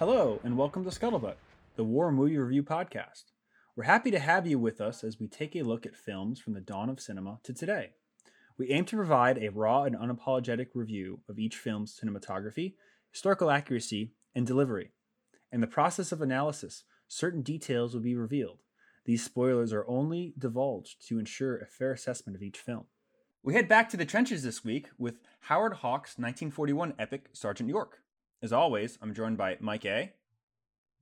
Hello, and welcome to Scuttlebutt, the War Movie Review Podcast. We're happy to have you with us as we take a look at films from the dawn of cinema to today. We aim to provide a raw and unapologetic review of each film's cinematography, historical accuracy, and delivery. In the process of analysis, certain details will be revealed. These spoilers are only divulged to ensure a fair assessment of each film. We head back to the trenches this week with Howard Hawks' 1941 epic Sergeant York. As always, I'm joined by Mike A,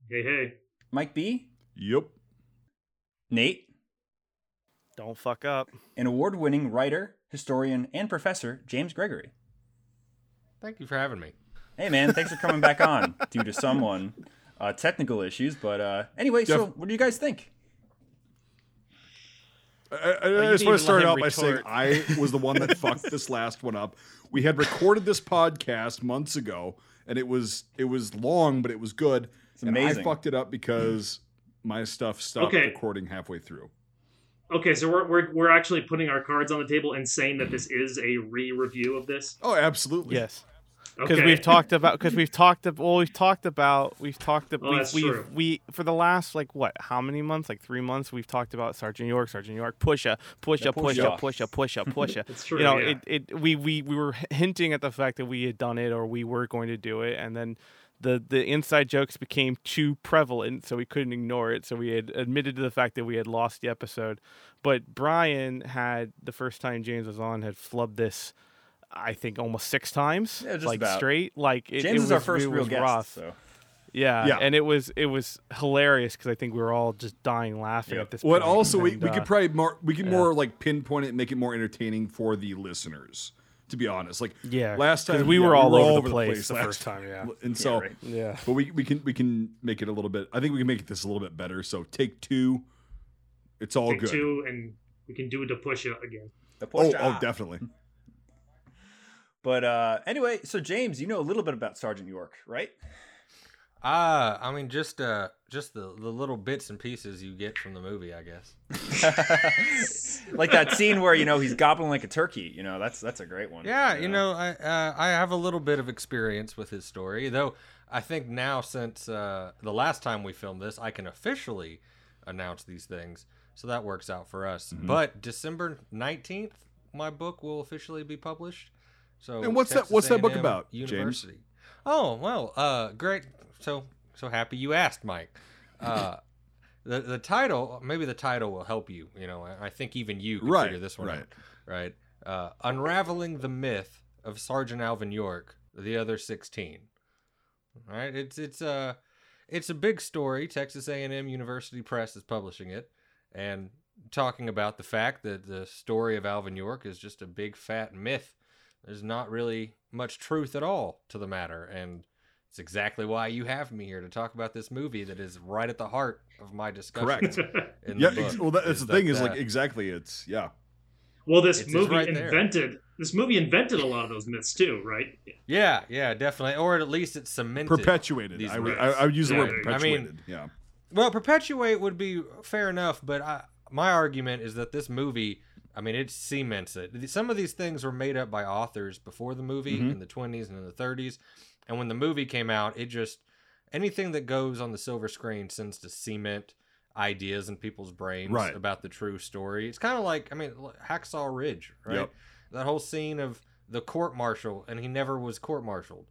Hey, hey. Mike B, Yep. Nate, Don't fuck up. An award winning writer, historian, and professor James Gregory. Thank you for having me. Hey man, thanks for coming back on due to someone uh, technical issues. But uh, anyway, so what do you guys think? I, I, I you just want to start let him out by saying. I was the one that fucked this last one up. We had recorded this podcast months ago, and it was it was long, but it was good. It's And amazing. I fucked it up because my stuff stopped Okay. recording halfway through. Okay, so we're, we're we're actually putting our cards on the table and saying that this is a re-review of this. Oh, absolutely. Yes, because Okay. we've talked about because we've talked about well we've talked about we've talked about Oh, we've, we've we for the last like what how many months like three months we've talked about Sergeant York Sergeant York pusha pusha Yeah, pusha pusha. pusha pusha pusha. It's true. you know yeah. it, it we, we we were hinting at the fact that we had done it or we were going to do it and then the the inside jokes became too prevalent so we couldn't ignore it so we had admitted to the fact that we had lost the episode but brian had the first time james was on had flubbed this i think almost six times Yeah, just like about. straight like it, James it is our first real was guest, rough. so yeah, Yeah. and it was it was hilarious because i think we were all just dying laughing Yep. at this Well, point, also we, and, we uh, could probably more we could yeah. more like pinpoint it and make it more entertaining for the listeners. To be honest, like yeah last time we yeah, were all over, over the place, the last first time yeah and so right. yeah but we we can we can make it a little bit. I think we can make this a little bit better. So take two. It's all Take good. two, and we can do the to push it again. the Oh, oh, definitely. But uh, anyway, so James, you know a little bit about Sergeant York, right? Ah, I mean, just uh, just the the little bits and pieces you get from the movie, I guess. like that scene where you know he's gobbling like a turkey. You know that's that's a great one. Yeah, you know, I uh, I have a little bit of experience with his story, though. I think now, since uh, the last time we filmed this, I can officially announce these things, so that works out for us. Mm-hmm. But December nineteenth, my book will officially be published. So, And what's that- Texas what's that book A&M about, James? University. Oh well, uh, great. So so happy you asked, Mike. Uh, the the title, maybe the title will help you. You know, I, I think even you can Right, figure this one right. out. Right. Uh, unraveling the myth of Sergeant Alvin York, the other sixteen. Right. It's it's a it's a big story. Texas A&M University Press is publishing it, and talking about the fact that the story of Alvin York is just a big fat myth. There's not really much truth at all to the matter, and it's exactly why you have me here to talk about this movie that is right at the heart of my discussion. Correct. In yeah. the ex- well, that, that's is the thing that, is uh, like exactly. It's yeah. well, this It's just movie right there. invented this movie invented a lot of those myths too, right? Yeah, yeah, definitely. Or at least it cemented. Perpetuated. these I would I. I would use the Yeah, word I mean- perpetuated. yeah. Well, perpetuate would be fair enough, but I, my argument is that this movie, I mean, it cements it. Some of these things were made up by authors before the movie Mhm. in the 20s and in the 30s. And when the movie came out, it just, anything that goes on the silver screen tends to cement ideas in people's brains Right. about the true story. It's kind of like, I mean, Hacksaw Ridge, right? Yep. That whole scene of the court martial, and he never was court martialed.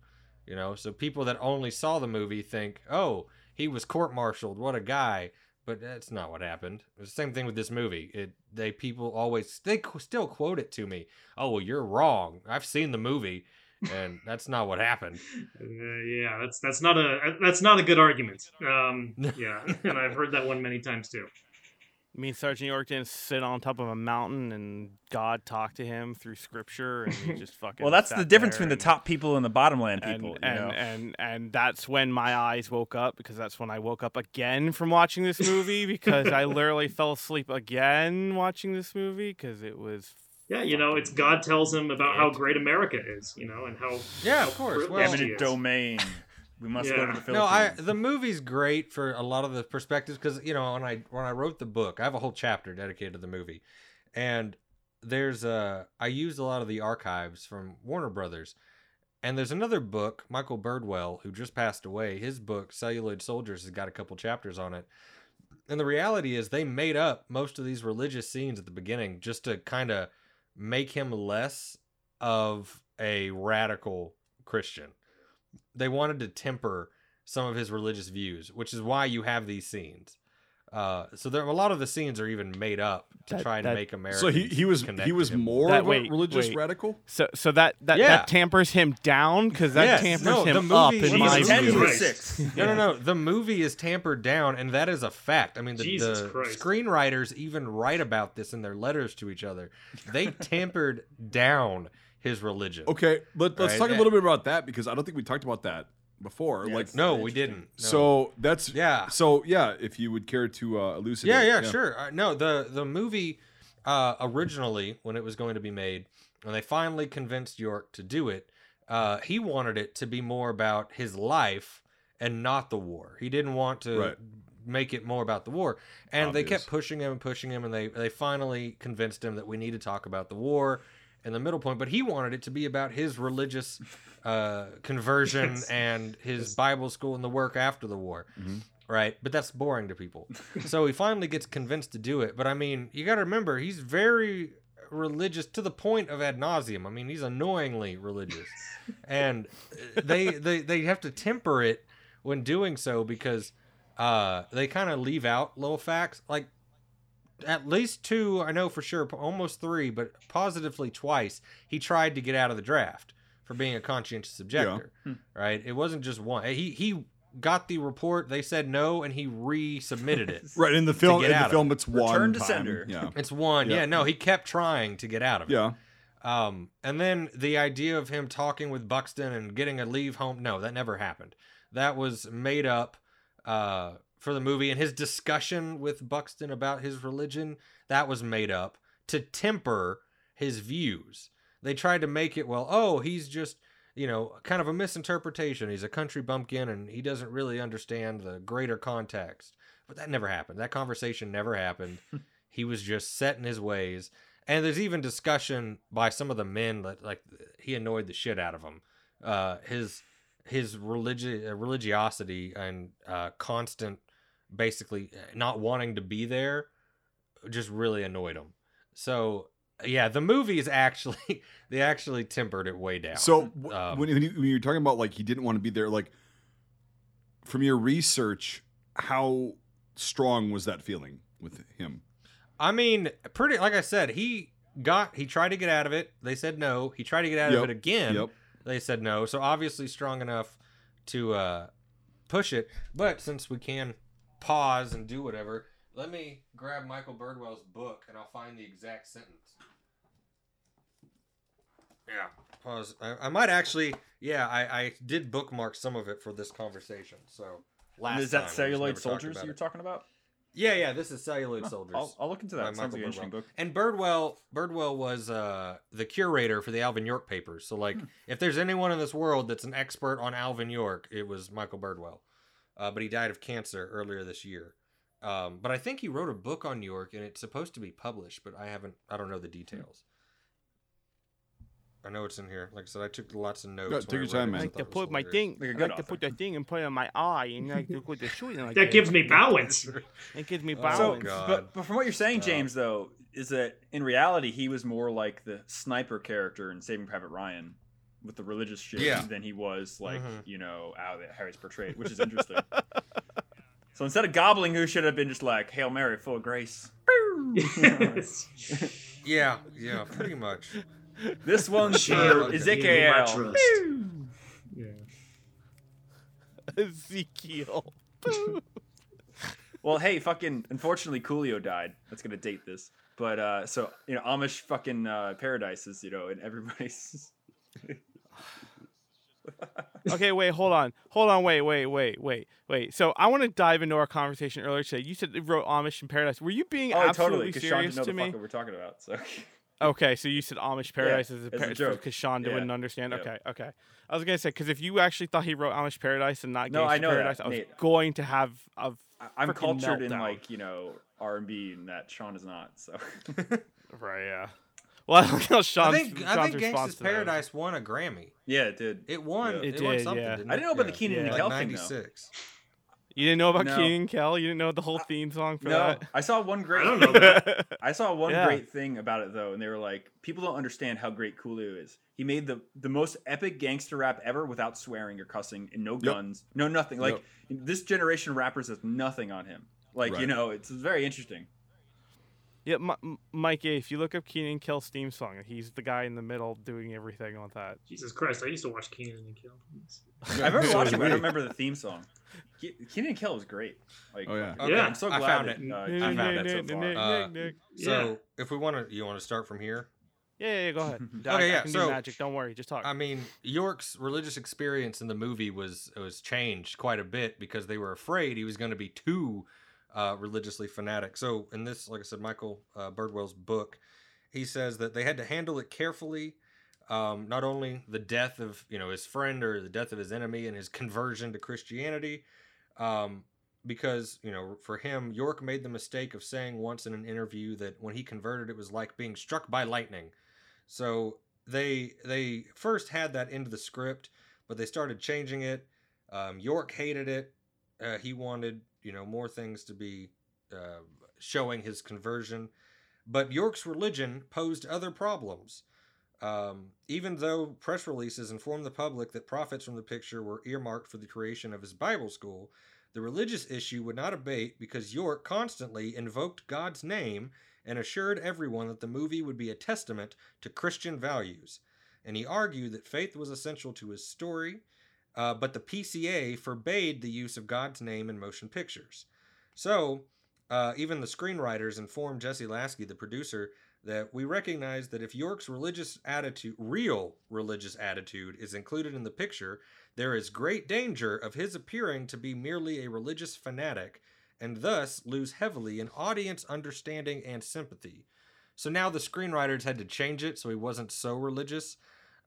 You know, so people that only saw the movie think, oh, he was court martialed. What a guy. But that's not what happened. It's the same thing with this movie. It they people always they qu- still quote it to me. Oh well, you're wrong. I've seen the movie, and that's not what happened. Uh, yeah, that's that's not a that's not a good argument. Um, yeah, and I've heard that one many times too. I mean, Sergeant York didn't sit on top of a mountain and God talked to him through scripture, and he just fucking. Well, that's sat the difference there between the top people and the bottomland And people. you and, know? and and that's when my eyes woke up because that's when I woke up again from watching this movie because I literally fell asleep again watching this movie because it was. Yeah, you know, it's God tells him about how great America is, you know, and how Yeah, how of course. Well- eminent domain. We must go to the Philippines. No, I the movie's great for a lot of the perspectives because you know when I when I wrote the book, I have a whole chapter dedicated to the movie, and there's a I used a lot of the archives from Warner Brothers, and there's another book, Michael Birdwell, who just passed away. His book, Celluloid Soldiers, has got a couple chapters on it. And the reality is, they made up most of these religious scenes at the beginning just to kind of make him less of a radical Christian. They wanted to temper some of his religious views, which is why you have these scenes. Uh, so there a lot of the scenes are even made up to That- try to that- make America. So he he was he was more That- of a wait, religious wait. radical. So so that that, Yeah. that tampers him down because that Yes, tampers no, the him up movie- in He's my a 10 view. to 6. No, no, no. The movie is tampered down, and that is a fact. I mean, the, the screenwriters even write about this in their letters to each other. They tampered down his religion. Okay, let, let's Right, talk a little bit about that because I don't think we talked about that before. Yeah, like, No, we didn't. No. so that's yeah, So yeah, if you would care to uh, elucidate. yeah, yeah, sure. Uh, no, the the movie uh, originally, when it was going to be made, when they finally convinced York to do it, uh, he wanted it to be more about his life and not the war. He didn't want to Right. make it more about the war, and they kept pushing him and pushing him, and they they finally convinced him that we need to talk about the war in the middle point. But he wanted it to be about his religious uh, conversion Yes. and his Bible school and the work after the war Mhm. right? But that's boring to people. so he finally gets convinced to do it. But I mean, you got to remember, he's very religious to the point of ad nauseum. I mean, he's annoyingly religious, and they they they have to temper it when doing so because uh, they kind of leave out little facts like. At least two, I know for sure, almost three, but positively twice, he tried to get out of the draft for being a conscientious objector. Right? It wasn't just one. He he got the report. They said no, and he resubmitted it. Right in the film, in the of film, it's one Return to time. sender. Yeah, It's one. Yeah. Yeah. no, he kept trying to get out of it. yeah. Um, and then the idea of him talking with Buxton and getting a leave home, no, that never happened. That was made up uh, for the movie. And his discussion with Buxton about his religion, that was made up to temper his views. They tried to make it, well, oh, he's just, you know, kind of a misinterpretation. He's a country bumpkin and he doesn't really understand the greater context. But that never happened. That conversation never happened. he was just set in his ways. And there's even discussion by some of the men that like he annoyed the shit out of him. Uh, his his religi- religiosity and uh, constant, basically uh, not wanting to be there, just really annoyed him. So yeah, the movie is actually they actually tempered it way down. So w- Um, when, when, you, when you're talking about like he didn't want to be there, like from your research, how strong was that feeling with him? I mean, pretty like I said, he got he tried to get out of it. They said no. He tried to get out Yep, of it again. Yep. They said no. So obviously strong enough to uh, push it. But since we can pause and do whatever, let me grab Michael Birdwell's book and I'll find the exact sentence. Yeah, pause. I, I might actually. Yeah, I, I did bookmark some of it for this conversation. So last Is that we just celluloid soldiers you're it. talking about? Yeah, yeah. This is celluloid Huh, soldiers. I'll, I'll look into that. Sounds like Michael an interesting Birdwell. book. And Birdwell, Birdwell was uh, the curator for the Alvin York papers. So, like, if there's anyone in this world that's an expert on Alvin York, it was Michael Birdwell. Uh, but he died of cancer earlier this year. Um, but I think he wrote a book on York, and it's supposed to be published, but I haven't. I don't know the details. I know it's in here. Like I said, I took lots of notes. Yeah, take your time, man. I I like to thought it put my thing. Like a I good like to put the thing and put it on my eye, and like to put the shooting like That gives me balance. It gives me Oh, balance. So, God. but, but from what you're saying, Oh. James, though, is that in reality he was more like the sniper character in Saving Private Ryan with the religious shit Yeah. than he was like Mhm. you know how that Harry's portrayed, which is interesting. so instead of gobbling, who should have been just like Hail Mary, full of grace. Yeah, yeah, pretty much. this one's Shield for Ezekiel. Yeah. Ezekiel. Well, hey, fucking. Unfortunately, Coolio died. That's gonna date this. But uh, so you know, Amish fucking uh, paradises, you know, and everybody's. okay, wait, hold on, hold on, wait, wait, wait, wait, wait. So I want to dive into our conversation earlier today. You said you wrote Amish in Paradise. Were you being oh, absolutely totally. Because Sean serious didn't know to the me? fuck we're talking about. So Okay, so you said Amish Paradise as a, as a joke. because Sean Yeah. wouldn't understand. Yeah. Okay, okay. I was gonna say because if you actually thought he wrote Amish Paradise and not No, Gangsta I know that, Paradise, I was Nate. going to have a I'm cultured in like you know R and B, and that Sean is not. So right, yeah. Well, I like how Sean's, I think I think Gangsta's to that was- Paradise won a Grammy. Yeah, it did. It won. Yeah. It, It won did, something. yeah. Didn't I didn't know about the Yeah. Kenan and like thing though. 96. You didn't know about No. Kenan and Kel? You didn't know the whole theme song for No, that? I saw one great. I don't know that. I saw one Yeah. great thing about it though, and they were like, people don't understand how great Coolio is. He made the the most epic gangster rap ever without swearing or cussing, and no guns, no nothing. Like this generation of rappers has nothing on him. Like you know, it's very interesting. Yeah, M- M- Mike, if you look up Kenan and Kel's theme song, he's the guy in the middle doing everything on that. Jesus Christ, I used to watch Kenan and Kel. I remember So watching, it, but I don't remember the theme song. Ke- Kenan and Kel was great. Like, Oh, yeah. Okay, Yeah. I'm so glad I found that, it. Uh, I found did it so far. Uh, So if we want to, you want to start from here. Yeah, yeah, yeah, go ahead. I- Okay, I yeah, can so- do magic. Don't worry, just talk. I mean, York's religious experience in the movie was was changed quite a bit because they were afraid he was going to be too uh, religiously fanatic. So in this, like I said, Michael uh, Birdwell's book, he says that they had to handle it carefully. Um, not only the death of you know his friend or the death of his enemy and his conversion to Christianity, um, because you know for him York made the mistake of saying once in an interview that when he converted it was like being struck by lightning. So they they first had that into the script, but they started changing it. Um, York hated it. Uh, he wanted you know more things to be uh, showing his conversion, but York's religion posed other problems. Um, even though press releases informed the public that profits from the picture were earmarked for the creation of his Bible school, the religious issue would not abate because York constantly invoked God's name and assured everyone that the movie would be a testament to Christian values. And he argued that faith was essential to his story, uh, but the PCA forbade the use of God's name in motion pictures. So, uh, even the screenwriters informed Jesse Lasky, the producer, that we recognize that if York's religious attitude, real religious attitude, is included in the picture, there is great danger of his appearing to be merely a religious fanatic and thus lose heavily in audience understanding and sympathy. So now the screenwriters had to change it so he wasn't so religious.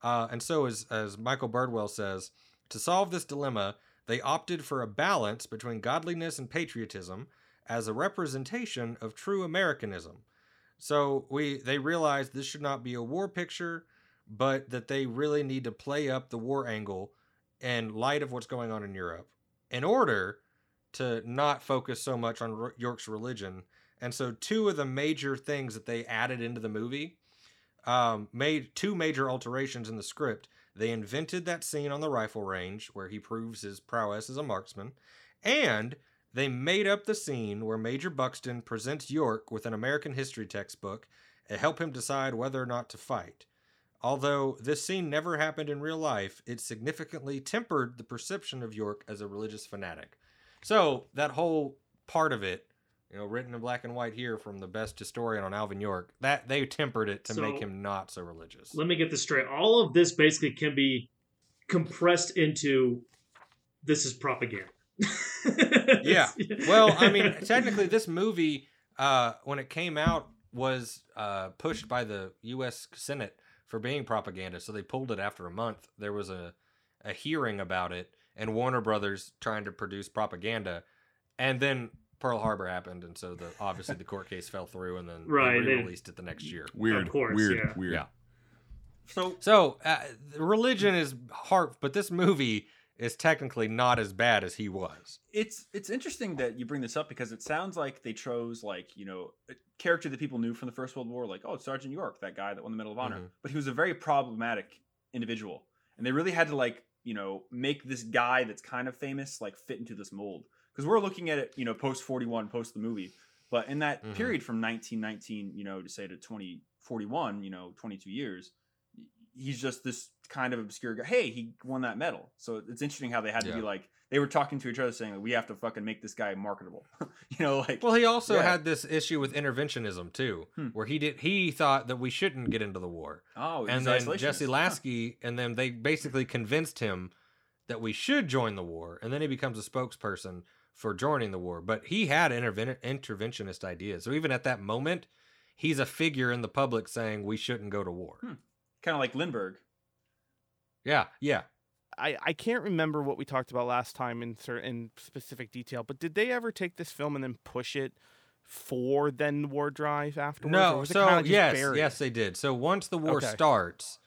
Uh, and so, as, as Michael Birdwell says, to solve this dilemma, they opted for a balance between godliness and patriotism as a representation of true Americanism. So we they realized this should not be a war picture, but that they really need to play up the war angle in light of what's going on in Europe in order to not focus so much on York's religion. And so two of the major things that they added into the movie um, made two major alterations in the script. They invented that scene on the rifle range where he proves his prowess as a marksman, and they made up the scene where Major Buxton presents York with an American history textbook and help him decide whether or not to fight. Although this scene never happened in real life, it significantly tempered the perception of York as a religious fanatic. So that whole part of it, you know, written in black and white here from the best historian on Alvin York, that they tempered it to So- make him not so religious. Let me get this straight. All of this basically can be compressed into this is propaganda. Yeah. Well, I mean, technically, this movie, uh, when it came out, was uh, pushed by the U.S. Senate for being propaganda. So they pulled it after a month. There was a, a hearing about it, and Warner Brothers trying to produce propaganda, and then Pearl Harbor happened, and so the obviously the court case fell through, and then Right, they they- re-released it the next year. Weird. Of course, weird. yeah. Weird. Yeah. So So uh, religion is hard, but this movie is technically not as bad as he was. it's it's interesting that you bring this up because it sounds like they chose like you know a character that people knew from the First World War, like oh Sergeant York, that guy that won the Medal of Honor, Mhm. but he was a very problematic individual, and they really had to like you know make this guy that's kind of famous like fit into this mold because we're looking at it you know post forty one, post the movie, but in that Mhm. period from nineteen nineteen you know to say to twenty forty one, you know twenty two years. He's just this kind of obscure guy. Hey, he won that medal. So it's interesting how they had to be like they were talking to each other saying like, we have to fucking make this guy marketable. you know, like Well, he also Yeah. had this issue with interventionism too, Hmm. where he did he thought that we shouldn't get into the war, oh, and then. Jesse Huh. Lasky, and then they basically convinced him that we should join the war, and then he becomes a spokesperson for joining the war. But he had interven- interventionist ideas, so even at that moment, he's a figure in the public saying we shouldn't go to war. Hmm. kind of like Lindbergh. Yeah, yeah. I, I can't remember what we talked about last time in certain specific detail, but did they ever take this film and then push it for then war drive afterwards? No, so yes, buried? yes, they did. So once the war Okay. starts,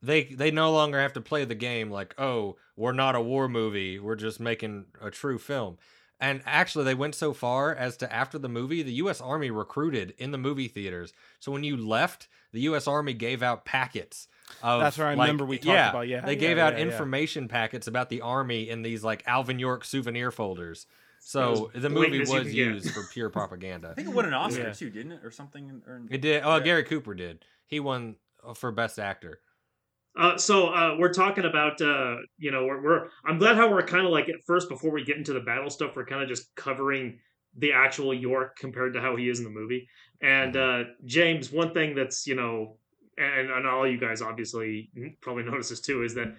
they they no longer have to play the game like, oh, we're not a war movie, we're just making a true film. And actually, they went so far as to after the movie, the U.S. Army recruited in the movie theaters. So when you left, the U.S. Army gave out packets. Of, That's what I like- remember we talked yeah, about, yeah, they yeah, gave out yeah, yeah. information packets about the army in these like Alvin York souvenir folders. So As the movie was used for pure propaganda. I think it won an Oscar Yeah. too, didn't it, or something? Or, It did. Oh, Yeah. Gary Cooper did. He won uh, for best actor. Uh, so uh, we're talking about uh, you know we're, we're I'm glad how we're kind of like at first before we get into the battle stuff we're kind of just covering the actual York compared to how he is in the movie. And uh, James, one thing that's you know, and, and all you guys obviously probably notice this too is that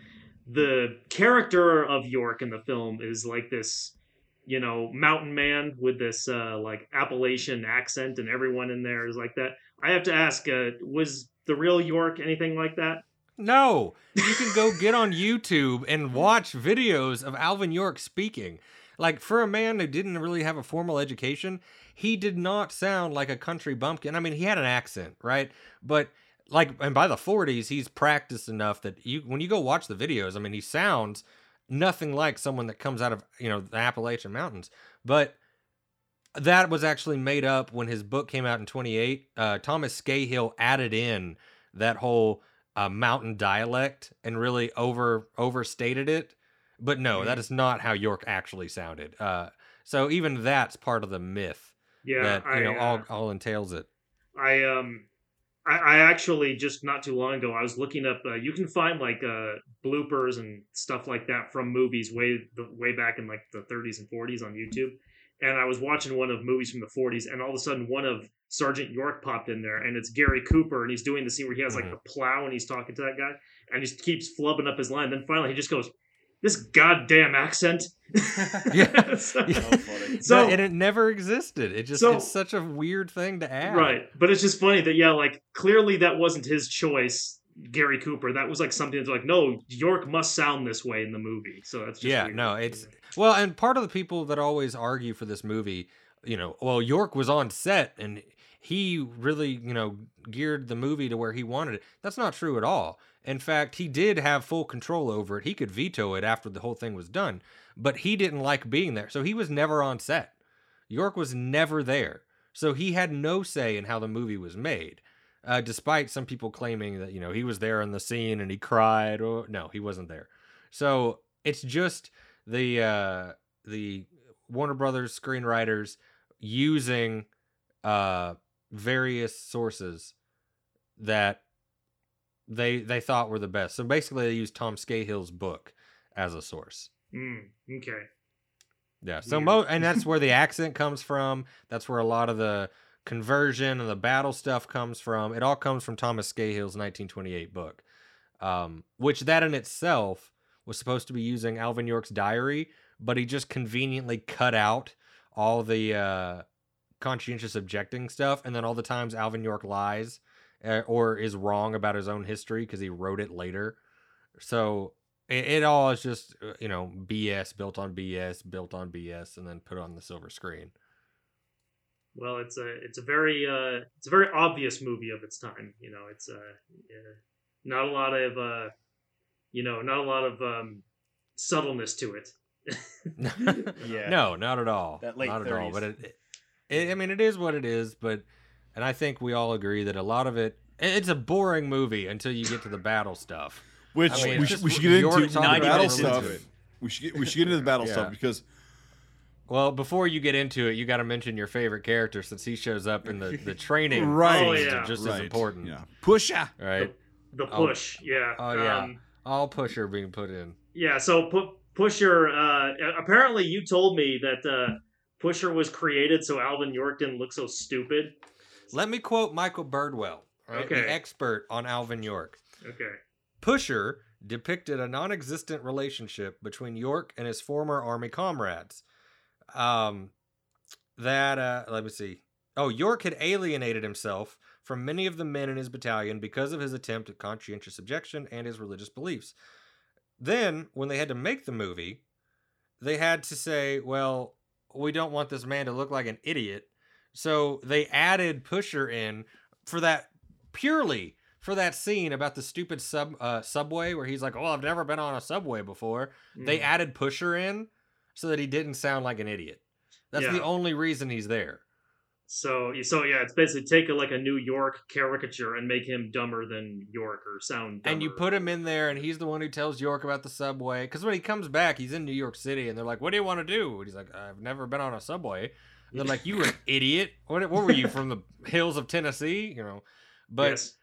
the character of York in the film is like this you know mountain man with this uh, like Appalachian accent, and everyone in there is like that. I have to ask, uh, was the real York anything like that? No, you can go get on YouTube and watch videos of Alvin York speaking. Like for a man who didn't really have a formal education, he did not sound like a country bumpkin. I mean, he had an accent, right? But like, and by the 40s, he's practiced enough that you, when you go watch the videos, I mean, he sounds nothing like someone that comes out of you know the Appalachian Mountains. But that was actually made up when his book came out in 28. Uh, Thomas Skeyhill added in that whole uh, mountain dialect and really over overstated it. But no, that is not how York actually sounded. Uh, so even that's part of the myth Yeah, that you I, know uh, all all entails it. I um I, I actually just not too long ago I was looking up uh, you can find like uh bloopers and stuff like that from movies way the way back in like the 30s and 40s on YouTube and I was watching one of movies from the 40s and all of a sudden one of Sergeant York popped in there and it's Gary Cooper and he's doing the scene where he has like Mhm. the plow and he's talking to that guy and he just keeps flubbing up his line then finally he just goes this goddamn accent Yeah. so, Yeah. funny. so- and it never existed. It just So- it's such a weird thing to add. Right. But it's just funny that yeah, like clearly that wasn't his choice, Gary Cooper. That was like something that's like, no, York must sound this way in the movie. So that's just yeah, weird. no, it's well, and part of the people that always argue for this movie, you know, well, York was on set and he really, you know, geared the movie to where he wanted it. That's not true at all. In fact, he did have full control over it. He could veto it after the whole thing was done, but he didn't like being there. So he was never on set. York was never there. So he had no say in how the movie was made. Uh, despite some people claiming that, you know, he was there in the scene and he cried or no, he wasn't there. So it's just the uh the Warner Brothers screenwriters using uh various sources that they they thought were the best. So basically they used Tom Skeyhill's book as a source. Mm, okay. Yeah. So Weird. mo and that's where the accent comes from. That's where a lot of the conversion and the battle stuff comes from. It all comes from Thomas Skeyhill's 1928 book. Um, which that in itself was supposed to be using Alvin York's diary, but he just conveniently cut out all the uh, conscientious objecting stuff, and then all the times Alvin York lies uh, or is wrong about his own history because he wrote it later. So it, it all is just uh, you know BS built on BS built on BS, and then put on the silver screen. Well, it's a it's a very uh it's a very obvious movie of its time. You know, it's uh yeah, not a lot of uh you know not a lot of um subtleness to it. Yeah. No, not at all. That late not at all. 30s. But it, it, I mean, it is what it is. But, and I think we all agree that a lot of it, it's a boring movie until you get to the battle stuff. Which I mean, we, should, just we should get into talking the about battle stuff. into. We should get, we should get into the battle Yeah. stuff because Well, before you get into it, you got to mention your favorite character since he shows up in the the training. Right. Oh, yeah. just right, as important. Yeah, Pusha. Right. The Oh. push, yeah. Oh, yeah. Um, All pusher being put in. Yeah, so Pu- Pusher. Uh, apparently, you told me that uh, Pusher was created so Alvin York didn't look so stupid. Let me quote Michael Birdwell, right, Okay. the expert on Alvin York. Okay. Pusher depicted a non existent relationship between York and his former army comrades. Um, that, uh, let me see. Oh, York had alienated himself from many of the men in his battalion because of his attempt at conscientious objection and his religious beliefs. Then, when they had to make the movie, they had to say, well, we don't want this man to look like an idiot. So they added Pusher in for that purely for that scene about the stupid sub uh, subway where he's like, "Oh, I've never been on a subway before." They Mm. added Pusher in so that he didn't sound like an idiot. That's Yeah. the only reason he's there. So, so yeah, it's basically take a, like a New York caricature and make him dumber than York or sound. And you put him in there, and he's the one who tells York about the subway. Because when he comes back, he's in New York City, and they're like, "What do you want to do?" And he's like, "I've never been on a subway." And they're like, "You were an idiot? What, what were you from the hills of Tennessee?" You know, but Yes.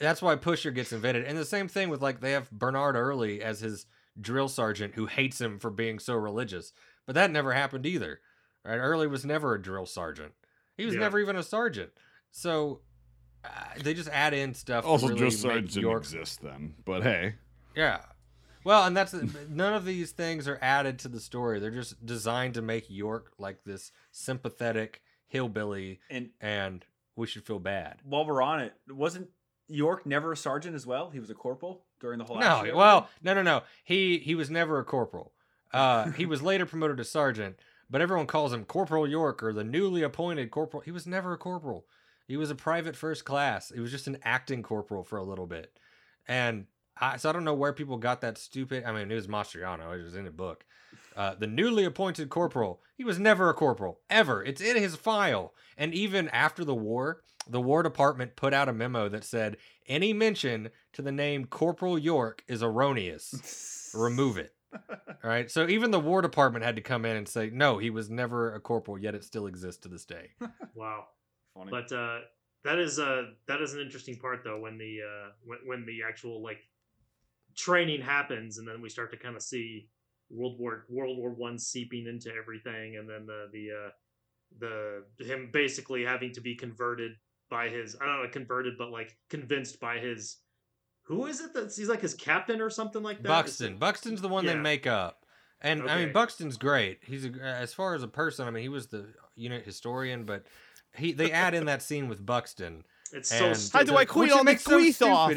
that's why Pusher gets invented. And the same thing with like they have Bernard Early as his drill sergeant who hates him for being so religious. But that never happened either. Right? Early was never a drill sergeant. He was Yeah. never even a sergeant. So uh, they just add in stuff. Also, really just make sergeants didn't York- exist then. But hey, Yeah. Well, and that's none of these things are added to the story. They're just designed to make York like this sympathetic hillbilly, And and we should feel bad. while we're on it, wasn't York never a sergeant as well? He was a corporal during the whole. No, well, no, no, no. He he was never a corporal. Uh, he was later promoted to sergeant, but everyone calls him Corporal York or the newly appointed corporal. He was never a corporal. He was a private first class. He was just an acting corporal for a little bit, and I, so I don't know where people got that stupid. I mean, it was Mastriano. It was in the book. Uh, the newly appointed corporal. He was never a corporal ever. It's in his file. And even after the war, the War Department put out a memo that said any mention to the name Corporal York is erroneous. Remove it. All right. So even the War Department had to come in and say, no, he was never a corporal, yet it still exists to this day. Wow. Funny. But uh, that is uh, that is an interesting part though when the uh, when when the actual like training happens and then we start to kind of see World War World War One seeping into everything and then the the uh, the him basically having to be converted by his I don't know converted but like convinced by his who is it that he's like his captain or something like that Buxton. Buxton's the one they make up. And I mean, Buxton's great. He's a, as far as a person. I mean, he was the unit historian, but he they add in that scene with Buxton. it's so stupid. How do I Which clean it all the makes so grease off?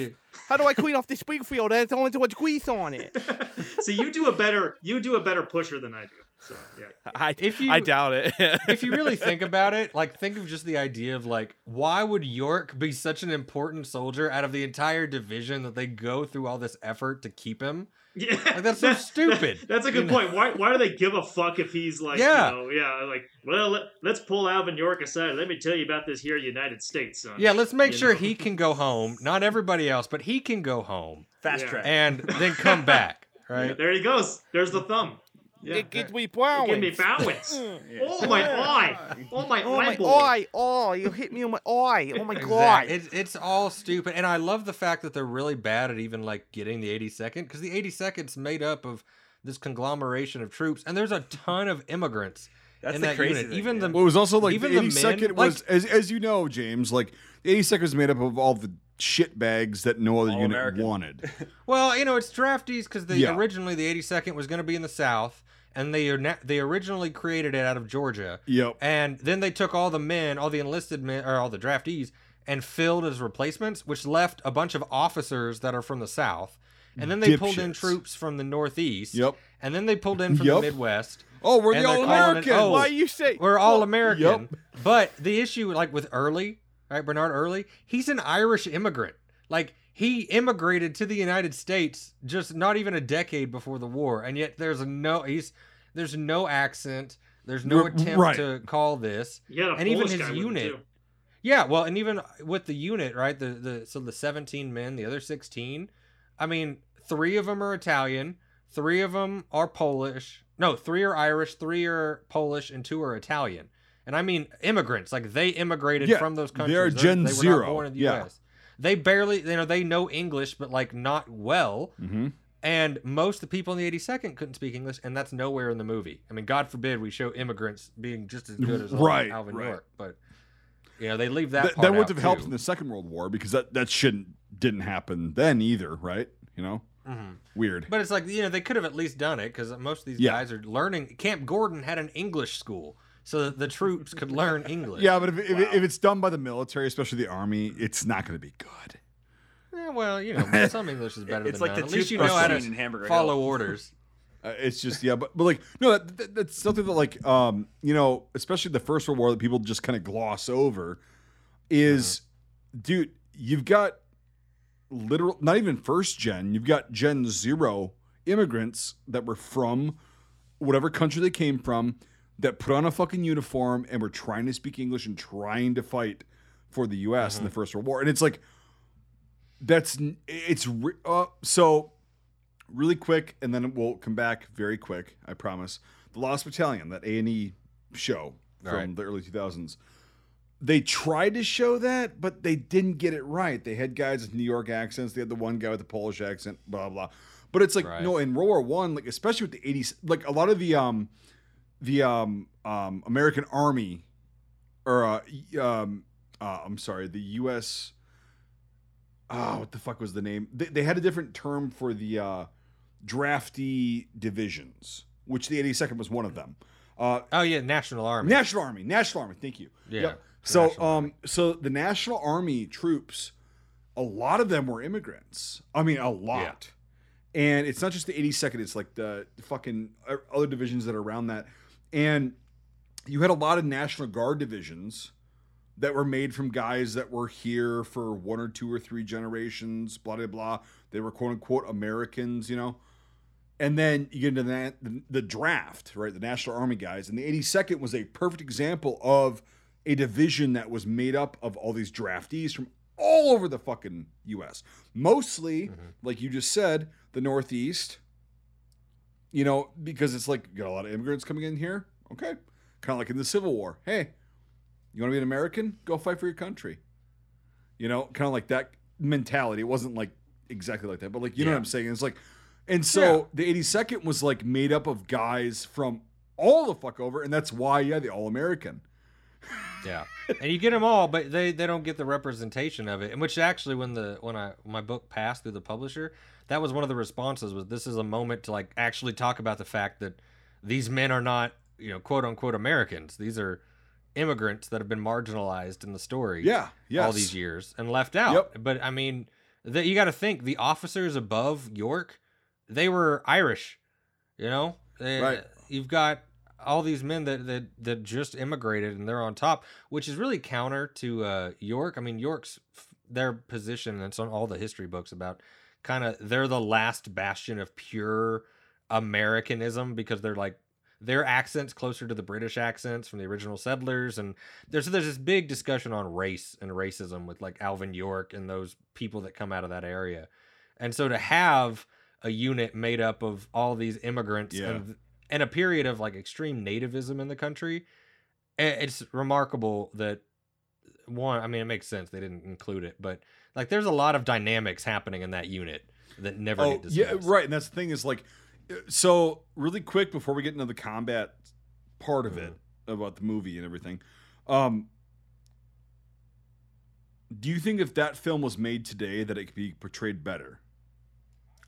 How do I clean off the Springfield? There's only too much grease on it. See, you do a better you do a better pusher than I do. So yeah. I, If you I doubt it. if you really think about it, like think of just the idea of like why would York be such an important soldier out of the entire division that they go through all this effort to keep him? Yeah, Like, that's so stupid, That's a good you know? point. Why why do they give a fuck if he's like, Yeah. you know, yeah, like, well, let, let's pull Alvin York aside. Let me tell you about this here United States, son. Yeah, let's make You sure know? he can go home. Not everybody else, but he can go home Fast Yeah. track. and then come back, Yeah, right? there he goes. There's the thumb. Yeah. It gives me Give bowing. me bowings. Mm. Yeah. Oh my eye. Oh my Oh my eye! Oh, you hit me on my eye! Oh my god! It's, it's all stupid, and I love the fact that they're really bad at even like getting the 82nd because the 82nd's made up of this conglomeration of troops, and there's a ton of immigrants That's in the that crazy unit. thing, even yeah. the Well, it was also like Even the the 82nd men, was, like- as, as you know, James, like the 82nd was made up of all the shit bags that no other All unit American. wanted. Well, you know, it's draftees because they Yeah. originally the 82nd was going to be in the South, and they are na- they originally created it out of Georgia, yep. and then they took all the men, all the enlisted men, or all the draftees, and filled as replacements, which left a bunch of officers that are from the South, and then they pulled in Dipshits. troops from the Northeast, Yep. and then they pulled in from Yep. the Midwest. Oh, we're And the they're all calling it- Americans. oh, Why you say We're all well, American. But the issue, like with Early, right, Bernard Early, he's an Irish immigrant. Like he immigrated to the United States just not even a decade before the war, and yet there's no he's there's no accent. There's no R- attempt right. to call this. He had a And even his guy with him, unit- Yeah, well, and even with the unit, right? The the so the 17 men, the other 16. I mean, three of them are Italian, three of them are Polish. No, three are Irish, three are Polish, and two are Italian. And I mean immigrants, like they immigrated Yeah, from those countries. They're- Gen they Zero, Not born in the yeah. US. They barely, you know, they know English, but like not well. hmm And most of the people in the 82nd couldn't speak English, and that's nowhere in the movie. I mean, God forbid we show immigrants being just as good as Alvin- Right, Alvin right. York, but you know they leave that. That, part that would have helped in the Second World War because that, that shouldn't didn't happen then either, right? You know, Mhm. weird. But it's like you know they could have at least done it because most of these Yeah. guys are learning. Camp Gordon had an English school, so that the troops could learn English. Yeah, but if, if, Wow. if it's done by the military, especially the army, it's not going to be good. Eh, well, you know, some English is better it's than like none. the At least you know how scene in to Hamburger follow Hill. orders. Uh, it's just yeah, but but like no, that, that, that's something that like um you know, especially the First World War that people just kind of gloss over is, dude, you've got literal not even first gen, you've got Gen Zero immigrants that were from whatever country they came from that put on a fucking uniform and were trying to speak English and trying to fight for the U.S. in the First World War, and it's like that's it's re- uh, so really quick, and then we'll come back very quick. I promise. The Lost Battalion, that A and E show from Right. the early 2000s. They tried to show that, but they didn't get it right. They had guys with New York accents. They had the one guy with the Polish accent. Blah blah. But it's like Right. no, in World War One, like especially with the 80s, like a lot of the um, the um, um, American Army, or uh, um, uh, I'm sorry, the U.S. Oh, what the fuck was the name? They, they had a different term for the uh, drafty divisions, which the 82nd was one of them. Uh, Oh yeah, National Army. National Army, National Army. Thank you. Yeah, Yep. So, National um, Army. so the National Army troops, a lot of them were immigrants. I mean, a lot. And it's not just the 82nd; it's like the fucking uh, other divisions that are around that. And you had a lot of National Guard divisions that were made from guys that were here for one or two or three generations. Blah blah blah. They were quote unquote Americans, you know. And then you get into that the, the draft, right? The National Army guys, and the 82nd was a perfect example of a division that was made up of all these draftees from all over the fucking U.S. Mostly, mm-hmm. like you just said, the Northeast. You know, because it's like you got a lot of immigrants coming in here. Okay, kind of like in the Civil War. Hey, you want to be an American? Go fight for your country. You know, kind of like that mentality. It wasn't like exactly like that, but like you know what I'm saying. It's like, and so the 82nd was like made up of guys from all the fuck over, and that's why yeah, the All American. Yeah, and you get them all, but they they don't get the representation of it. And which actually, when the when I my book passed through the publisher, that was one of the responses was this is a moment to like actually talk about the fact that these men are not you know quote unquote Americans. These are immigrants that have been marginalized in the story. Yeah, yes. all these years and left out. Yep. But I mean, the, you got to think the officers above York, they were Irish. You know, They- Right. You've got all these men that, that that just immigrated and they're on top, which is really counter to uh, York. I mean, York's their position, and it's on all the history books about kind of they're the last bastion of pure Americanism because they're like their accents closer to the British accents from the original settlers, and there's there's this big discussion on race and racism with like Alvin York and those people that come out of that area, and so to have a unit made up of all these immigrants Yeah. and and a period of like extreme nativism in the country, it's remarkable that one. I mean, it makes sense they didn't include it, but like there's a lot of dynamics happening in that unit that never Oh, get discussed. yeah, right. And that's the thing is like, so really quick before we get into the combat part of it about the movie and everything, um, do you think if that film was made today that it could be portrayed better?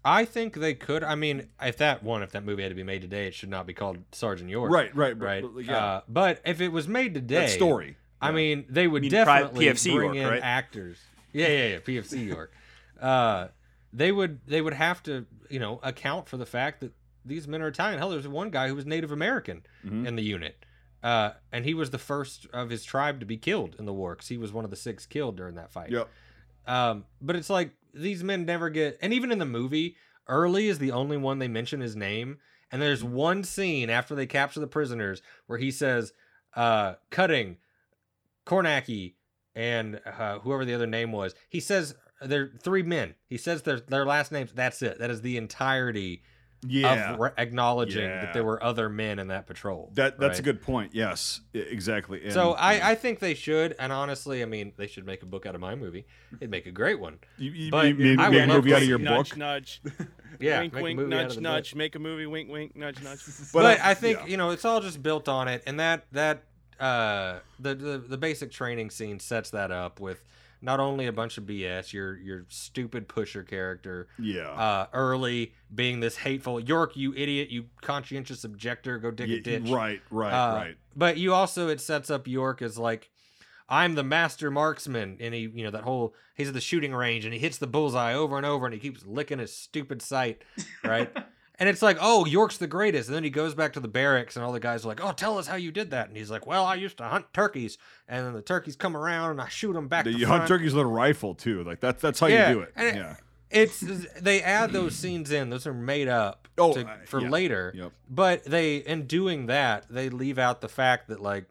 I think they could. I mean, if that one, if that movie had to be made today, it should not be called Sergeant York. Right, right, Right. But, but, yeah, Uh, but if it was made today, that story. I mean, they would You mean definitely PFC bring York, in right? actors. Yeah, yeah, yeah. PFC York. Uh, they would they would have to you know account for the fact that these men are Italian. Hell, there's one guy who was Native American Mhm. in the unit, uh, and he was the first of his tribe to be killed in the war because he was one of the six killed during that fight. Yep. Um, but it's like these men never get, and even in the movie, Early is the only one they mention his name. And there's one scene after they capture the prisoners where he says, uh, "Cutting, Kornacki, and uh, whoever the other name was." He says they're three men. He says their their last names. That's it. That is the entirety Yeah. of re- acknowledging Yeah. that there were other men in that patrol. that that's a good point. Yes, exactly. And, So I. I think they should, and honestly, I mean, they should make a book out of my movie. It'd make a great one. you, you, but you made, I would a movie out of your nudge, book. Nudge, Yeah, wink, wink, movie out of nudge, nudge. Make a movie. Wink, wink, nudge, nudge. But, But, I think yeah. you know it's all just built on it, and that that uh the, the the basic training scene sets that up with not only a bunch of BS, your your stupid pusher character, Yeah. uh, early being this hateful York, you idiot, you conscientious objector, go dig Yeah, a ditch, Right, right, Uh, right. But you also it sets up York as like I'm the master marksman, and he you know that whole he's at the shooting range and he hits the bullseye over and over, and he keeps licking his stupid sight, right? And it's like, oh, York's the greatest. And then he goes back to the barracks, and all the guys are like, oh, tell us how you did that. And he's like, well, I used to hunt turkeys, and then the turkeys come around, and I shoot them back. The, you hunt front. turkeys with a rifle too. Like that's that's how Yeah, you do it. and it- yeah. It's they add those scenes in; those are made up Oh, to, uh, for yeah. later. Yep. But they, in doing that, they leave out the fact that like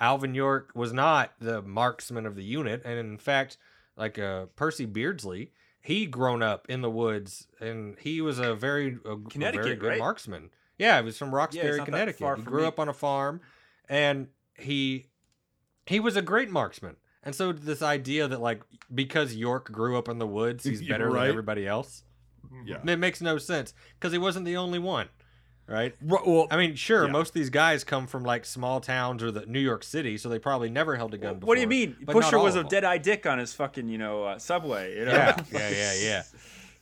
Alvin York was not the marksman of the unit, and in fact, like uh, Percy Beardsley, he grown up in the woods, and he was a very a, a very good right? marksman. Yeah, he was from Roxbury, not that Connecticut. He grew me. up on a farm, and he he was a great marksman. And so this idea that like because York grew up in the woods, he's better right. than everybody else. Yeah. It makes no sense because he wasn't the only one, right? Well, I mean, sure, Yeah. most of these guys come from like small towns or the New York City, so they probably never held a gun before. What do you mean? Pusher was a dead eye dick on his fucking, you know, uh, subway. You know? Yeah, yeah, yeah, yeah.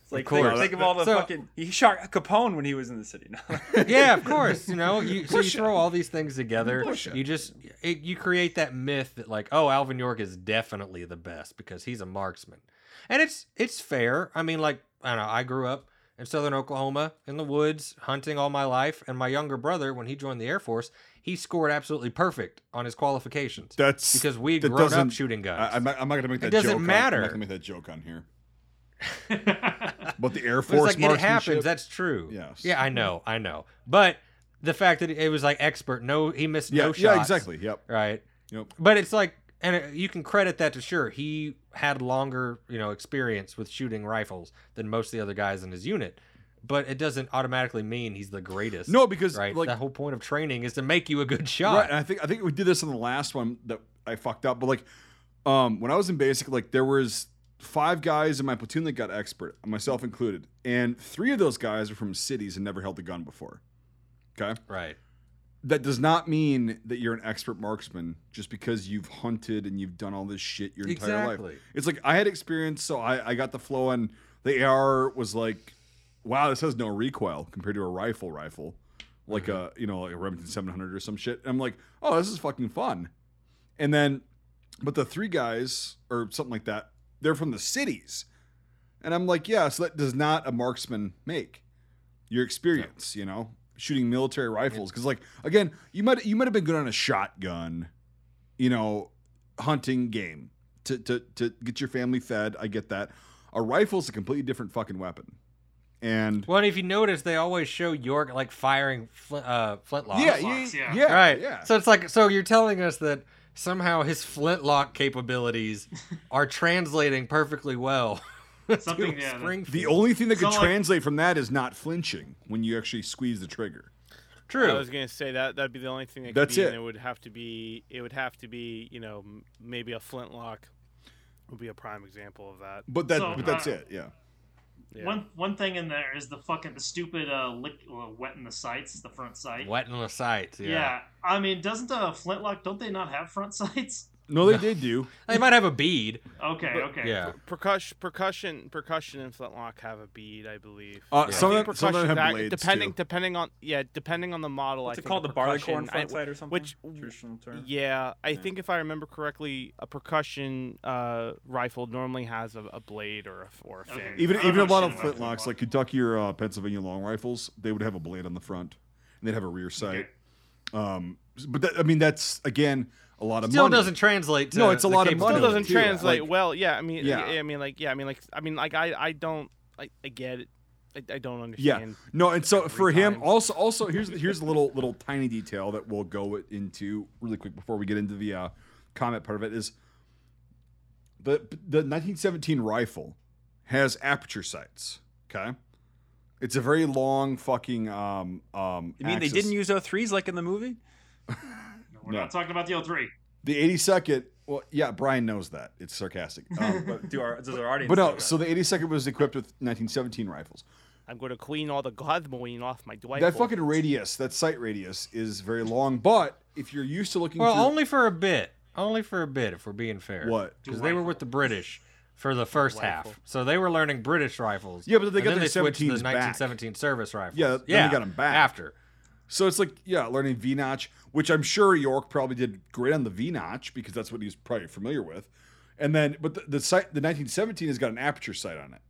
It's like Of course. think, think of all the So- fucking. He shot Capone when he was in the city. yeah, of course. You know, you, so you throw all these things together. You just it, you create that myth that like, oh, Alvin York is definitely the best because he's a marksman, and it's it's fair. I mean, like I don't know. I grew up in southern Oklahoma in the woods hunting all my life, and my younger brother, when he joined the Air Force, he scored absolutely perfect on his qualifications that's because we'd that grown up shooting guns. I, I'm not, not gonna make that. doesn't joke on- matter. I'm not gonna make that joke on here. But the Air Force like it happens. That's true. Yes. Yeah, I know. I know. But the fact that it was like expert, no, he missed yeah, no shots. yeah, exactly. Yep. Right. Yep. But it's like, and you can credit that to sure he had longer, you know, experience with shooting rifles than most of the other guys in his unit. But it doesn't automatically mean he's the greatest. No, because right. like the whole point of training is to make you a good shot. Right, and I think I think we did this in the last one that I fucked up. But like, um, when I was in basic, like there was five guys in my platoon that got expert, myself included, and three of those guys are from cities and never held a gun before. Okay, Right. That does not mean that you're an expert marksman just because you've hunted and you've done all this shit your entire life. Exactly. It's like I had experience, so I, I got the flow, and the AR was like, wow, this has no recoil compared to a rifle rifle, like mm-hmm. a you know like a Remington 700 or some shit. And I'm like, oh, this is fucking fun. And then, but the three guys or something like that, they're from the cities, and I'm like, yeah, so that does not a marksman make your experience, you know, shooting military rifles. Because like again, you might you might have been good on a shotgun, you know, hunting game to to to get your family fed. I get that. A rifle's a completely different fucking weapon. And Well, and if you notice, they always show York like firing fl- uh, flintlocks. yeah, yeah, yeah. yeah, right. yeah. So it's like, so you're telling us that somehow his flintlock capabilities are translating perfectly well. Something, to yeah, that- Springfield. the only thing that could So, like- translate from that is not flinching when you actually squeeze the trigger. true. I was gonna say that that'd be the only thing that could That's be, it. and it would have to be it would have to be you know maybe a flintlock would be a prime example of that. But that, So, but that's uh, it. Yeah. Yeah. One one thing in there is the fucking the stupid uh, lick, uh wet in the sights, the front sight. Wet in the sights. Yeah. Yeah. I mean, doesn't a flintlock? Don't they not have front sights? No, they did do. They might have a bead. Okay, okay. Yeah. percussion, percussion, percussion, and flintlock have a bead, I believe. Uh, Yeah. Some, I of think them, some of them have percussion- blades depending too. depending on yeah depending on the model. What's I it think called? The barleycorn percussion- sight or something? Which traditional term. yeah, I Yeah. think if I remember correctly, a percussion uh, rifle normally has a, a blade or a or a Okay. fin. Even even a lot of flintlocks, like Kentucky or uh, Pennsylvania long rifles, they would have a blade on the front, and they'd have a rear sight. Okay. Um, but that, I mean, that's again a lot of money. Still money. doesn't translate to No, it's a lot of money. still doesn't too, translate like- well. Yeah, I mean, Yeah. yeah. I mean, like, yeah, I mean, like, I mean, like, I, I don't, I, I get it. I, I don't understand. Yeah, no, and so for Three him, also, also here's here's a little little tiny detail that we'll go into really quick before we get into the uh, comment part of it is the the 1917 rifle has aperture sights. Okay, it's a very long fucking um um. You mean they didn't use O3s like in the movie? We're No. not talking about the O3. the 82nd? Well, yeah, Brian knows that it's sarcastic. Um, but, Do our, does our audience but no, so the 82nd was equipped with 1917 rifles. I'm going to clean all the cosmoline off my rifle. That fucking radius, that sight radius, is very long. But if you're used to looking, Well, through, only for a bit. Only for a bit, if we're being fair. What? Because they were with the British for the first Rifle. half, so they were learning British rifles. Yeah, but they and got then their they switched to the 17s back. 1917 service rifles. Yeah, then they got them back. after. So it's like, yeah, learning V notch, which I'm sure York probably did great on the V notch because that's what he's probably familiar with. And then, but the, the sight, the 1917 has got an aperture sight on it,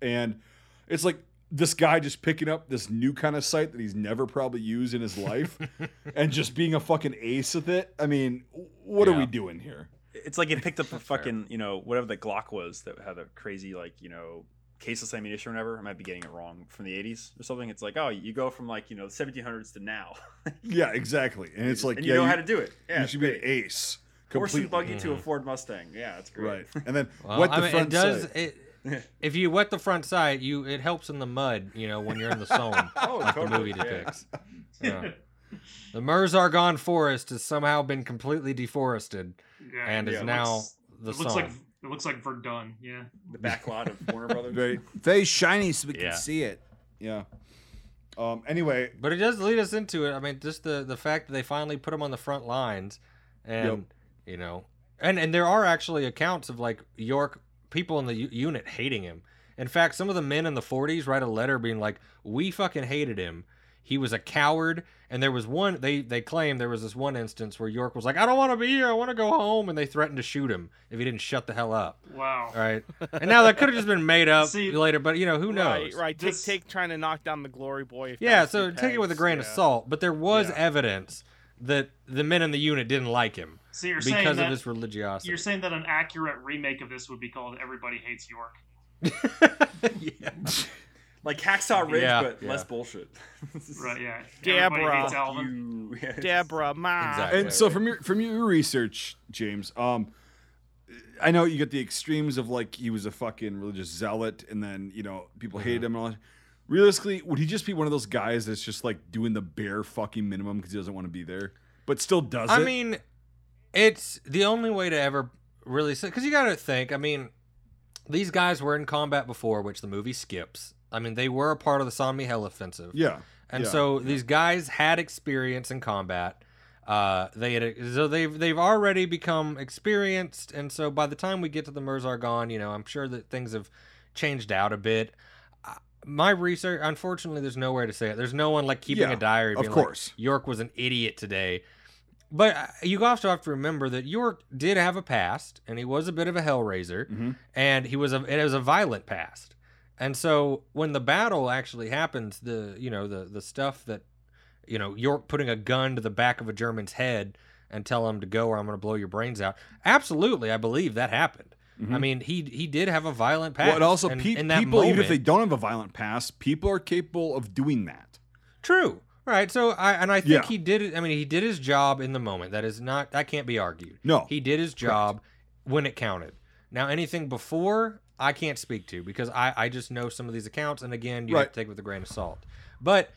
and it's like this guy just picking up this new kind of sight that he's never probably used in his life and just being a fucking ace with it. I mean, what are we doing here? It's like it picked up a fucking, you know, whatever the Glock was that had a crazy, like, you know, caseless ammunition or whatever. I might be getting it wrong from the 80s or something. It's like, oh, you go from like, you know, the 1700s to now. Yeah, exactly. And it's like, and yeah, you know how to do it. Yeah, you it's should be an great. ace. Horse and completely. buggy to a mm-hmm. Ford Mustang. Yeah, that's great. Right. And then Well, wet I the mean, front it does. sight. It, if you wet the front side, you it helps in the mud. You know when you're in the zone. Oh, like the movie depicts. Yeah. The Meuse-Argonne forest has somehow been completely deforested Yeah, and it is looks- now the it looks Somme. like it looks like Verdun. Yeah. The back lot of Warner Brothers. Very, very shiny so we Yeah. can see it. Yeah. Um. Anyway, But it does lead us into it. I mean, just the the fact that they finally put him on the front lines, and Yep. you know, and and there are actually accounts of like York people in the u- unit hating him. In fact, some of the men in the 40s write a letter being like, "We fucking hated him. He was a coward." And there was one they they claim there was this one instance where York was like, "I don't want to be here. I want to go home," and they threatened to shoot him if he didn't shut the hell up. Wow. All right. And now that could have just been made up See- later, but you know who knows? Right, right. Take This- take trying to knock down the glory boy. Yeah, so the take it with a pegs, grain of salt. But there was Yeah. evidence that the men in the unit didn't like him So you're saying because that of his religiosity. you're saying that an accurate remake of this would be called "Everybody Hates York." yeah. Like Hacksaw Ridge, Yeah, but yeah. less bullshit. Right? Yeah. Deborah. Everybody. You- yeah, Deborah, ma. Exactly. and so from your from your research, James, um, I know you get the extremes of like he was a fucking religious zealot, and then you know people Mm-hmm. hated him. And all that. Realistically, would he just be one of those guys that's just like doing the bare fucking minimum because he doesn't want to be there, but still does I it? I mean, it's the only way to ever really because you got to think. I mean, these guys were in combat before, which the movie skips. I mean, they were a part of the Saint-Mihiel offensive. yeah, And yeah. so these guys had experience in combat. Uh, they had so they've they've already become experienced, and so by the time we get to the Meuse-Argonne, you know, I'm sure that things have changed out a bit. Uh, My research, unfortunately, there's nowhere to say it. There's no one like keeping Yeah, a diary. of being like, course. York was an idiot today. But uh, you also have to remember that York did have a past, and he was a bit of a hellraiser, Mhm. and he was a it was a violent past. And so when the battle actually happens, the you know the the stuff that you know York putting a gun to the back of a German's head and tell him to go or I'm going to blow your brains out. Absolutely, I believe that happened. I mm-hmm. mean, he he did have a violent past. Well, also and pe- in that people, even if they don't have a violent past, people are capable of doing that. True. Right. So I and I think Yeah. he did it. I mean, he did his job in the moment. That is not that can't be argued. No. He did his job when it counted. Now anything before I can't speak to because I I just know some of these accounts and again you have to take it with a grain of salt. But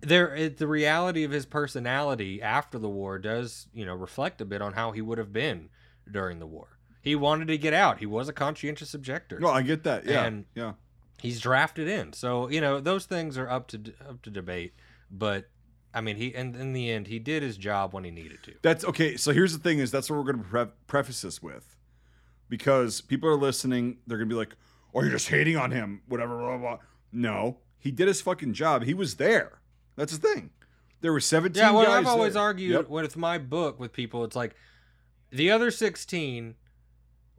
there it, the reality of his personality after the war does, you know, reflect a bit on how he would have been during the war. He wanted to get out. He was a conscientious objector. No, I get that. Yeah, And- yeah. he's drafted in. So you know those things are up to up to debate. But I mean, he and in the end, he did his job when he needed to. That's okay. So here's the thing: is that's what we're going to pre- preface this with, because people are listening. They're going to be like, "Oh, you're just hating on him." Whatever. Blah, blah, blah. No, he did his fucking job. He was there. That's the thing. There were 17 Yeah, well, I've always there. argued Yep. with my book with people. It's like the other sixteen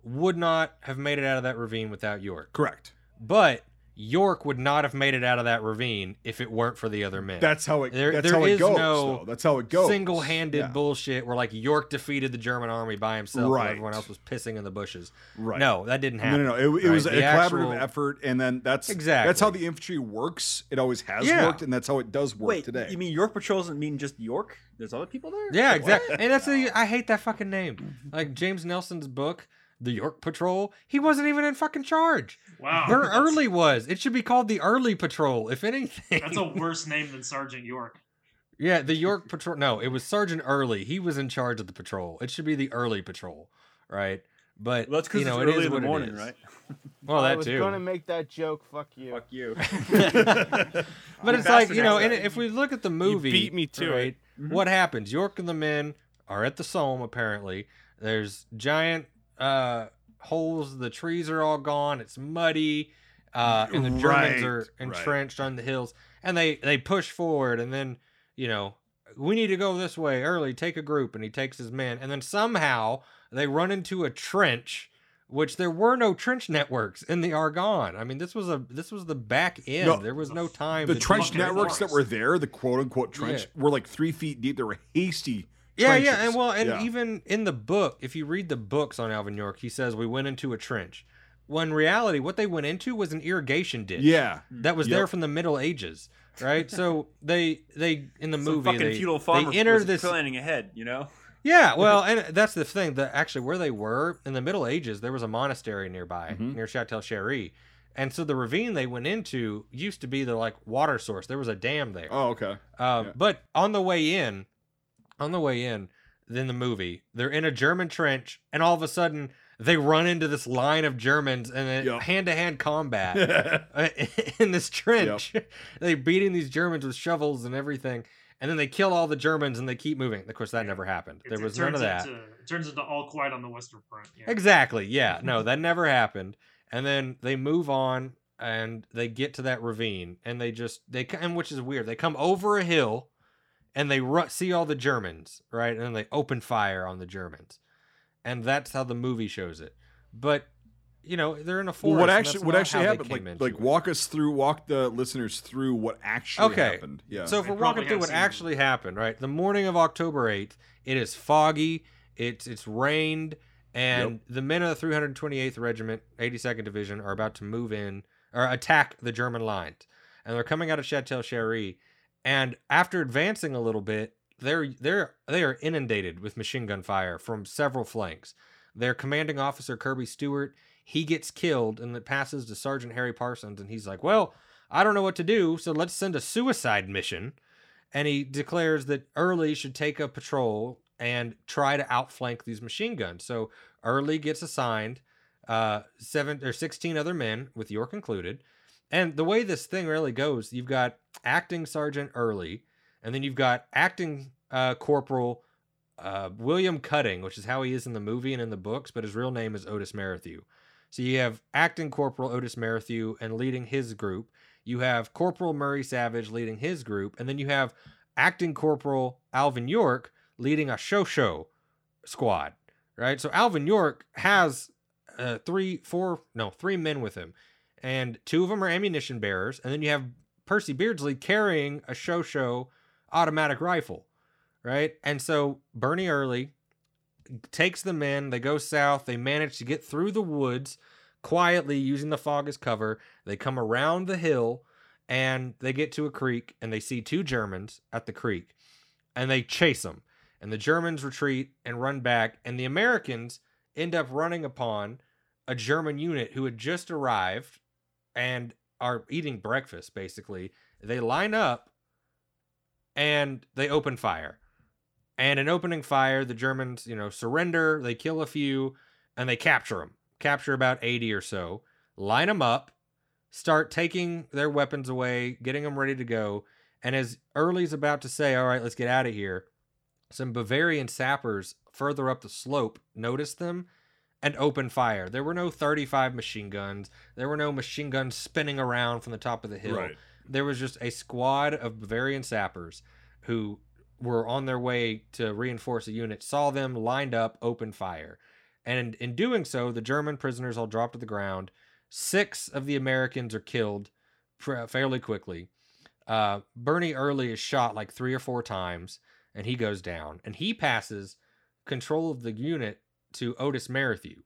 would not have made it out of that ravine without York, Correct. but York would not have made it out of that ravine if it weren't for the other men. That's how it. There- that's there how it is goes. no though. That's how it goes. single-handed Yeah. bullshit where like York defeated the German army by himself Right. while everyone else was pissing in the bushes. Right. No, that didn't happen. no, no. It, it right? was a The collaborative effort, and then that's Exactly. That's how the infantry works. It always has Yeah. worked, and that's how it does work Wait, today. you mean York Patrol doesn't mean just York? There's other people there? Yeah, What? exactly. And that's the I hate that fucking name. Like James Nelson's book, The York Patrol, he wasn't even in fucking charge. Wow. Bert that's- Early was. It should be called the Early Patrol, if anything. That's a worse name than Sergeant York. yeah, the York Patrol. No, it was Sergeant Early. He was in charge of the patrol. It should be the Early Patrol, right? But Well, that's because you know, it's it early is in the morning, right? Well, that I that was too. gonna make that joke. Fuck you. Fuck you. But it's like you know, and if we look at the movie, beat me to right, mm-hmm. What happens? York and the men are at the Somme. Apparently, there's giant uh, holes. The trees are all gone. It's muddy, uh, and the Germans Right, are right. entrenched on the hills. And they they push forward, and then you know we need to go this way early. Take a group, and he takes his men, and then somehow they run into a trench which there were no trench networks in the Argonne. I mean, this was a this was the back end. No, there was no time. The trench networks that were there, the quote unquote trench, Yeah. were like three feet deep. They were hasty. Yeah, yeah, and well, and Yeah. even in the book, if you read the books on Alvin York, he says we went into a trench. Well, in reality, what they went into was an irrigation ditch. yeah, that was Yep. there from the Middle Ages, right? so they they in the Some movie fucking they, feudal farmer they enter was this planning ahead, you know? Yeah, well, and that's the thing that actually where they were in the Middle Ages, there was a monastery nearby Mhm. near Châtel-Chéhéry. And so the ravine they went into used to be the like water source. There was a dam there. Oh, okay. Um, yeah. But on the way in, on the way in, in the movie, they're in a German trench, and all of a sudden they run into this line of Germans and Yep. hand to hand combat uh, in this trench. they beating these Germans with shovels and everything, and then they kill all the Germans and they keep moving. Of course, that never happened. It- There it was none of that. Into, it turns into all quiet on the Western Front. Yeah. Exactly. Yeah. No, that never happened. And then they move on and they get to that ravine and they just they c- and which is weird. They come over a hill and they ru- see all the Germans, right? And then they open fire on the Germans. And that's how the movie shows it. But you know, they're in a forest. Well, what actually what actually happened? Like, like walk us through, walk the listeners through what actually Okay. happened. Yeah. So if we're walking through what seen- actually happened, right? The morning of October 8th, it is foggy, it's it's rained, and the men of the 328th Regiment, 82nd Division, are about to move in or attack the German lines. And they're coming out of Chateau Chery, and after advancing a little bit, they're they're they are inundated with machine gun fire from several flanks. Their commanding officer Kirby Stewart, he gets killed and it passes to Sergeant Harry Parsons and he's like, "Well, I don't know what to do, so let's send a suicide mission." And he declares that Early should take a patrol and try to outflank these machine guns. So Early gets assigned uh, seven or sixteen other men, with York included. And the way this thing really goes, you've got acting Sergeant Early, and then you've got acting uh, Corporal uh, William Cutting, which is how he is in the movie and in the books, but his real name is Otis Merrithew. So you have acting Corporal Otis Merrithew and leading his group. You have Corporal Murray Savage leading his group, and then you have acting Corporal Alvin York leading a Chauchat squad. Right. So Alvin York has uh, three, four, no, three men with him, and two of them are ammunition bearers, and then you have Percy Beardsley carrying a show automatic rifle. Right. And so Bernie Early takes the men. They go south. They manage to get through the woods quietly using the fog as cover. They come around the hill and they get to a creek and they see two Germans at the creek and they chase them. And the Germans retreat and run back. And the Americans end up running upon a German unit who had just arrived and are eating breakfast, basically. They line up and they open fire. And in opening fire, the Germans, you know, surrender. They kill a few and they capture them. Capture about 80 or so. Line them up. Start taking their weapons away, getting them ready to go. And as Early's about to say, all right, let's get out of here, some Bavarian sappers further up the slope notice them and open fire. There were no 35 machine guns. There were no machine guns spinning around from the top of the hill. Right. There was just a squad of Bavarian sappers who were on their way to reinforce a unit, saw them lined up, open fire. And in doing so, the German prisoners all drop to the ground. Six of the Americans are killed pr- fairly quickly. Uh, Bernie Early is shot like three or four times, and he goes down. And he passes control of the unit to Otis Merrithew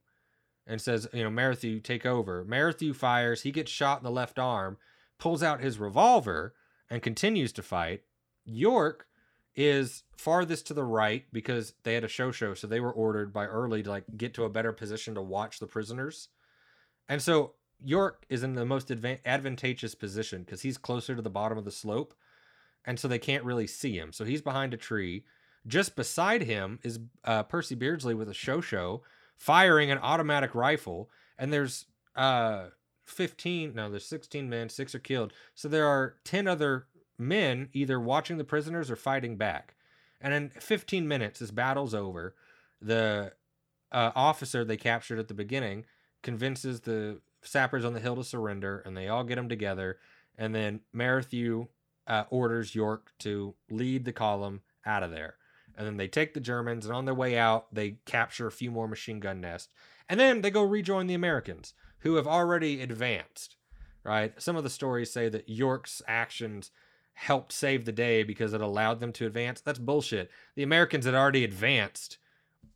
and says, you know, Merrithew, take over. Merrithew fires. He gets shot in the left arm, pulls out his revolver, and continues to fight. York is farthest to the right because they had a Chauchat, so they were ordered by Early to like get to a better position to watch the prisoners. And so York is in the most advan- advantageous position because he's closer to the bottom of the slope, and so they can't really see him. So he's behind a tree. Just beside him is uh, Percy Beardsley with a Chauchat, firing an automatic rifle, and there's uh 15 no there's 16 men six are killed. So there are 10 other men either watching the prisoners or fighting back. And in 15 minutes this battle's over. The uh, officer they captured at the beginning convinces the sappers on the hill to surrender and they all get them together. And then Merrithew uh, orders York to lead the column out of there and then they take the Germans and on their way out they capture a few more machine gun nests And then they go rejoin the Americans who have already advanced, right? Some of the stories say that York's actions helped save the day because it allowed them to advance. That's bullshit. The Americans had already advanced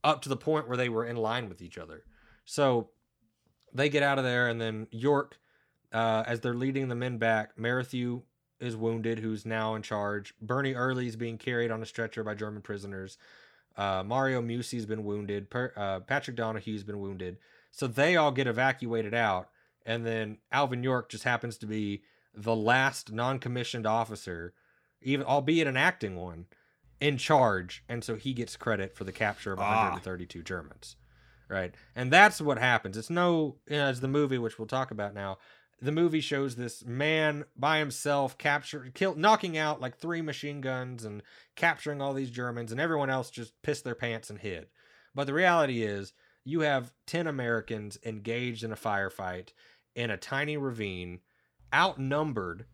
up to the point where they were in line with each other. So they get out of there, and then York, uh, as they're leading the men back, Merrithew is wounded, who's now in charge. Bernie Early is being carried on a stretcher by German prisoners. Uh, Mario Muzzi's been wounded. Per, uh, Patrick Donahue's been wounded. So they all get evacuated out, and then Alvin York just happens to be the last non-commissioned officer, even albeit an acting one, in charge, and so he gets credit for the capture of Ah. 132 Germans. Right, and that's what happens. It's no you know, as the movie, which we'll talk about now. The movie shows this man by himself capture, kill, knocking out like three machine guns and capturing all these Germans, and everyone else just pissed their pants and hid. But the reality is, you have 10 Americans engaged in a firefight in a tiny ravine, outnumbered,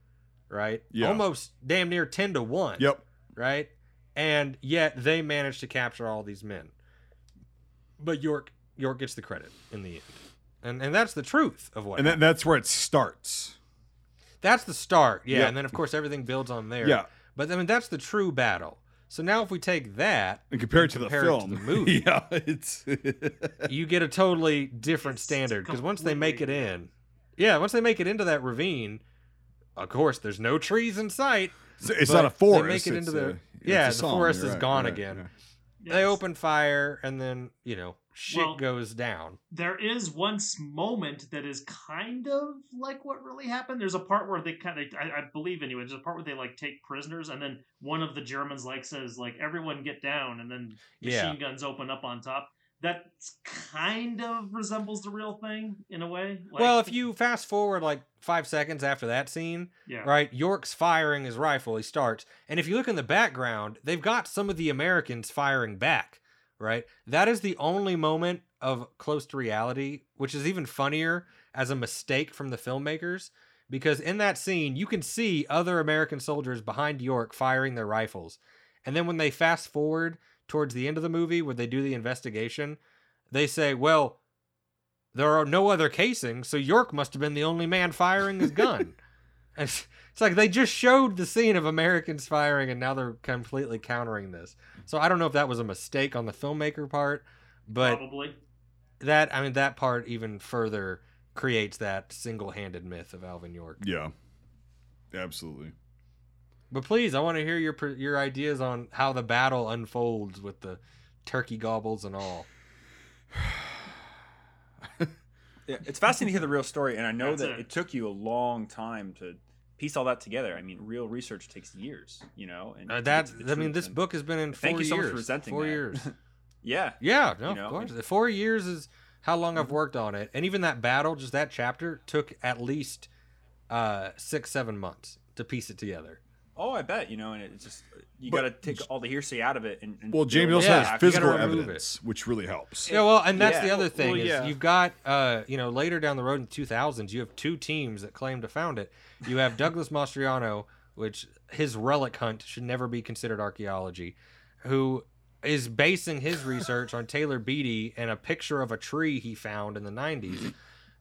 right? Yeah. Almost damn near 10 to 1. Yep. Right? And yet they managed to capture all these men. But York York gets the credit in the end. And and that's the truth of what And that, happened. that's where it starts. that's the start. Yeah, Yeah. and then of course everything builds on there. Yeah. But I mean that's the true battle. So now if we take that And compare it to the compare it to film. the movie. yeah, it's you get a totally different It's standard because once they make it in, yeah, once they make it into that ravine, of course, there's no trees in sight. it's, it's not a forest. they forest. make it it's into the- a- yeah, the song, forest is right, gone right, again. yeah. They open fire, and then you know shit Well- goes down. there is one moment that is kind of like what really happened. There's a part where they kind of, I, I believe anyway, there's a part where they like take prisoners, and then one of the Germans like says like everyone get down, and then machine Yeah. guns open up on top. That kind of resembles the real thing in a way. Like, well, if you fast forward like five seconds after that scene, yeah, right? York's firing his rifle. He starts, and if you look in the background, they've got some of the Americans firing back. Right, that is the only moment of close to reality, which is even funnier as a mistake from the filmmakers. Because in that scene, you can see other American soldiers behind York firing their rifles, and then when they fast forward towards the end of the movie, where they do the investigation, they say, "Well, there are no other casings, so York must have been the only man firing his gun." And it's, it's like they just showed the scene of Americans firing, and now they're completely countering this. So I don't know if that was a mistake on the filmmaker part, but probably. that I mean that part even further creates that single-handed myth of Alvin York. Yeah, absolutely. But please, I want to hear your your ideas on how the battle unfolds with the turkey gobbles and all. Yeah, it's fascinating to hear the real story, and I know That's that it. it. took you a long time to piece all that together. I mean, real research takes years, you know. And Uh, that I mean, this book has been in four Thank you so years. much for presenting four that. years. Yeah, Yeah, no, You know, of course. Four years is how long Mm-hmm. I've worked on it, and even that battle, just that chapter, took at least uh, six, seven months to piece it together. Oh, I bet you know, and it's just you But- got to take all the hearsay out of it. And, and Well, James build also has back. you gotta physical remove evidence, which really helps. Yeah, well, and that's Yeah. the other thing well, is yeah. you've got, uh, you know, later down the road in 2000s, you have two teams that claim to found it. You have Douglas Mastriano, which his relic hunt should never be considered archaeology, who is basing his research on Taylor Beatty and a picture of a tree he found in the 90s.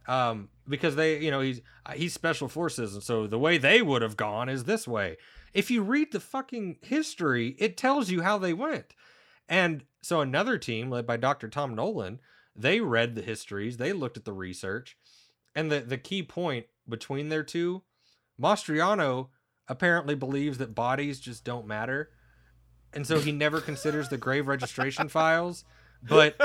Um, because they, you know, he's he's special forces, and so the way they would have gone is this way. If you read the fucking history, it tells you how they went. And so another team led by Dr. Tom Nolan, they read the histories, they looked at the research, and the the key point between their two, Mastriano apparently believes that bodies just don't matter. And so he never considers the grave registration files. But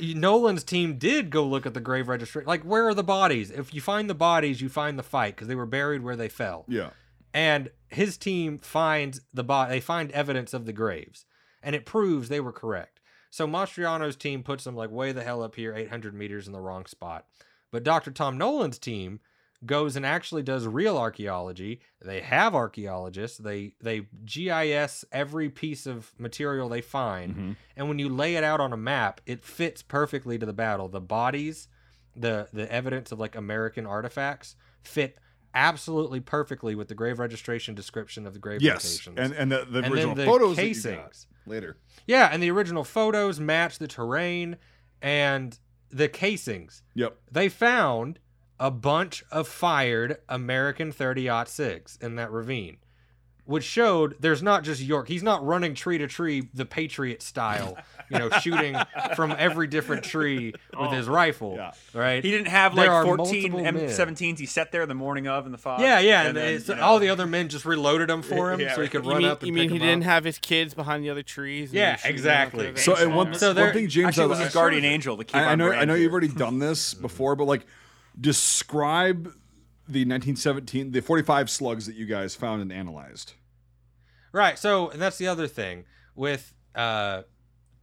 Nolan's team did go look at the grave registration. Like, where are the bodies? If you find the bodies, you find the fight because they were buried where they fell Yeah. And his team finds the body they find evidence of the graves and it proves they were correct. So mastriano's team puts them like way the hell up here 800 meters in the wrong spot. But dr tom nolan's team goes and actually does real archaeology. They have archaeologists. They they gis every piece of material they find. Mhm. and when you lay it out on a map it fits perfectly to the battle. The bodies the the evidence of like american artifacts fit absolutely perfectly with the grave registration description of the grave Yes, locations. and and the, the And original the photos that you got casings. later. yeah, and the original photos match the terrain and the casings. Yep. They found a bunch of fired American 30 6 in that ravine, which showed there's not just York. He's not running tree to tree the Patriot style, you know, shooting from every different tree with Oh, his rifle. yeah. Right? He didn't have There like 14. M17s he set there the morning of in the fog. yeah, yeah. And, then, it's- you know, all the other men just reloaded them for him Yeah, so he could run mean, up and you mean pick he 'em didn't up. have his kids behind the other trees? Yeah, exactly. So and one, So one thing, James, Actually, it was I- his guardian angel to keep I, I know I know you've already done this before, but like describe the 1917 the 45 slugs that you guys found and analyzed. Right. So and that's the other thing with uh,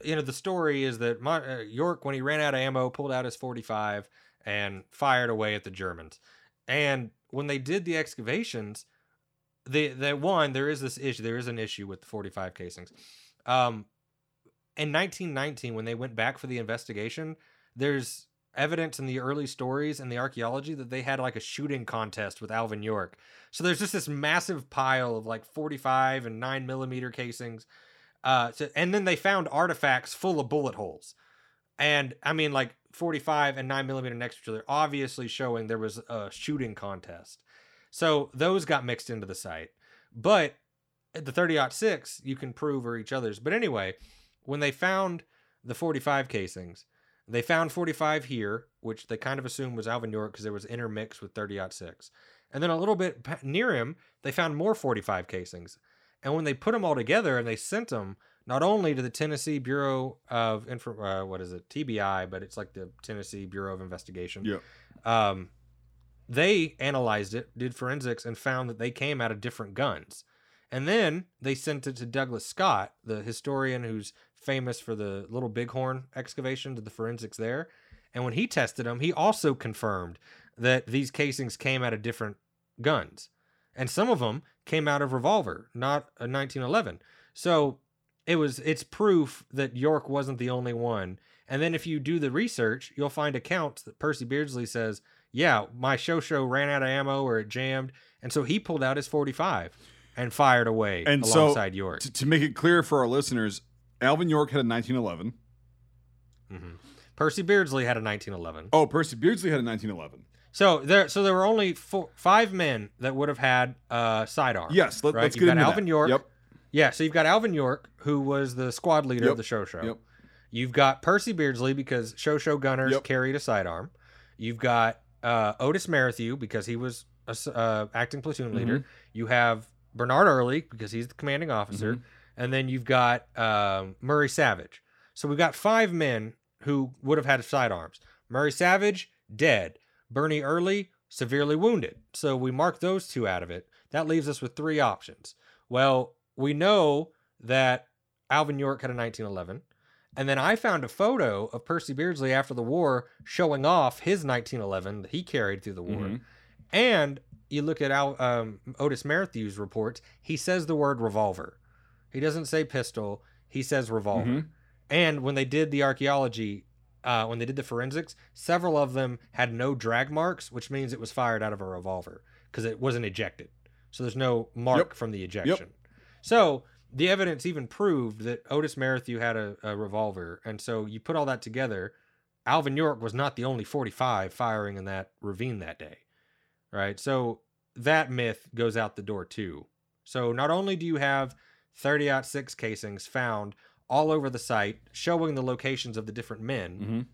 you know, the story is that Mon- uh, York, when he ran out of ammo, pulled out his 45 and fired away at the Germans. And when they did the excavations, the the one there is this issue. There is an issue with the 45 casings. Um, in 1919, when they went back for the investigation, there's evidence in the early stories and the archaeology that they had like a shooting contest with Alvin York. So there's just this massive pile of like 45 and 9 millimeter casings. Uh, so, and then they found artifacts full of bullet holes. And I mean, like 45 and 9 millimeter next to each other, obviously showing there was a shooting contest. So those got mixed into the site. But the 30 6, you can prove are each other's. But anyway, when they found the 45 casings, they found 45 here, which they kind of assumed was Alvin York because there was intermixed with 30 6. And then a little bit near him, they found more 45 casings. And when they put them all together and they sent them not only to the Tennessee Bureau of Info, uh, what is it, TBI, but it's like the Tennessee Bureau of Investigation. Yep. Um, they analyzed it, did forensics, and found that they came out of different guns. And then they sent it to Douglas Scott, the historian who's famous for the Little Bighorn excavation, to the forensics there. And when he tested them, he also confirmed that these casings came out of different guns. And some of them came out of revolver, not a 1911. So it was it's proof that York wasn't the only one. And then if you do the research, you'll find accounts that Percy Beardsley says, "Yeah, my Chauchat ran out of ammo or it jammed, and so he pulled out his 45 and fired away And so alongside York." To, to make it clear for our listeners, Alvin York had a 1911. Mhm. Percy Beardsley had a 1911. Oh, Percy Beardsley had a 1911. So there, so there were only four, five men that would have had uh, sidearm. Yes, let, right? let's You've get got into Alvin that. York. Yep. Yeah, so you've got Alvin York, who was the squad leader Yep. of the Chauchat. Yep. You've got Percy Beardsley because Chauchat gunners Yep. carried a sidearm. You've got uh, Otis Merrithew because he was a uh, acting platoon Mm-hmm. leader. You have Bernard Early because he's the commanding officer, Mm-hmm. And then you've got um, Murray Savage. So we've got five men who would have had sidearms. Murray Savage dead. Bernie Early severely wounded. So we mark those two out of it. That leaves us with three options. Well, we know that Alvin York had a 1911. And then I found a photo of Percy Beardsley after the war showing off his 1911 that he carried through the war. Mhm. And you look at Al, um, Otis Merrithew's reports, he says the word revolver. He doesn't say pistol, he says revolver. Mhm. And when they did the archaeology, uh, when they did the forensics, several of them had no drag marks, which means it was fired out of a revolver because it wasn't ejected. So there's no mark Yep. from the ejection. So the evidence even proved that Otis Merrithew had a, a revolver. And so you put all that together, Alvin York was not the only 45 firing in that ravine that day. Right. So that myth goes out the door too. So not only do you have 30 6 casings found all over the site showing the locations of the different men Mhm.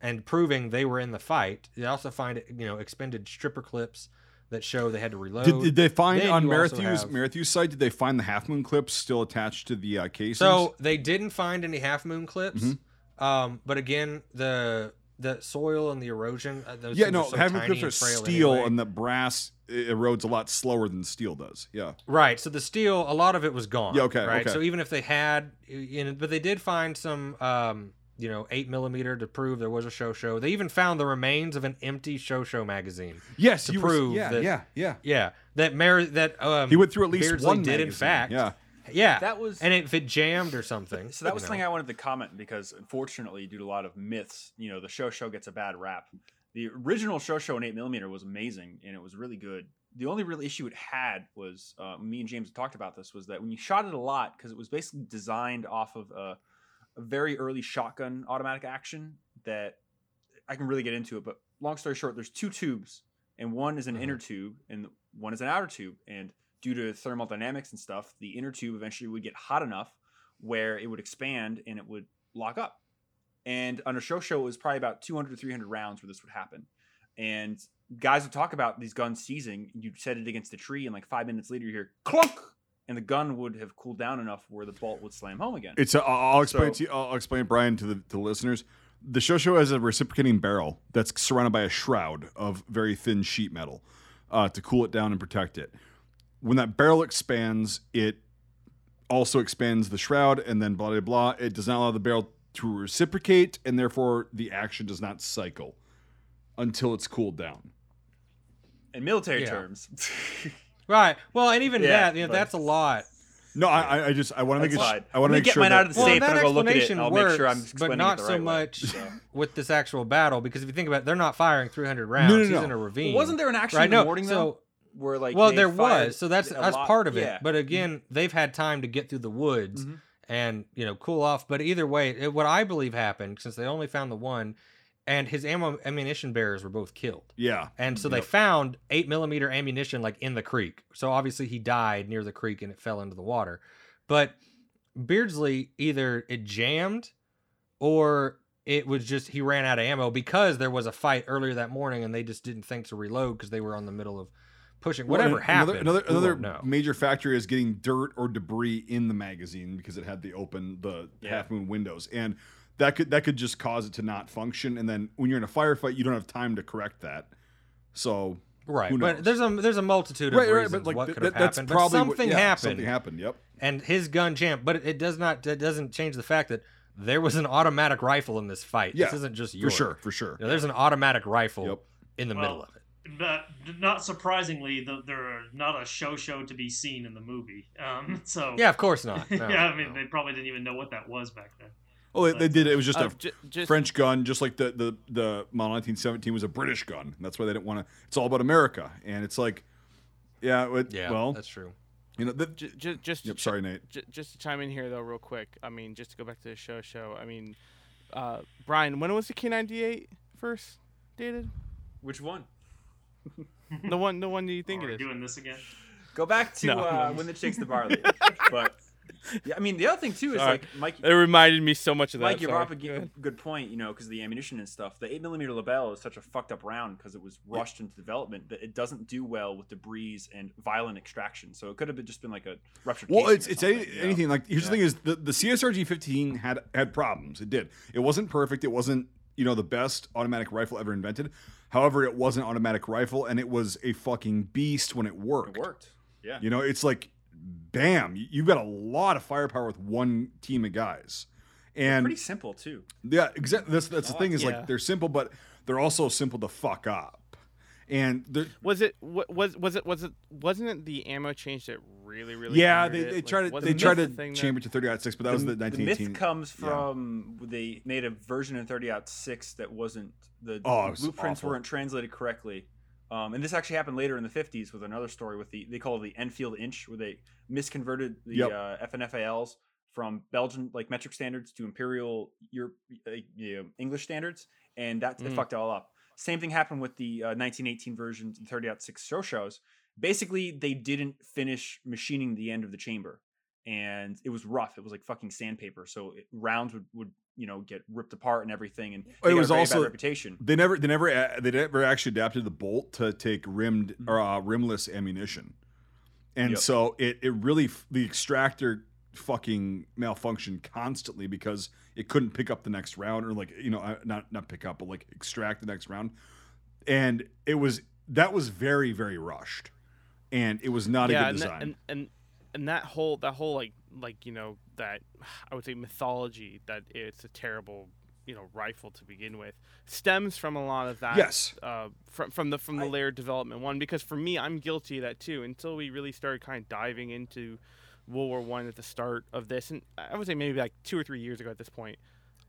and proving they were in the fight, They also find you know expended stripper clips that show they had to reload. Did, did they find Then on you also Merrithew's have- Merrithew's site? Did they find the half moon clips still attached to the uh, casings? So they didn't find any half moon clips. Mm-hmm. Um, but again, the the soil and the erosion. Uh, those yeah, no, so moon tiny and steel, anyway. and the brass erodes a lot slower than steel does. Yeah. Right. So the steel, a lot of it was gone. Yeah, okay, Right. okay. So even if they had, you know, but they did find some, um, you know, eight millimeter to prove there was a Chauchat. They even found the remains of an empty Chauchat magazine. Yes, To you were- prove yeah, that- yeah, yeah. Yeah, that Mer that um, He went through at least Beardsley one did in fact. Yeah. Yeah, That was- and if it jammed or something. So that was know. something I wanted to comment because unfortunately, due to a lot of myths, you know, the Chauchat gets a bad rap. The original Chauchat in eight millimeter was amazing and it was really good. The only real issue it had was uh, me and James talked about this was that when you shot it a lot because it was basically designed off of a, a very early shotgun automatic action that I can really get into it, but long story short, there's two tubes, and one is an Mhm. inner tube, and one is an outer tube. And due to thermal dynamics and stuff, the inner tube eventually would get hot enough where it would expand and it would lock up. And on a Chauchat, it was probably about 200 to 300 rounds where this would happen. And guys would talk about these guns seizing. You'd set it against a tree, and like five minutes later, you hear clunk, and the gun would have cooled down enough where the bolt would slam home again. It's. A, I'll I'll explain So- to you. I'll explain Brian to the to the listeners. The Chauchat has a reciprocating barrel that's surrounded by a shroud of very thin sheet metal uh, to cool it down and protect it. When that barrel expands, it also expands the shroud, and then blah blah blah. It does not allow the barrel to reciprocate, and therefore the action does not cycle until it's cooled down. In military Yeah. terms, Right. Well, and even Yeah, that, you know, that's a lot. No, I, I- I just I want to make That's it. I want to make get sure mine that, out of the Well, safe, that and I'll go look at it. explanation and I'll works, make sure I'm but not it so right way. much So- with this actual battle because if you think about it, they're not firing 300 rounds. no, He's no. He's in a ravine. Wasn't there an action right? in the No, morning so, where like well, there was. So that's that's lot- part of it. yeah. But again, they've had time to get through the woods Mhm. and you know cool off. But either way, it, what I believe happened since they only found the one, and his ammo ammunition bearers were both killed. yeah, And so they found eight millimeter ammunition like in the creek. So obviously he died near the creek and it fell into the water. But Beardsley either it jammed or it was just he ran out of ammo because there was a fight earlier that morning and they just didn't think to reload because they were on the middle of pushing. Whatever and happened. Another another, another major factor is getting dirt or debris in the magazine because it had the open the Yeah. half moon windows, and that could that could just cause it to not function. And then when you're in a firefight, you don't have time to correct that. So right. who But there's a there's a multitude of right, reasons what th- could have that- that's happened. But probably what- something yeah, happened. Something happened. Yep. and his gun jammed. But it does not it doesn't change the fact that there was an automatic rifle in this fight. Yeah, this isn't just For sure. For sure. You know, there's an automatic rifle Yep. in the Well, middle of it. But not surprisingly, the, they're not a Chauchat to be seen in the movie. Um, so Yeah, of course not. No, yeah, I mean no. they probably didn't even know what that was back then. Oh, they, they did. It was just Uh, a just French gun, just like the the the Model 1917 was a British gun. That's why they didn't want to. It's all about America, and it's like, yeah. It, yeah, well, that's true. you know. The, ju- ju- just yep. to Sorry, Nate. J- just to chime in here though, real quick. I mean, just to go back to the show, show. I mean, uh, Brian, when was the K98 first dated? Which one? The one, the one that you think Are it we is? doing this again? Go back to No. uh, when the chicks the barley. but yeah, I mean the other thing too is Sorry. like Mike. It reminded me so much of that. Mike, you brought sorry. up a g- good point, you know, because the ammunition and stuff. The eight millimeter Lebel is such a fucked up round because it was rushed into development that it doesn't do well with debris and violent extraction. So it could have been just been like a ruptured. Well, casing it's it's something, any, you know? anything like here's Yeah. the thing is the the CSRG 15 had had problems. It did. It wasn't perfect. It wasn't you know the best automatic rifle ever invented. However, it was an automatic rifle, and it was a fucking beast when it worked. It worked. Yeah. You know, it's like, bam, you- you've got a lot of firepower with one team of guys, and Pretty simple too. yeah, exactly. That's that's the thing is Yeah. like they're simple, but they're also simple to fuck up. And they're, Was it? Was was it? Was it? Wasn't it the ammo change that really, really? yeah, hindered they, it? they Like, tried to was they tried to the chamber to 30 out six, but that was the the 1918. myth comes yeah. from they made a version in 30 out 6 that wasn't the Oh, was blueprints awful. weren't translated correctly um, and this actually happened later in the 50s with another story with the they call it the enfield inch where they misconverted the Yep. uh, FN FALs from belgian like metric standards to imperial Europe, uh, you know, english standards and that it Mm. fucked it all up same thing happened with the uh, 1918 version 30 out 6 Chauchats basically they didn't finish machining the end of the chamber and it was rough. It was like fucking sandpaper. So it, rounds would, would you know get ripped apart and everything. And they It was also- reputation. They never, they never, they never actually adapted the bolt to take rimmed Mhm. or uh, rimless ammunition, and Yep. so it, it really the extractor fucking malfunction constantly because it couldn't pick up the next round or like you know uh, not not pick up but like extract the next round, and it was that was very very rushed, and it was not a good and, design. that, and and and that whole that whole like like you know that I would say mythology that it's a terrible you know rifle to begin with stems from a lot of that yes, uh, from from the from the I- layered development one. Because for me I'm guilty of that too. Until we really started kind of diving into World War One at the start of this and I would say maybe like two or three years ago at this point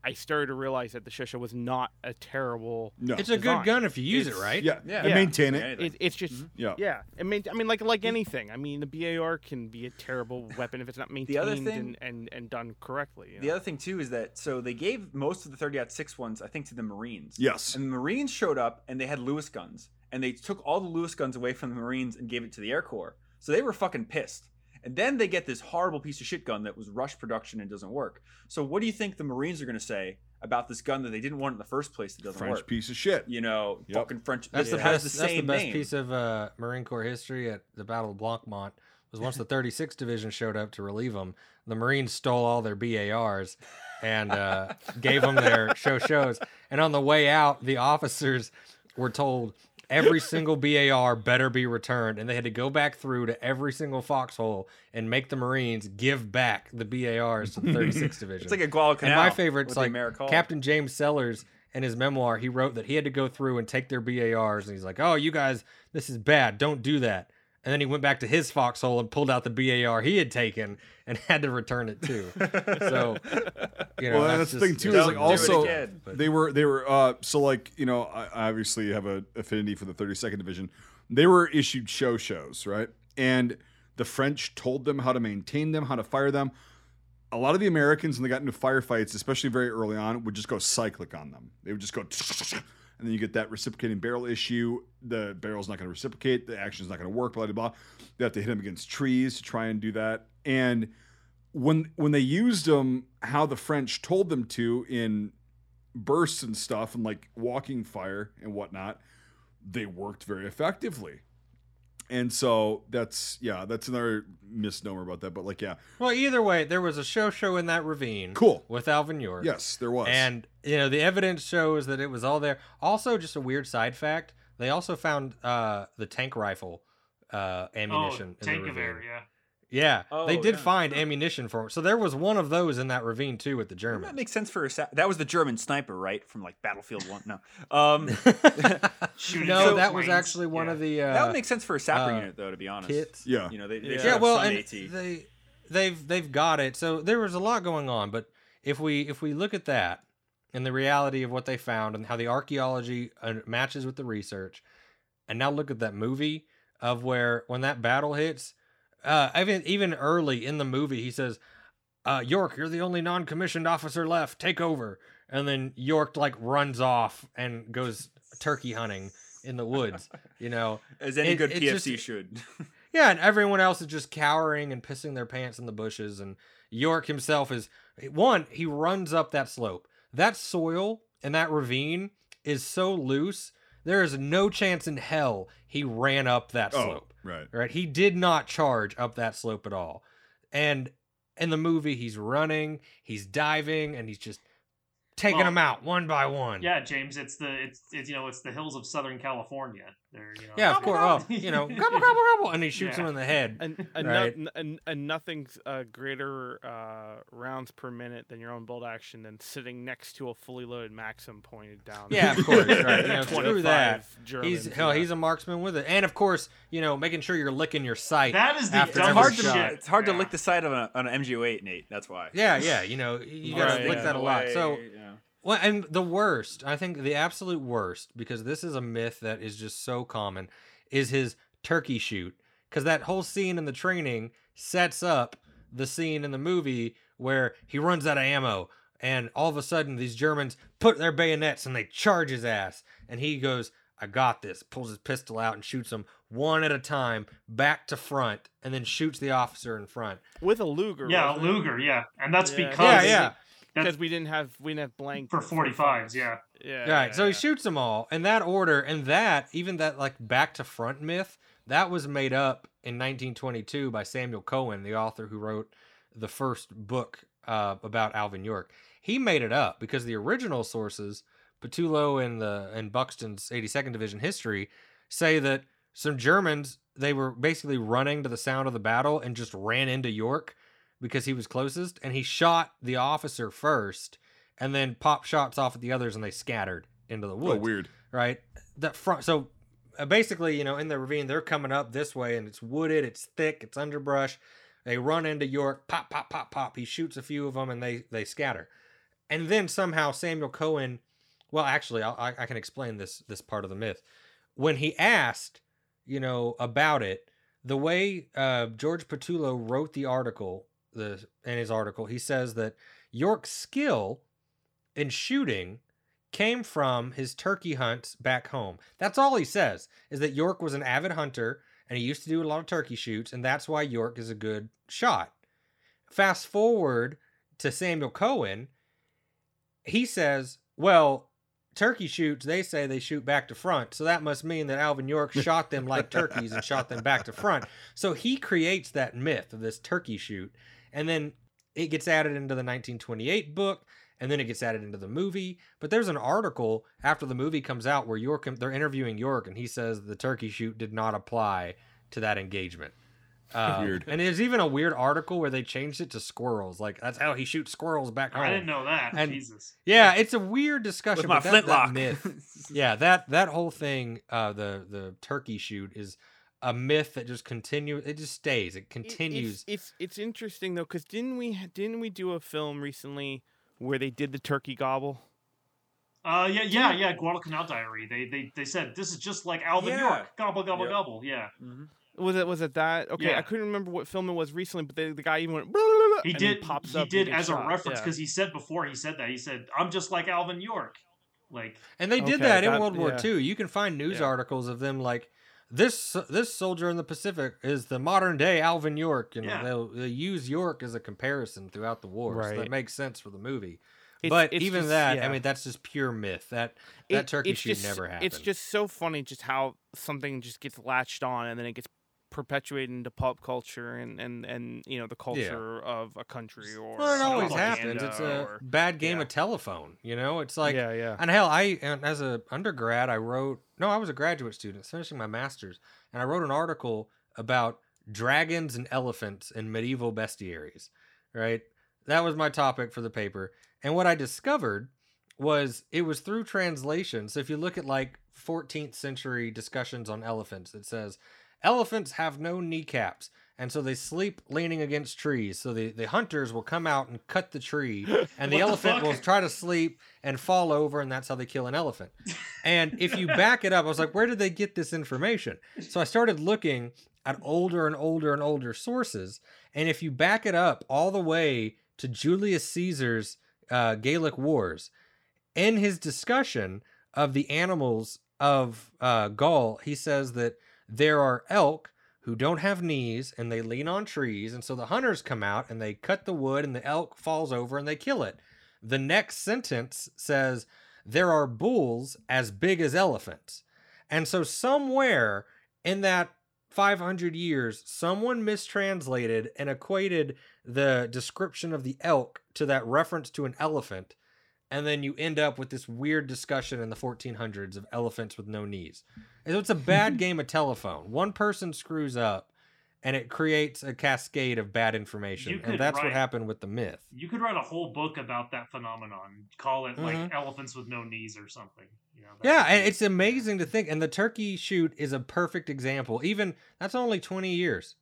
I started to realize that the Chauchat was not a terrible. No. It's a design. good gun if you use it right. yeah, Yeah. and Yeah. maintain it. It, it's just mm-hmm. Yeah. yeah. I mean, I mean, like like anything. I mean, the BAR can be a terrible weapon if it's not maintained other thing- and, and and done correctly. you The other thing too is that so they gave most of the 30 6 ones, I think, to the Marines. Yes. And the Marines showed up and they had Lewis guns, and they took all the Lewis guns away from the Marines and gave it to the Air Corps. So they were fucking pissed. And then they get this horrible piece of shit gun that was rush production and doesn't work. So what do you think the Marines are going to say about this gun that they didn't want in the first place that doesn't French work? French piece of shit. You know, Yep. fucking French. That's the has best. the that's the best name. piece of uh, Marine Corps history at the Battle of Blancmont. Was once the 36th Division showed up to relieve them, the Marines stole all their BARs and uh, gave them their Chauchats. And on the way out, the officers were told every single BAR better be returned, and they had to go back through to every single foxhole and make the Marines give back the BARs to the 36th Division. It's like a Guadalcanal. And my favorite's the like. Captain James Sellers in his memoir. He wrote that he had to go through and take their BARs, and he's like, "Oh, you guys, this is bad. Don't do that." And then he went back to his foxhole and pulled out the BAR he had taken and had to return it too. so, you know, well, that's, the just- thing too. Is like also again. they were they were uh so like you know I I obviously have an affinity for the 32nd Division. They were issued Chauchats, right? And the French told them how to maintain them, how to fire them. A lot of the Americans, when they got into firefights, especially very early on, would just go cyclic on them. They would just go, and then you get that reciprocating barrel issue. The barrel's not going to reciprocate. The action's not going to work. Blah blah blah. They have to hit them against trees to try and do that. And when when they used them how the French told them to in bursts and stuff and like walking fire and whatnot, they worked very effectively. And so that's yeah, that's another misnomer about that. But like yeah, Well, either way, there was a Chauchat in that ravine. Cool. With Alvin York. yes, there was. And you know the evidence shows that it was all there. Also, just a weird side fact: they also found uh, the tank rifle uh, ammunition oh, in tank the of ravine. air, yeah. Yeah, Oh, they did yeah. find ammunition for. him. So there was one of those in that ravine too with the German. That makes sense for a sa- that was the German sniper, right? From like Battlefield One. No, um, Shooting no, at that was actually one yeah. of the uh, that would make sense for a sapper uh, unit, though. To be honest, kits. yeah, You know, they, they Yeah. should Yeah, have well, and AT. they they've they've got it. So there was a lot going on, but if we if we look at that and the reality of what they found and how the archaeology uh, matches with the research, and now look at that movie of where when that battle hits, uh, even even early in the movie, he says, uh, "York, you're the only non-commissioned officer left. Take over." And then York like runs off and goes turkey hunting in the woods. You know, as any it- good PFC just- should. yeah, and everyone else is just cowering and pissing their pants in the bushes. And York himself is one, he runs up that slope. That soil and that ravine is so loose, there is no chance in hell he ran up that oh, slope. Right. Right? He did not charge up that slope at all. And in the movie, he's running, he's diving, and he's just taking Well, them out one by one. Yeah, James, it's the it's, it's you know it's the hills of Southern California. They're you know Yeah, of course. Well, you know, gobble, gobble, gobble, and he shoots Yeah. him in the head. and and, Right. no, and, and nothing's uh, greater uh, rounds per minute than your own bolt action than sitting next to a fully loaded Maxim pointed down. Yeah, of course, right. You know, screw that. 25 Germans, He's hell, yeah. he's a marksman with it, and of course, you know, making sure you're licking your sight. That is the after it's hard dumbest to it's hard to lick the side of an, an MG08, Nate. That's why. Yeah, yeah, you know, you gotta Right, lick yeah. that a lot. So, yeah. Well, and the worst, I think, the absolute worst, because this is a myth that is just so common, is his turkey shoot, because that whole scene in the training sets up the scene in the movie where he runs out of ammo. And all of a sudden, these Germans put their bayonets and they charge his ass. And he goes, I got this. Pulls his pistol out and shoots them one at a time, back to front, and then shoots the officer in front. with a Luger. Yeah, wasn't it? Luger, yeah, and that's Yeah. because Yeah, yeah. Because we didn't have we didn't have blank for 45s, yeah. Yeah, Right. yeah, so he shoots them all in that order, and that even that like back to front myth that was made up in 1922 by Samuel Cowan, the author who wrote the first book uh, about Alvin York. He made it up because the original sources, Pattullo and the and Buxton's 82nd Division history, say that some Germans they were basically running to the sound of the battle and just ran into York because he was closest, and he shot the officer first, and then popped shots off at the others, and they scattered into the Oh, woods weird. right? That front. So uh, basically, you know, in the ravine, they're coming up this way, and it's wooded, it's thick, it's underbrush. They run into York, pop, pop, pop, pop. He shoots a few of them, and they they scatter. and then somehow Samuel Cowan. Well, actually, I I can explain this this part of the myth. When he asked, you know, about it, the way uh, George Pattullo wrote the article, the in his article, he says that York's skill in shooting came from his turkey hunts back home. That's all he says is that York was an avid hunter and he used to do a lot of turkey shoots, and that's why York is a good shot. Fast forward to Samuel Cowan, he says, Well, turkey shoots, they say they shoot back to front. So that must mean that Alvin York shot them like turkeys and shot them back to front. So he creates that myth of this turkey shoot. And then it gets added into the 1928 book and then it gets added into the movie. But there's an article after the movie comes out where York they're interviewing York and he says the turkey shoot did not apply to that engagement. Um, Weird. And there's even a weird article where they changed it to squirrels. Like that's how he shoots squirrels back home. I didn't know that. And- Jesus. Yeah, it's a weird discussion. With my but that, that flintlock. myth, yeah, that that whole thing, uh, the the turkey shoot is a myth that just continues. It just stays. It It- continues. It's, it's it's interesting though, because didn't we didn't we do a film recently where they did the turkey gobble? Uh, yeah, yeah, yeah. Guadalcanal Diary. They, they, they said this is just like Alvin Yeah. York. Gobble, gobble, Yep. gobble. Yeah. Mhm. Was it was it that? Okay, Yeah. I couldn't remember what film it was recently, but the, the guy even went. He and did. pops he up and did as shot. a reference Yeah. because he said before he said that he said I'm just like Alvin York. Like and they did Okay, that in that- World War yeah. II. You can find news Yeah. articles of them like this. This soldier in the Pacific is the modern day Alvin York, and Yeah. they'll, they use York as a comparison throughout the war. So that makes sense for the movie. It's- but it's even just- that, I mean, that's just pure myth. That that It- turkey shoot just- never happened. It's just so funny just how something just gets latched on and then it gets perpetuated into pop culture and and and you know the culture of a country or well, it always happens. It's a or- bad game yeah. of telephone. You know, it's like yeah yeah And hell, I and as a undergrad, I wrote. No, I was a graduate student finishing my master's, and I wrote an article about dragons and elephants in medieval bestiaries. Right, that was my topic for the paper. And what I discovered was it was through translation. So if you look at like 14th century discussions on elephants, it says elephants have no kneecaps. And so they sleep leaning against trees. So the, the hunters will come out and cut the tree, and the What the elephant will try to sleep and fall over, and that's how they kill an elephant. And if you back it up, I was like, where did they get this information? So I started looking at older and older and older sources. And if you back it up all the way to Julius Caesar's uh, Gaelic Wars, in his discussion of the animals of uh, Gaul, he says that there are elk who don't have knees and they lean on trees. And so the hunters come out and they cut the wood and the elk falls over and they kill it. The next sentence says, There are bulls as big as elephants. And so somewhere in that 500 years, someone mistranslated and equated the description of the elk to that reference to an elephant. And then you end up with this weird discussion in the 1400s of elephants with no knees. So it's a bad game of telephone. One person screws up and it creates a cascade of bad information. And that's what happened with the myth. you could write a whole book about that phenomenon. Call it Mhm. like elephants with no knees or something. You know, Yeah, and it's amazing to think. And the turkey shoot is a perfect example. Even that's only 20 years.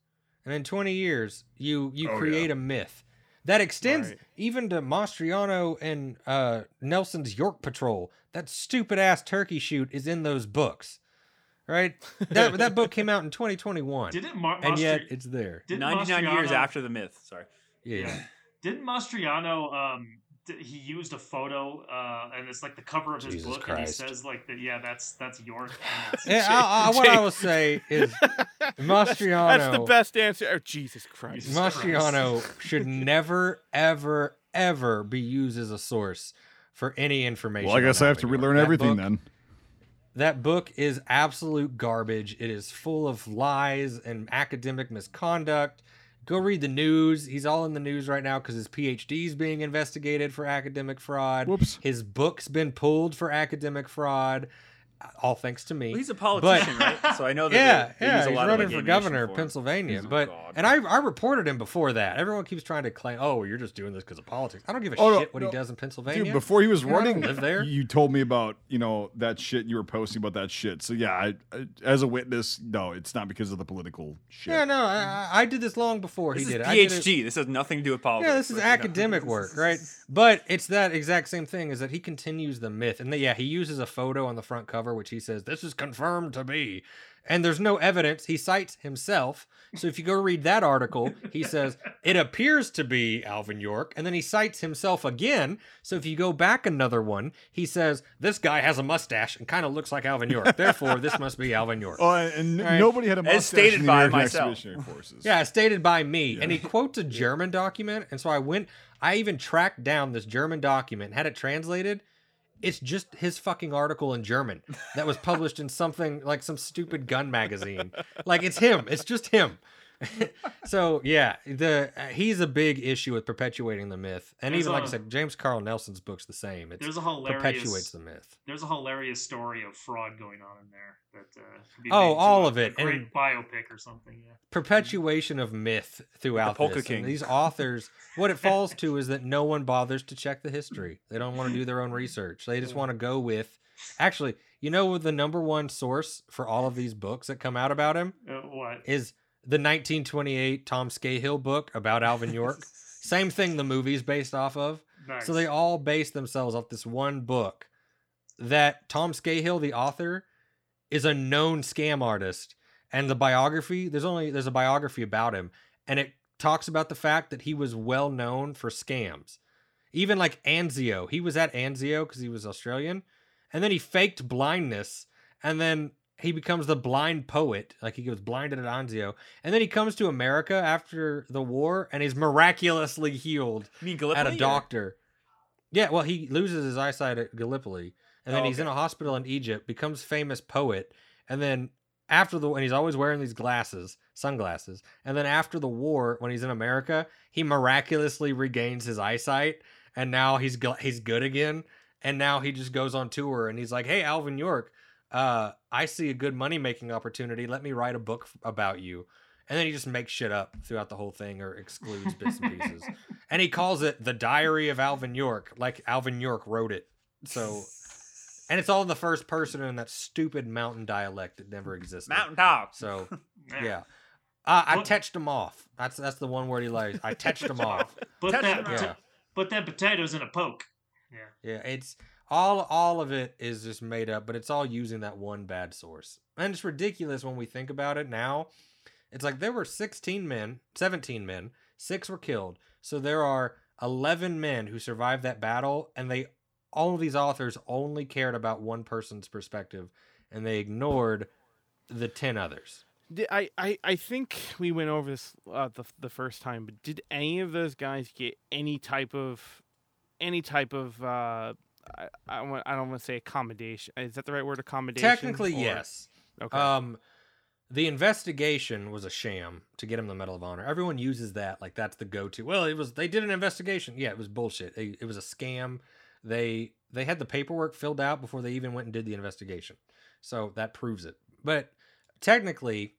And in 20 years, you you Oh, create a myth that extends Right. even to Mastriano and uh, Nelson's York Patrol. That stupid ass turkey shoot is in those books, right? That that book came out in 2021, Didn't Mar- and yet it's there. didn't 99 years after the myth. Sorry. Yeah, Yeah. Didn't Mastriano um d- he used a photo uh and it's like the cover of his Jesus book Christ. and he says like that yeah that's that's York and it's, Yeah, I, I, what I will say is Mastriano. That's the best answer. Oh, Jesus Christ. Jesus Christ. Mastriano should never, ever, ever be used as a source for any information. Well, I guess I have to Alvin York. relearn everything book- then. That book is absolute garbage. It is full of lies and academic misconduct. Go read the news. He's all in the news right now because his PhD is being investigated for academic fraud. Whoops. His book's been pulled for academic fraud. All thanks to me. Well, he's a politician, right? So I know that yeah, they, they yeah, use a he's lot running of for governor ammunition of. Pennsylvania. He's But god. and I I reported him before that. Everyone keeps trying to claim, oh, you're just doing this because of politics. I don't give a Oh, no, shit what no. he does in Pennsylvania. Dude, before he was You know, I don't running, live there. you told me about you know that shit you were posting about that shit. So yeah, I, I, as a witness, no, it's not because of the political shit. yeah, no, I, I I did this long before This he is did it. I did it- PhD. This has nothing to do with politics. Yeah, this is Like, you know. academic work, right? But it's that exact same thing is that he continues the myth. And that, yeah, he uses a photo on the front cover which he says this is confirmed to be. And there's no evidence. He cites himself. So if you go read that article, he says it appears to be Alvin York, and then he cites himself again. So if you go back another one, he says this guy has a mustache and kind of looks like Alvin York. Therefore, this must be Alvin York. Oh, and Right. nobody had a mustache. As mustache stated in the by American myself. Forces. Yeah, stated by me. And he quotes a German document. And so I went, I even tracked down this German document had it translated. It's just his fucking article in German that was published in something like some stupid gun magazine. Like it's him. It's just him. so yeah, the uh, he's a big issue with perpetuating the myth, and There's even like I said, James Carl Nelson's book's the same. It's There's a hilarious perpetuates the myth. There's a hilarious story of fraud going on in there that uh, could be Oh, made into all a- of it, A great and- biopic or something. Yeah. perpetuation of myth throughout Polka this. And King. these authors, what it falls to is that no one bothers to check the history. They don't want to do their own research. They just want to go with. Actually, you know the number one source for all of these books that come out about him Uh, what? is the 1928 Tom Skeyhill book about Alvin York. Same thing the movie's based off of. Nice. So they all base themselves off this one book that Tom Skeyhill, the author, is a known scam artist. And the biography, there's only there's a biography about him, and it talks about the fact that he was well known for scams. Even like Anzio, he was at Anzio because he was Australian, and then he faked blindness, and then he becomes the blind poet. Like he goes blinded at Anzio, and then he comes to America after the war, and he's miraculously healed at a or- doctor. Yeah, well, he loses his eyesight at Gallipoli, and then Oh, he's in a hospital in Egypt, becomes famous poet, and then after the and he's always wearing these glasses, sunglasses, and then after the war, when he's in America, he miraculously regains his eyesight, and now he's he's good again, and now he just goes on tour, and he's like, "Hey, Alvin York, uh, I see a good money making opportunity. Let me write a book about you." And then he just makes shit up throughout the whole thing or excludes bits and pieces and he calls it the diary of alvin york like alvin york wrote it so and it's all in the first person in that stupid mountain dialect that never existed Mountain Top. so yeah uh, i What- touched him off that's that's the one word he likes i touched him off Put Touch that. Yeah. Put that potatoes in a poke. Yeah. yeah it's all all of it is just made up but it's all using that one bad source. And it's ridiculous when we think about it now. It's like there were 16 men 17 men six were killed. So there are 11 men who survived that battle and they all of these authors only cared about one person's perspective and they ignored the 10 others. I, I, I think we went over this uh, the the first time, but did any of those guys get any type of any type of uh, I, I, want, I don't want to say accommodation. Is that the right word? Accommodation. technically or- yes Okay. Um, the investigation was a sham to get him the Medal of Honor. Everyone uses that like that's the go-to. Well, it was they did an investigation. Yeah, it was bullshit. It, it was a scam. They they had the paperwork filled out before they even went and did the investigation. So that proves it. But technically,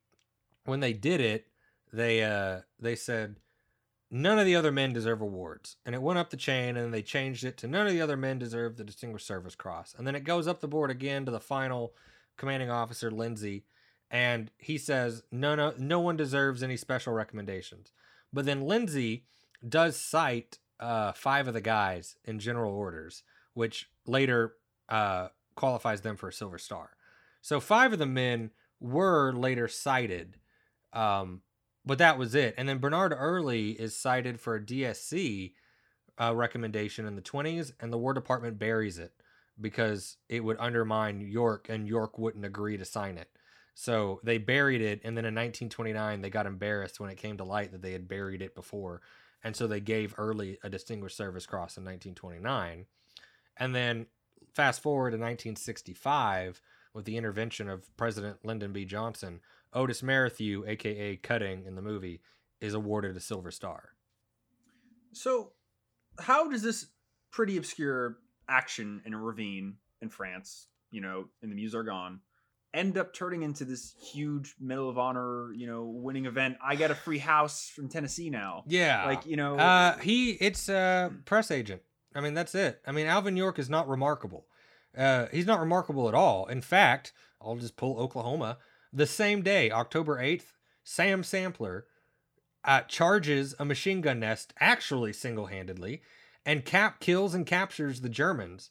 when they did it, they uh they said none of the other men deserve awards. And it went up the chain and they changed it to none of the other men deserve the Distinguished Service Cross. And then it goes up the board again to the final commanding officer Lindsey and he says no no no one deserves any special recommendations. But then Lindsey does cite uh, five of the guys in general orders, which later uh, qualifies them for a silver star. So five of the men were later cited, um, but that was it. And then Bernard Early is cited for a DSC uh, recommendation in the 20s, and the War Department buries it because it would undermine York, and York wouldn't agree to sign it. So they buried it, and then in 1929 they got embarrassed when it came to light that they had buried it before, and so they gave Early a Distinguished Service Cross in 1929. And then fast forward to 1965 with the intervention of President Lyndon B. Johnson, Otis Merrithew, aka Cutting in the movie, is awarded a Silver Star. So, how does this pretty obscure action in a ravine in France, you know, in the Meuse-Argonne, end up turning into this huge Medal of Honor, you know, winning event. I got a free house from Tennessee now. Yeah. Like, you know, Uh, he it's a press agent. I mean, that's it. I mean, Alvin York is not remarkable. Uh, he's not remarkable at all. In fact, I'll just pull Oklahoma. The same day, October eighth, Sam Sampler uh, charges a machine gun nest, actually single handedly, and cap kills and captures the Germans,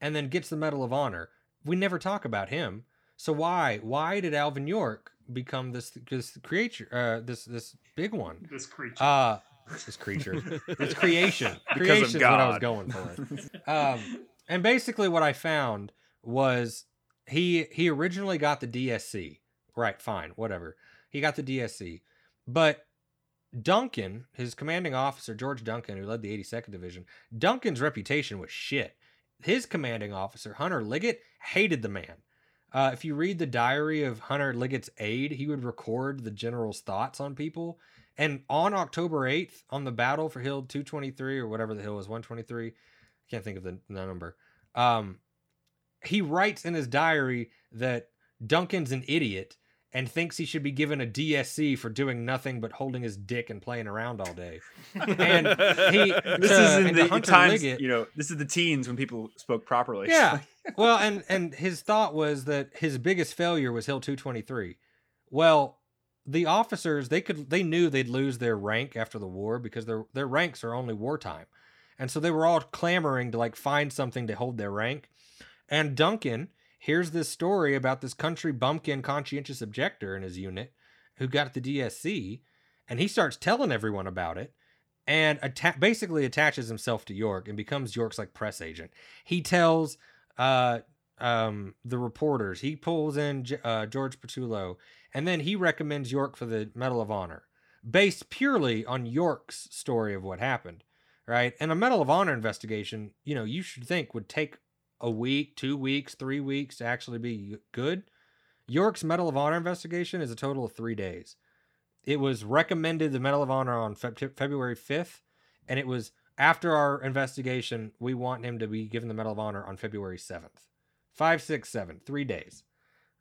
and then gets the Medal of Honor. We never talk about him. So why why did Alvin York become this this creature uh, this this big one? This creature. Uh this creature. this creation. Because creation of is what I was going for. um, and basically what I found was he he originally got the DSC. Right, fine, whatever. He got the DSC. But Duncan, his commanding officer, George Duncan, who led the 82nd Division, Duncan's reputation was shit. His commanding officer, Hunter Liggett, hated the man. Uh, if you read the diary of Hunter Liggett's aide, he would record the general's thoughts on people. And on October 8th, on the battle for Hill 223 or whatever the hill was, 123, I can't think of the, the number. Um, he writes in his diary that Duncan's an idiot and thinks he should be given a DSC for doing nothing but holding his dick and playing around all day. And he, this to- is in the times, Liggett- you know, this is the teens when people spoke properly. yeah. Well, and and his thought was that his biggest failure was Hill 223. Well, the officers they could they knew they'd lose their rank after the war because their their ranks are only wartime. And so they were all clamoring to like find something to hold their rank. And Duncan hears this story about this country bumpkin conscientious objector in his unit who got the DSC and he starts telling everyone about it and atta- basically attaches himself to York and becomes York's like press agent. He tells uh um the reporters he pulls in uh, George Pattullo and then he recommends York for the Medal of Honor based purely on York's story of what happened right and a Medal of Honor investigation you know you should think would take a week 2 weeks 3 weeks to actually be good York's Medal of Honor investigation is a total of 3 days it was recommended the Medal of Honor on Feb- February 5th and it was after our investigation, we want him to be given the Medal of Honor on February 7th. Five, six, seven, three days.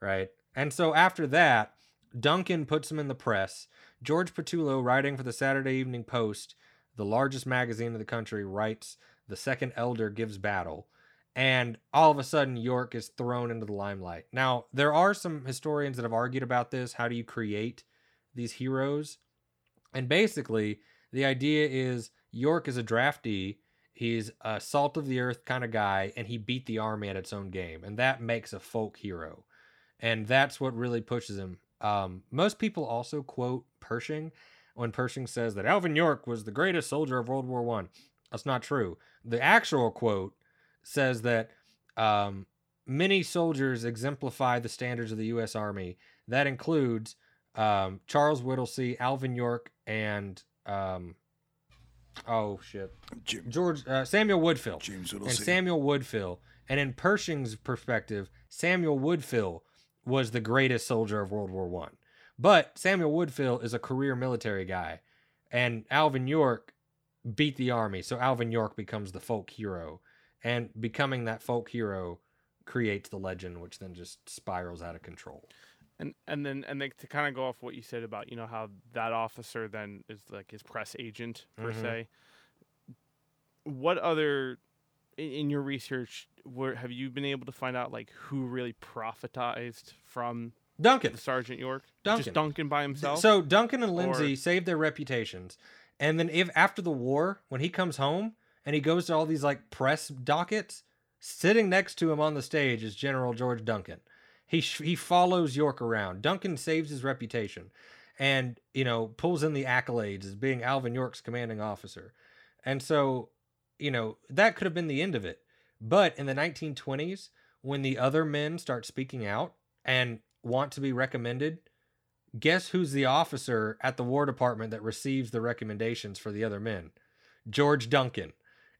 Right? And so after that, Duncan puts him in the press. George Pattullo, writing for the Saturday Evening Post, the largest magazine in the country, writes The Second Elder Gives Battle. And all of a sudden, York is thrown into the limelight. Now, there are some historians that have argued about this. How do you create these heroes? And basically, the idea is York is a draftee. He's a salt of the earth kind of guy, and he beat the army at its own game, and that makes a folk hero, and that's what really pushes him. Um, most people also quote Pershing when Pershing says that Alvin York was the greatest soldier of World War One. That's not true. The actual quote says that um, many soldiers exemplify the standards of the U.S. Army. That includes um, Charles Whittlesey, Alvin York, and um, oh shit, Jim, George uh, Samuel Woodfill James Whittlesey, and Samuel Woodfill. And in Pershing's perspective, Samuel Woodfill was the greatest soldier of World War One. But Samuel Woodfill is a career military guy, and Alvin York beat the army, so Alvin York becomes the folk hero, and becoming that folk hero creates the legend, which then just spirals out of control. And and then and then to kind of go off what you said about you know how that officer then is like his press agent per Mhm. se. What other in, in your research where have you been able to find out like who really profitized from Duncan. Sergeant York? Duncan. Just Duncan by himself. So Duncan and Or- Lindsey saved their reputations, and then if after the war, when he comes home and he goes to all these like press dockets, sitting next to him on the stage is General George Duncan. He he follows York around. Duncan saves his reputation, and you know pulls in the accolades as being Alvin York's commanding officer, and so you know that could have been the end of it. But in the 1920s, when the other men start speaking out and want to be recommended, guess who's the officer at the War Department that receives the recommendations for the other men? George Duncan.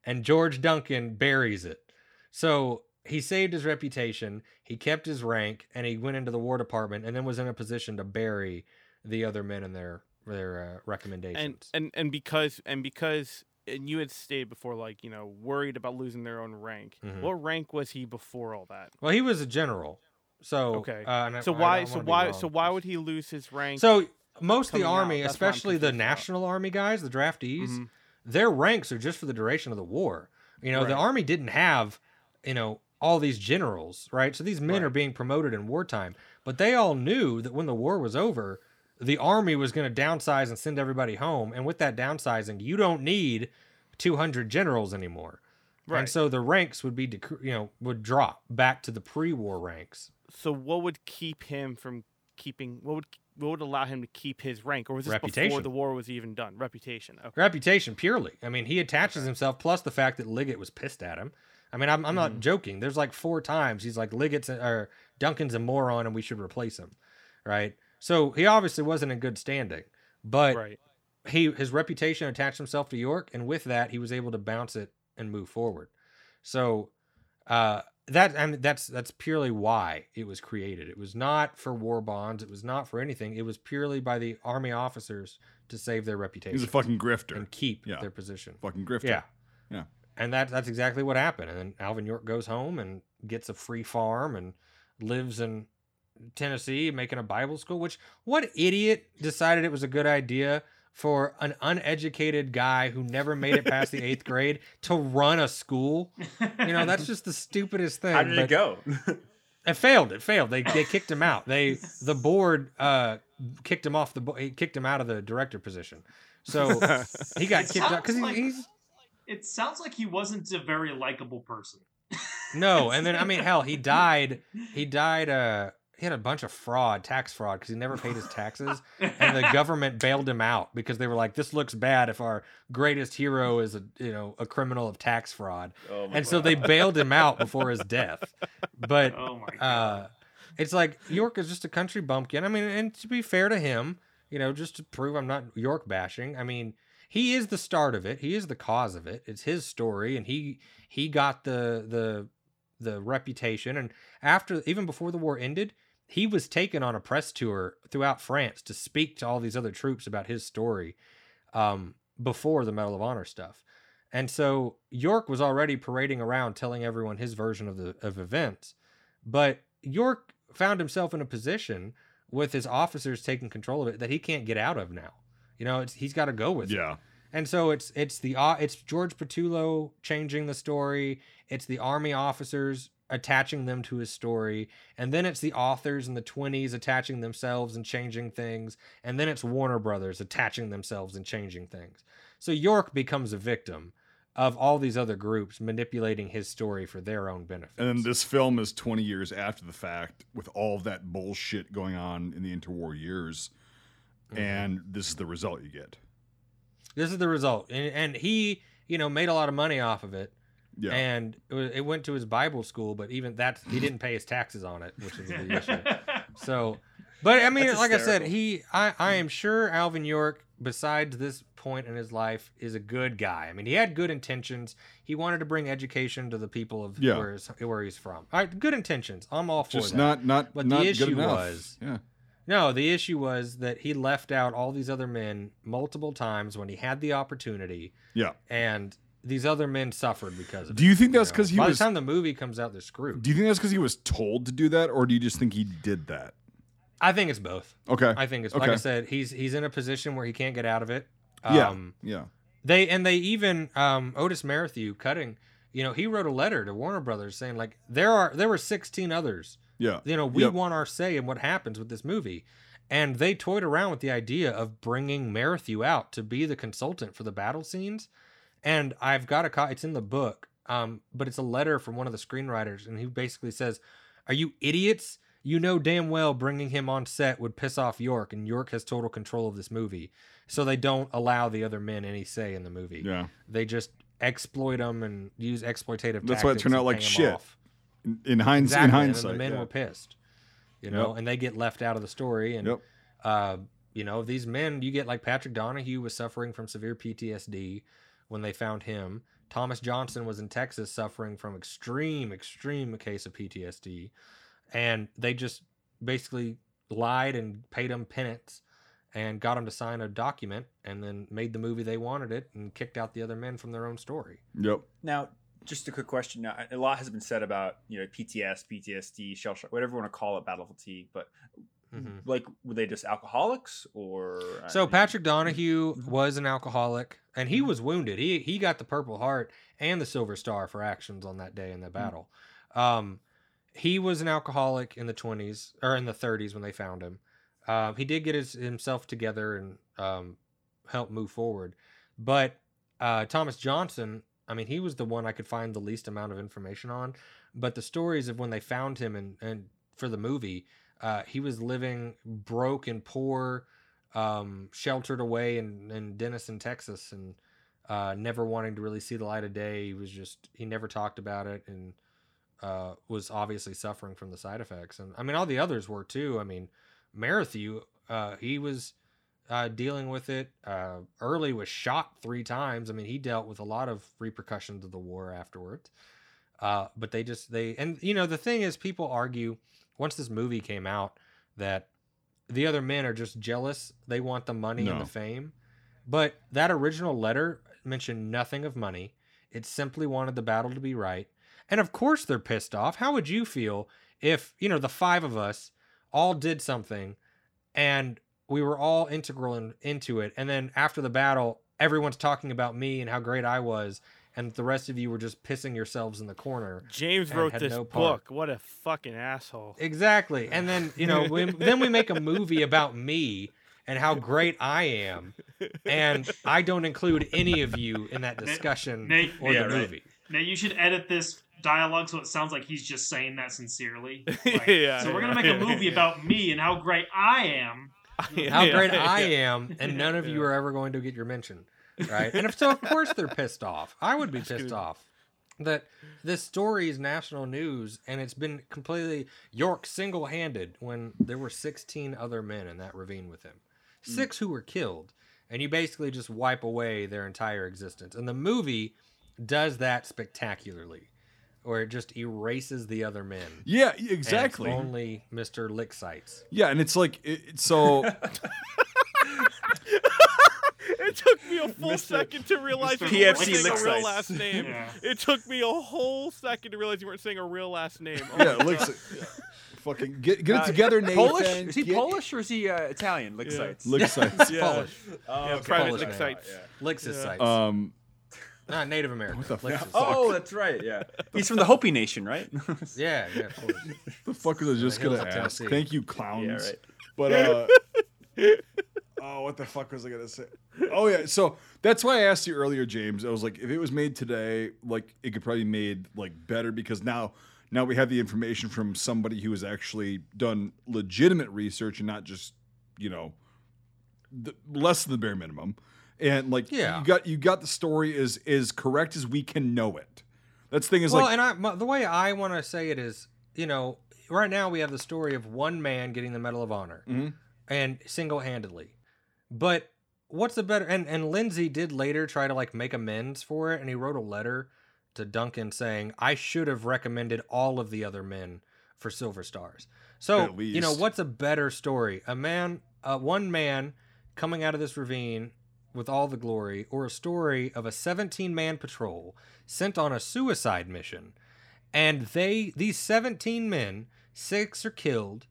And George Duncan buries it. So he saved his reputation, he kept his rank, and he went into the War Department and then was in a position to bury the other men in their their uh, recommendations. and and and because and because and you had stated before, like you know, worried about losing their own rank. Mhm. What rank was he before all that? Well, he was a general. So Okay. uh, So I why? don't So why? So why would he lose his rank? So most of the army, That's what I'm especially the about. national army guys, the draftees, Mhm. Their ranks are just for the duration of the war. You know, the army didn't have, you know, all these generals, right? So these men are being promoted in wartime, but they all knew that when the war was over, the army was going to downsize and send everybody home. And with that downsizing, you don't need 200 generals anymore. Right. And so the ranks would be, dec- you know, would drop back to the pre-war ranks. so what would keep him from keeping? What would would allow him to keep his rank, or was this before the war was even done? Reputation. Okay. Reputation purely. I mean, he attaches himself. Plus the fact that Liggett was pissed at him. I mean, I'm, I'm Mm-hmm. not joking. There's like four times he's like Liggett's or Duncan's a moron and we should replace him, right? So he obviously wasn't in good standing, but right. he his reputation attached himself to York, and with that he was able to bounce it and move forward. So uh, that I mean, that's that's purely why it was created. It was not for war bonds. It was not for anything. It was purely by the army officers to save their reputation He's a fucking grifter. and keep Yeah. their position. fucking grifter. Yeah. Yeah. And that that's exactly what happened. And then Alvin York goes home and gets a free farm and lives in Tennessee making a Bible school, which what idiot decided it was a good idea for an uneducated guy who never made it past the eighth grade to run a school? You know, that's just the stupidest thing. How did but- it go? it failed. It failed. They they kicked him out. They the board uh kicked him off the bo- he kicked him out of the director position. So he got It kicked out because like- he's It sounds like he wasn't a very likable person. No, and then I mean, hell, he died. He died. Uh, he had a bunch of fraud, tax fraud, because he never paid his taxes, and the government bailed him out because they were like, "This looks bad if our greatest hero is a you know a criminal of tax fraud," Oh and so they bailed him out before his death. But oh god. uh, it's like York is just a country bumpkin. I mean, and to be fair to him, you know, just to prove I'm not York bashing. I mean, he is the start of it. He is the cause of it. It's his story, and he he got the the the reputation. And after, even before the war ended, he was taken on a press tour throughout France to speak to all these other troops about his story. Um, before the Medal of Honor stuff. And so York was already parading around telling everyone his version of the of events. But York found himself in a position with his officers taking control of it that he can't get out of now. You know, it's, he's got to go with it. Yeah. And so it's it's the it's George Pattullo changing the story. It's the army officers attaching them to his story, and then it's the authors in the twenties attaching themselves and changing things, and then it's Warner Brothers attaching themselves and changing things. So York becomes a victim of all these other groups manipulating his story for their own benefit. And then this film is 20 years after the fact with all that bullshit going on in the interwar years. Mm-hmm. And this is the result you get. This is the result, and, and he, you know, made a lot of money off of it. Yeah. And it, wa- it went to his Bible school, but even that he didn't pay his taxes on it, which is the issue. So, but I mean, like I said, he, I, I am sure Alvin York, besides this point in his life, is a good guy. I mean, he had good intentions. He wanted to bring education to the people of Yeah. where, he's, where he's from. All right, good intentions. I'm all for Just that. not not But the issue good was- yeah. No, the issue was that he left out all these other men multiple times when he had the opportunity, Yeah. and these other men suffered because of it. Do it. you think that's know? 'cause he By was- the time the movie comes out, they're screwed. Do you think that's because he was told to do that, or do you just think he did that? I think it's both. Okay. I think it's like I said, he's he's in a position where he can't get out of it. yeah. Um, yeah. They and they even um, Otis Merrithew cutting. You know, he wrote a letter to Warner Brothers saying like there are there were 16 others. Yeah. You know, we Yep. want our say in what happens with this movie. And they toyed around with the idea of bringing Merrithew out to be the consultant for the battle scenes. And I've got a co- it's in the book, um, but it's a letter from one of the screenwriters, and he basically says, "Are you idiots? You know damn well bringing him on set would piss off York, and York has total control of this movie, so they don't allow the other men any say in the movie. Yeah. They just exploit them and use exploitative. Tactics. That's why it turned out like shit. off. In, in, hinds- Exactly. in and the men yeah. were pissed, you know, Yep. and they get left out of the story. And Yep. uh, you know, these men, you get like Patrick Donahue was suffering from severe PTSD when they found him. Thomas Johnson was in Texas suffering from extreme, extreme case of PTSD, and they just basically lied and paid him penance and got him to sign a document and then made the movie they wanted it and kicked out the other men from their own story. Yep. Now, just a quick question. Now, a lot has been said about you know PTS, PTSD, shell shock, whatever you want to call it, battle fatigue. But Mhm. like, were they just alcoholics or? I So mean- Patrick Donahue Mhm. was an alcoholic, and he Mhm. was wounded. He he got the Purple Heart and the Silver Star for actions on that day in the battle. Um, he was an alcoholic in the twenties or in the thirties when they found him. Um, he did get his, himself together and um, help move forward. But uh, Thomas Johnson, I mean, he was the one I could find the least amount of information on. But the stories of when they found him and, and for the movie, uh, he was living broke and poor, um, sheltered away in, in Denison, Texas, and uh, never wanting to really see the light of day. He was just, he never talked about it and uh, was obviously suffering from the side effects. And I mean, all the others were too. I mean, Merrithew, uh, he was uh, dealing with it. Uh, Early was shot three times. I mean, he dealt with a lot of repercussions of the war afterwards. Uh, but they just they and you know the thing is, people argue once this movie came out that the other men are just jealous. They want the money and the fame. But that original letter mentioned nothing of money. It simply wanted the battle to be right. And of course they're pissed off. How would you feel if, you know, the five of us all did something and we were all integral in, into it and then after the battle everyone's talking about me and how great I was and the rest of you were just pissing yourselves in the corner. James wrote had this no book. What a fucking asshole. Exactly. And then, you know, we, then we make a movie about me and how great I am and I don't include any of you in that discussion Nate- or yeah, the right. movie. Now you should edit this dialogue so it sounds like he's just saying that sincerely. Like, Yeah, so we're gonna make a movie yeah. about me and how great I am. how great yeah, I yeah. am, and none of you are ever going to get your mention, right? And if so, of course they're pissed off. I would be That's pissed good. off that this story is national news, and it's been completely York single-handed when there were 16 other men in that ravine with him, Mm. six who were killed, and you basically just wipe away their entire existence. And the movie does that spectacularly, or it just erases the other men. Yeah, and it's exactly. only Mr. Lick sites. Yeah, and it's like it, so It took me a full Mr. second to realize Mr. you weren't PFC saying a real Sites. last name. Yeah. It took me a whole second to realize you weren't saying a real last name. Oh yeah, my looks God. fucking get get it Uh, together, Nathan. Polish? Is he Get- Polish or is he uh, Italian? Lick Yeah. sites. Look. Yeah. Polish. Oh, Yeah, okay. private Polish lick name. sites. Licks his Yeah. sites. Um, Not Native American. What the fuck? Oh, that's right. Yeah, he's from the Hopi Nation, right? Yeah, yeah, of course. the fuck was I just gonna of ask? Tennessee. Thank you, clowns. yeah, right. But uh Oh, what the fuck was I gonna say? Oh yeah, so that's why I asked you earlier, James. I was like, if it was made today, like it could probably be made like better because now now we have the information from somebody who has actually done legitimate research and not just, you know, the, less than the bare minimum. And like Yeah. you got you got the story is is correct as we can know it. That's the thing is well, like and I, my, the way I want to say it is, you know, right now we have the story of one man getting the Medal of Honor, Mhm. and single-handedly. But what's the better? And and Lindsey did later try to like make amends for it, and he wrote a letter to Duncan saying, "I should have recommended all of the other men for Silver Stars." So you know, what's a better story? A man, uh, one man coming out of this ravine with all the glory, or a story of a 17 man patrol sent on a suicide mission. And they, these 17 men, six are killed.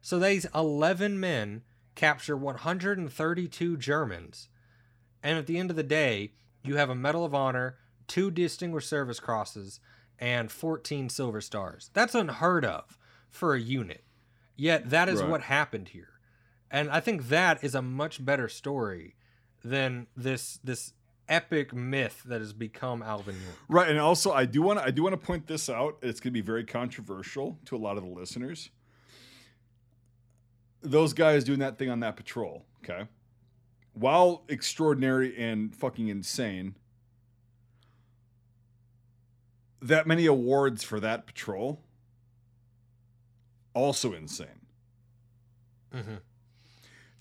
So these 11 men capture 132 Germans. And at the end of the day, you have a Medal of Honor, two Distinguished Service Crosses, and 14 Silver Stars. That's unheard of for a unit. Yet that is Right. what happened here. And I think that is a much better story than this this epic myth that has become Alvin York. Right, and also I do want I do want to point this out. It's going to be very controversial to a lot of the listeners. Those guys doing that thing on that patrol, okay? While extraordinary and fucking insane, that many awards for that patrol also insane. Mm-hmm.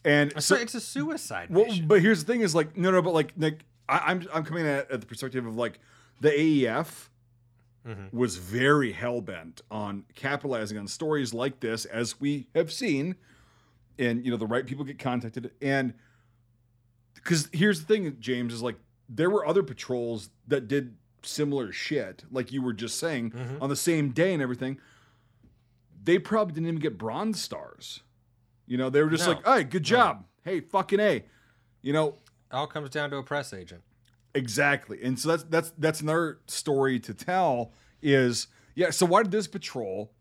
And So so it's a suicide well, mission. but here's the thing: is like no, no, but like, like I, I'm I'm coming at, at the perspective of like the AEF Mhm. was very hell bent on capitalizing on stories like this, as we have seen and you know the right people get contacted and because here's the thing james is like there were other patrols that did similar shit like you were just saying Mhm. on the same day and everything they probably didn't even get bronze stars you know they were just No. like hey good job hey fucking a you know All comes down to a press agent. Exactly. And so that's that's that's another story to tell is yeah, so why did this patrol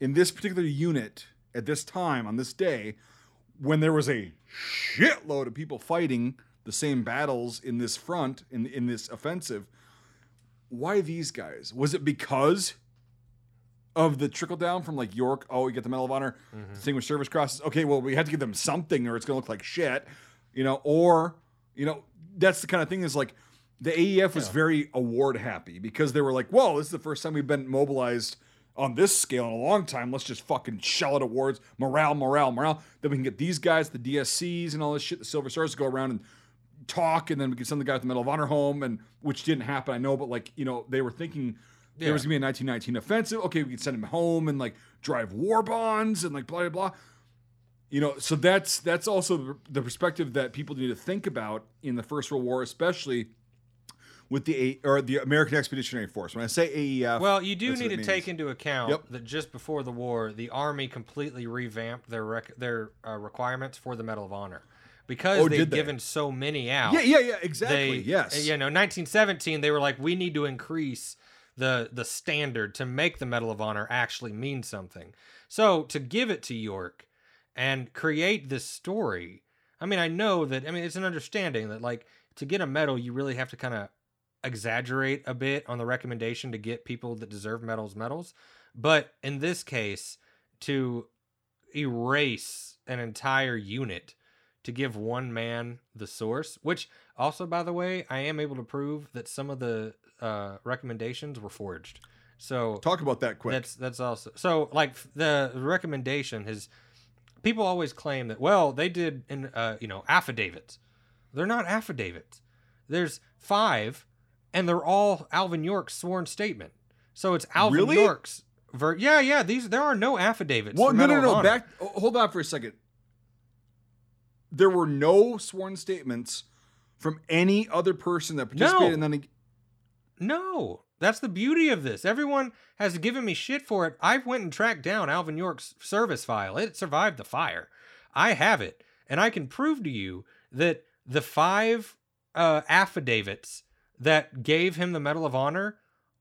in this particular unit at this time on this day when there was a shitload of people fighting the same battles in this front in in this offensive why these guys? Was it because of the trickle down from like York? Oh, we get the Medal of Honor, mm-hmm. Distinguished Service Crosses. Okay, well, we had to give them something, or it's going to look like shit, you know. Or you know, that's the kind of thing is like the AEF was very award happy because they were like, "Whoa, this is the first time we've been mobilized on this scale in a long time. Let's just fucking shell out awards, morale, morale, morale. Then we can get these guys, the DSCs, and all this shit, the Silver Stars, to go around and talk, and then we can send the guy with the Medal of Honor home, and which didn't happen, I know, but like you know, they were thinking there was gonna be a 1919 offensive. Okay, we can send him home and like drive war bonds and like blah blah blah. You know, so that's that's also the perspective that people need to think about in the First World War, especially with the A- or the American Expeditionary Force. When I say AEF, Well, you do need to take into account Yep. that just before the war, the army completely revamped their rec- their uh, requirements for the Medal of Honor because Oh, they'd did they? given so many out. Yeah, yeah, yeah, exactly. they, yes. You know, 1917, they were like, we need to increase the the standard to make the Medal of Honor actually mean something. So to give it to York and create this story, I mean, I know that. I mean, it's an understanding that like to get a medal, you really have to kind of exaggerate a bit on the recommendation to get people that deserve medals medals. But in this case, to erase an entire unit to give one man the source, which also, by the way, I am able to prove that some of the uh, recommendations were forged. So Talk about that quick. that's that's also so like the recommendation is people always claim that well they did in uh, you know affidavits. They're not affidavits. There's five, and they're all Alvin York's sworn statement. So it's Alvin Really? York's. Ver- yeah, yeah. These there are no affidavits. well, no, no, no. Back. oh, Hold on for a second. There were no sworn statements from any other person that participated No. in that. No, that's the beauty of this. Everyone has given me shit for it. I've went and tracked down Alvin York's service file. It survived the fire. I have it, and I can prove to you that the five uh, affidavits that gave him the Medal of Honor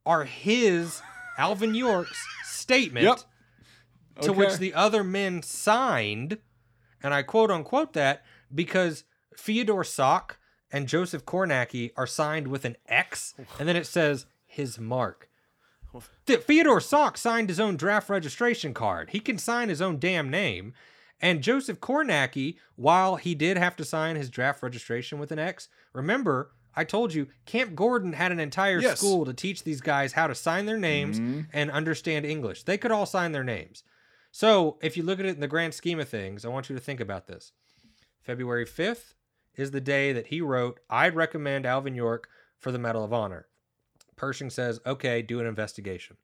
are his Alvin York's statement Yep. to which the other men signed, and I quote unquote that because Fyodor Sock and Joseph Kornacki are signed with an X, and then it says his mark. Th- Fyodor Sock signed his own draft registration card. He can sign his own damn name. And Joseph Kornacki, while he did have to sign his draft registration with an X, remember, I told you, Camp Gordon had an entire Yes. school to teach these guys how to sign their names Mhm. and understand English. They could all sign their names. So, if you look at it in the grand scheme of things, I want you to think about this. February 5th is the day that he wrote, I'd recommend Alvin York for the Medal of Honor. Pershing says, okay, do an investigation.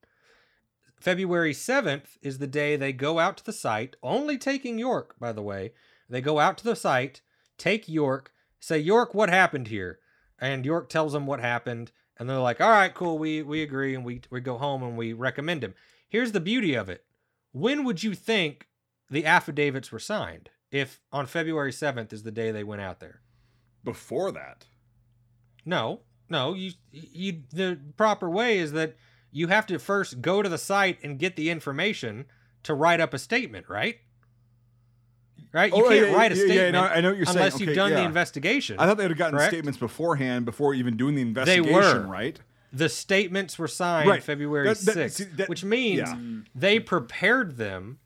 February 7th is the day they go out to the site, only taking York, by the way. They go out to the site, take York, say, York, what happened here? And York tells them what happened. And they're like, all right, cool, we, we agree. And we, we go home and we recommend him. Here's the beauty of it. When would you think the affidavits were signed if on February 7th is the day they went out there? Before that, No, no. You, you. The proper way is that you have to first go to the site and get the information to write up a statement, right? Right. You Oh, can't yeah, write a yeah, yeah, statement no, I know what you're unless Okay, you've done the investigation. I thought they'd have gotten Correct? statements beforehand before even doing the investigation. They investigation, were. right? the statements were signed Right. February That- that- 6th, see, that- which means yeah. they prepared them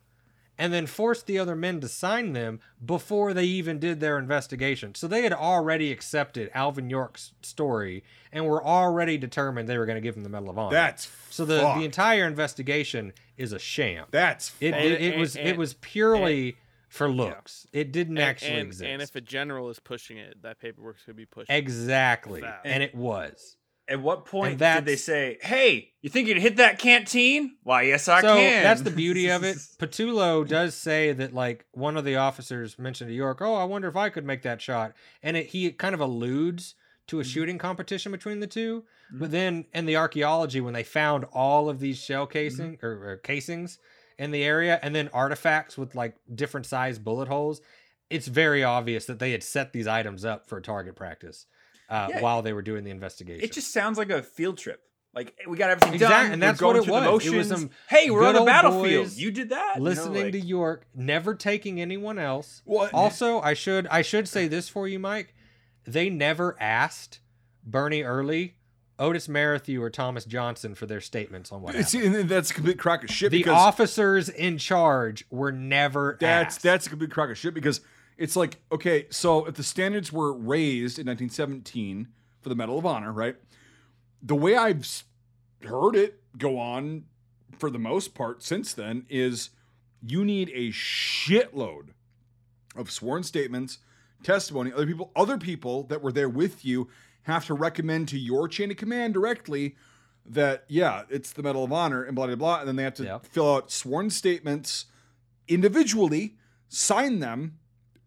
and then forced the other men to sign them before they even did their investigation. So they had already accepted Alvin York's story and were already determined they were going to give him the Medal of Honor. That's so the fucked. the entire investigation is a sham. That's It, fucked. it, it was and- it was purely for looks. It didn't And- actually and, exist. And if a general is pushing it, that paperwork's gonna be pushed. exactly, Fact. and it was. At what point point did they say, "Hey, you think you can hit that canteen?" Why, yes, I so can. that's the beauty of it. Pattullo does say that like one of the officers mentioned to York, "Oh, I wonder if I could make that shot," and it, he kind of alludes to a Mm-hmm. shooting competition between the 2 But then in the archaeology, when they found all of these shell casing Mm-hmm. or, or casings in the area, and then artifacts with like different size bullet holes, it's very obvious that they had set these items up for target practice uh, Yeah. while they were doing the investigation. It just sounds like a field trip. Like we got everything Exact- done, and that's what it was. It was some hey, we're on the old battlefield. You did that. you know, listening like- to York, never taking anyone else. What? Also, I should I should say this for you, Mike. They never asked Bernie Early, Otis Merrithew, or Thomas Johnson for their statements on what It's, happened. that's a complete crock of shit The officers in charge were never that's asked. that's a complete crock of shit because it's like okay, so if the standards were raised in 1917 for the Medal of Honor, right? The way I've heard it go on for the most part since then is you need a shitload of sworn statements, testimony, other people, other people that were there with you have to recommend to your chain of command directly that yeah, it's the Medal of Honor and blah blah blah, and then they have to fill out sworn statements individually, sign them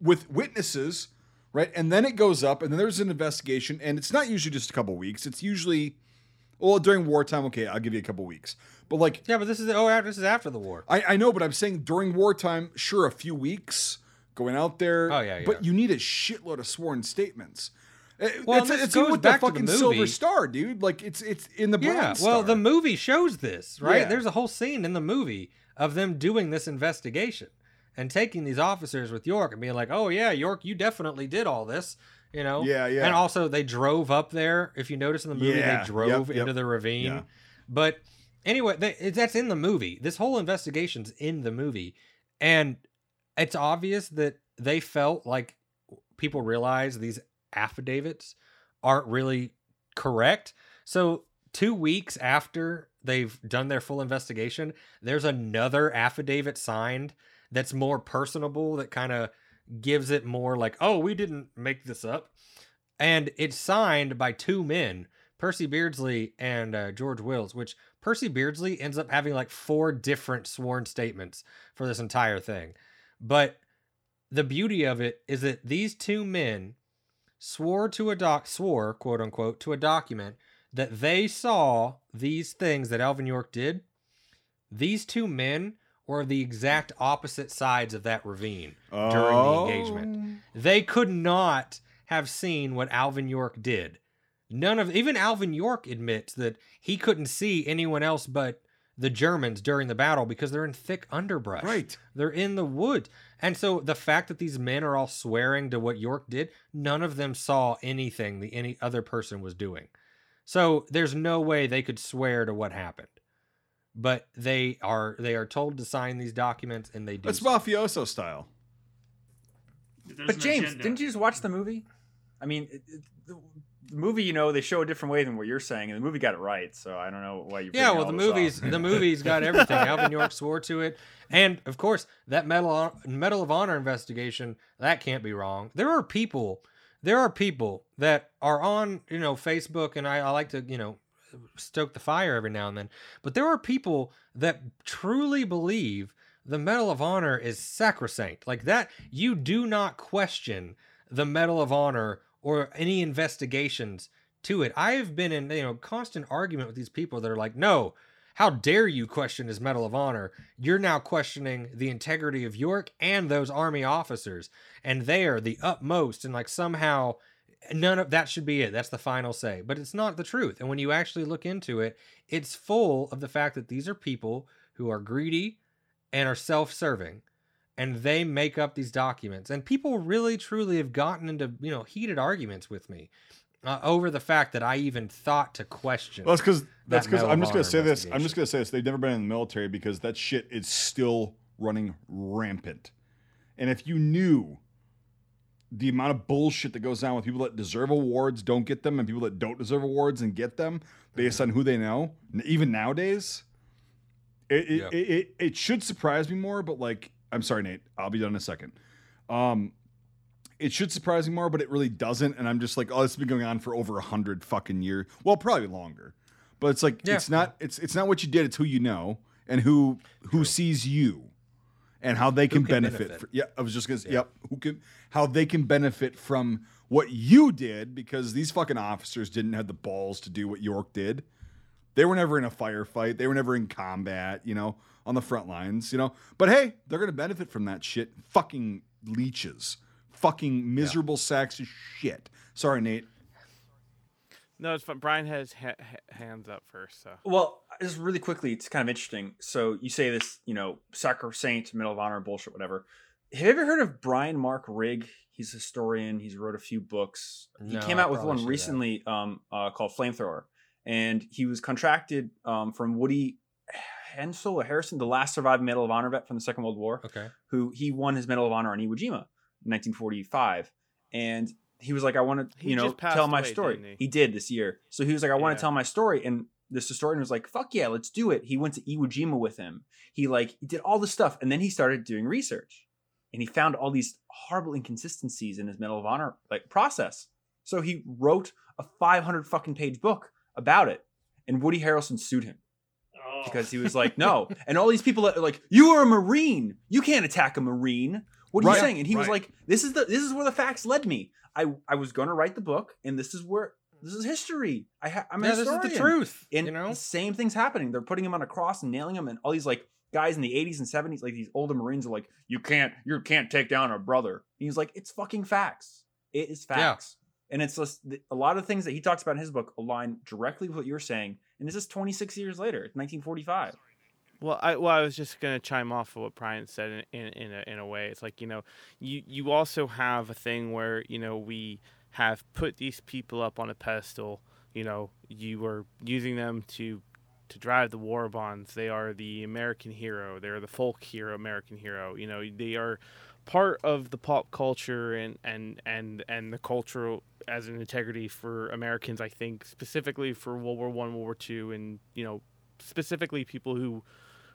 with witnesses, right? And then it goes up, and then there's an investigation, and it's not usually just a couple weeks. It's usually well during wartime. Okay, I'll give you a couple weeks, but like yeah, but this is oh this is after the war. I, I know, but I'm saying during wartime, sure, a few weeks going out there. Oh, yeah, But you need a shitload of sworn statements. Well, it's, it's goes with back the to the fucking Silver movie. Star, dude. Like it's it's in the Yeah, Bronze well, Star. the movie shows this, right? Yeah. There's a whole scene in the movie of them doing this investigation and taking these officers with York and being like, "Oh yeah, York, you definitely did all this." You know? Yeah, yeah. And also, they drove up there. If you notice in the movie, Yeah, they drove yep, yep. into the ravine. Yeah. But anyway, they, that's in the movie. This whole investigation's in the movie, and it's obvious that they felt like people realize these affidavits aren't really correct. So two weeks after they've done their full investigation, there's another affidavit signed that's more personable that kind of gives it more like, oh, we didn't make this up. And it's signed by two men, Percy Beardsley and uh, George Wills, which Percy Beardsley ends up having like four different sworn statements for this entire thing. But the beauty of it is that these two men swore to a doc swore quote unquote to a document that they saw these things that Alvin York did. These two men were the exact opposite sides of that ravine during Oh. the engagement. They could not have seen what Alvin York did. None of even Alvin York admits that he couldn't see anyone else but the Germans during the battle because they're in thick underbrush. Right. They're in the woods. And so the fact that these men are all swearing to what York did, none of them saw anything the any other person was doing. So there's no way they could swear to what happened. But they are they are told to sign these documents and they do. It's so. mafioso style. There's But James, agenda. didn't you just watch the movie? I mean, it, it, the, movie, you know, they show a different way than what you're saying, and the movie got it right. So I don't know why you're. Yeah, well, the movies, the movies got everything. Alvin York swore to it, and of course, that Medal Medal of Honor investigation that can't be wrong. There are people, there are people that are on you know Facebook, and I, I like to you know stoke the fire every now and then, but there are people that truly believe the Medal of Honor is sacrosanct, like that. You do not question the Medal of Honor or any investigations to it. I have been in you know constant argument with these people that are like, no, how dare you question his Medal of Honor? You're now questioning the integrity of York and those army officers, and they are the utmost, and like somehow none of that should be it. That's the final say, but it's not the truth. And when you actually look into it, it's full of the fact that these are people who are greedy and are self-serving and they make up these documents and people really truly have gotten into you know heated arguments with me uh, over the fact that i even thought to question Well, that's because that's because I'm just gonna say this. I'm just gonna say this. They've never been in the military because that shit is still running rampant. And if you knew the amount of bullshit that goes down with people that deserve awards don't get them, and people that don't deserve awards and get them based on who they know, even nowadays, it it, Yeah. it, it it should surprise me more. But like, I'm sorry, Nate. I'll be done in a second. Um, it should surprise me more, but it really doesn't. And I'm just like, oh, this has been going on for over a hundred fucking years. Well, probably longer. But it's like Yeah. it's not it's it's not what you did, it's who you know and who who sees you and how they can, can benefit. benefit. fr- yeah, I was just gonna say, yep, who can how they can benefit from what you did because these fucking officers didn't have the balls to do what York did. They were never in a firefight. They were never in combat, you know, on the front lines, you know. But hey, they're gonna benefit from that shit. Fucking leeches. Fucking miserable sacks of shit. Sorry, Nate. No, it's fine. Brian has ha- ha- hands up first, so Well, just really quickly, it's kind of interesting. So you say this, you know, sacrosanct, Medal of Honor bullshit, whatever. Have you ever heard of Brian Mark Rigg? He's a historian. He's wrote a few books. He No, came out with one recently um, uh, called Flamethrower, and he was contracted um, from Woody Hershel or Harrison, the last surviving Medal of Honor vet from the Second World War Okay. who he won his Medal of Honor on Iwo Jima in 1945. And he was like, I want to, you know, tell my away, story. he? He? did this year. So he was like, I want to tell my story. And this historian was like, fuck yeah, let's do it. He went to Iwo Jima with him. He like, he did all this stuff. And then he started doing research and he found all these horrible inconsistencies in his Medal of Honor like process. So he wrote a 500 fucking page book about it. And Woody Harrelson sued him Oh. because he was like, no. And all these people that are like, you are a Marine. You can't attack a Marine. What are Right, you saying? And he was like, this is the this is where the facts led me. I I was going to write the book, and this is where this is history. I ha- I'm a yeah, this is the truth. And you know. the same things happening. They're putting him on a cross and nailing him, and all these like guys in the 80s and 70s, like these older Marines, are like, you can't you can't take down a brother. And he's like, it's fucking facts. It is Yeah. facts. And it's just a lot of things that he talks about in his book align directly with what you're saying. And this is 26 years later. 1945. Well, I well, I was just gonna chime off of what Brian said in in, in a in a way. It's like you know, you you also have a thing where you know we have put these people up on a pedestal. You know, you are using them to to drive the war bonds. They are the American hero. They're the folk hero, American hero. You know, they are part of the pop culture and and and and the cultural as an integrity for Americans. I think specifically for World War One, World War Two, and you know specifically people who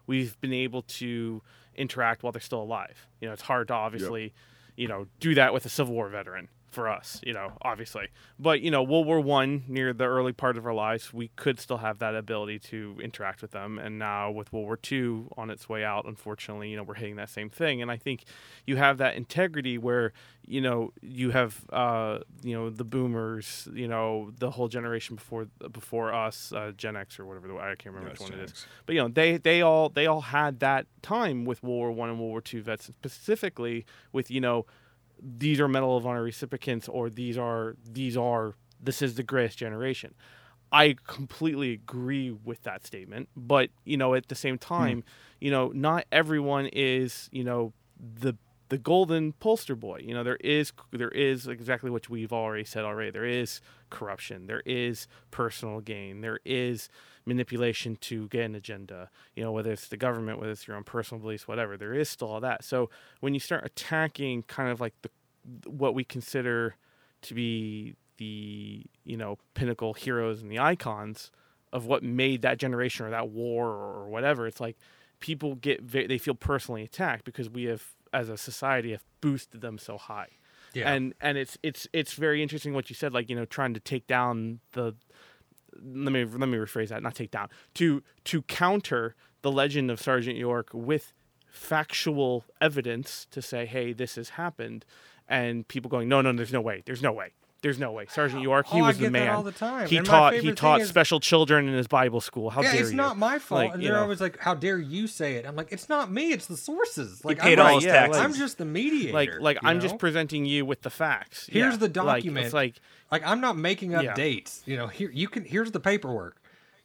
we've been able to interact while they're still alive. You know, it's hard to obviously, you know, do that with a Civil War veteran for us, you know, obviously. But, you know, World War One near the early part of our lives, we could still have that ability to interact with them. And now with World War Two on its way out, unfortunately, you know, we're hitting that same thing. And I think you have that integrity where, you know, you have uh, you know, the boomers, you know, the whole generation before before us, uh, Gen X or whatever the I can't remember which one it is but you know they they all they all had that time with World War One and World War Two vets, specifically with you know these are Medal of Honor recipients or these are these are this is the greatest generation. I completely agree with that statement, but you know at the same hmm. time, you know not everyone is you know the the golden poster boy. You know there is there is exactly what we've already said already. There is corruption. There is personal gain. There is manipulation to get an agenda. You know, whether it's the government, whether it's your own personal beliefs, whatever. There is still all that. So when you start attacking kind of like the what we consider to be the you know pinnacle heroes and the icons of what made that generation or that war or whatever, it's like people get they feel personally attacked because we have as a society have boosted them so high Yeah. and and it's it's it's very interesting what you said like you know trying to take down the let me let me rephrase that not take down to to counter the legend of sergeant york with factual evidence to say hey this has happened and people going no no there's no way there's no way there's no way sergeant york he Oh, I was the man all the time. he And taught he taught is- special children in his bible school how dare you? yeah, dare it's you not my fault. Like, and they're know. always like, "How dare you say it?" I'm like, "It's not me. It's the sources." Like, paid I'm, all like, his yeah, taxes. I'm just the mediator. like like i'm just presenting you with the facts Here's Yeah. the Like, document. it's like like I'm not making up Yeah. dates. You know, here you can. Here's the paperwork.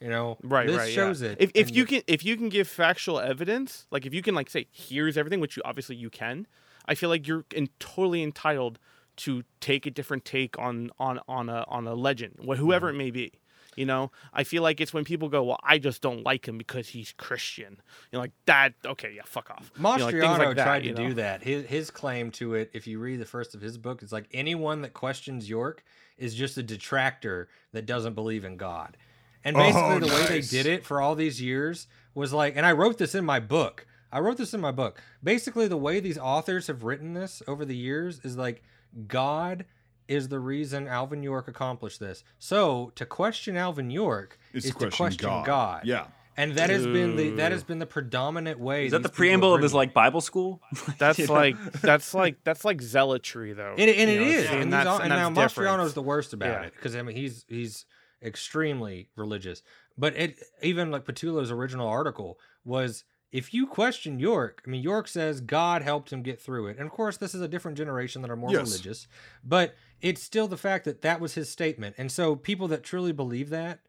You know, right this right shows it. if, if you can if you can give factual evidence like if you can like say here's everything which you obviously you can i feel like you're in, totally entitled to take a different take on on on a on a legend whoever Mm-hmm. it may be you know i feel like it's when people go well i just don't like him because he's christian you're like that okay yeah fuck off You know, like, things Mastriano like that, tried to know? do that. His his claim to it, if you read the first of his book, is like anyone that questions York is just a detractor that doesn't believe in God. And basically, Oh, the way they did it for all these years was like, and I wrote this in my book. I wrote this in my book. Basically, the way these authors have written this over the years is like God is the reason Alvin York accomplished this. So to question Alvin York It's is to to question question God. God. Yeah. And that has been the that has been the predominant way. Is that the preamble of his like Bible school? That's You like that's like that's like zealotry though. And, and it know, is, see, and, and that's all- and and now that's Mastriano's the worst about Yeah. it because I mean he's he's extremely religious. But it even like Pattullo's original article was if you question York, I mean York says God helped him get through it, and of course this is a different generation that are more Yes. religious, but it's still the fact that that was his statement, and so people that truly believe that,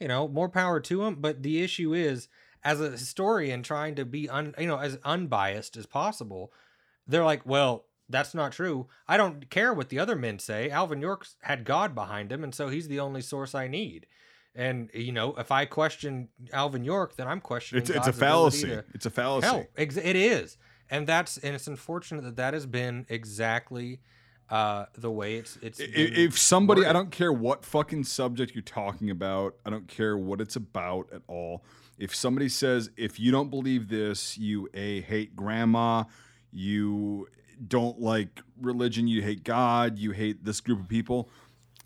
you know, more power to them. But the issue is, as a historian trying to be un, you know, as unbiased as possible, they're like, well, that's not true. I don't care what the other men say. Alvin York's had God behind him, and so he's the only source I need. And you know, if I question Alvin York, then I'm questioning. It's, it's a fallacy. to It's a fallacy. help. Ex- it is, and that's and it's unfortunate that that has been exactly uh, the way it's it's. If somebody i don't care what fucking subject you're talking about i don't care what it's about at all if somebody says if you don't believe this you a hate grandma you don't like religion you hate god you hate this group of people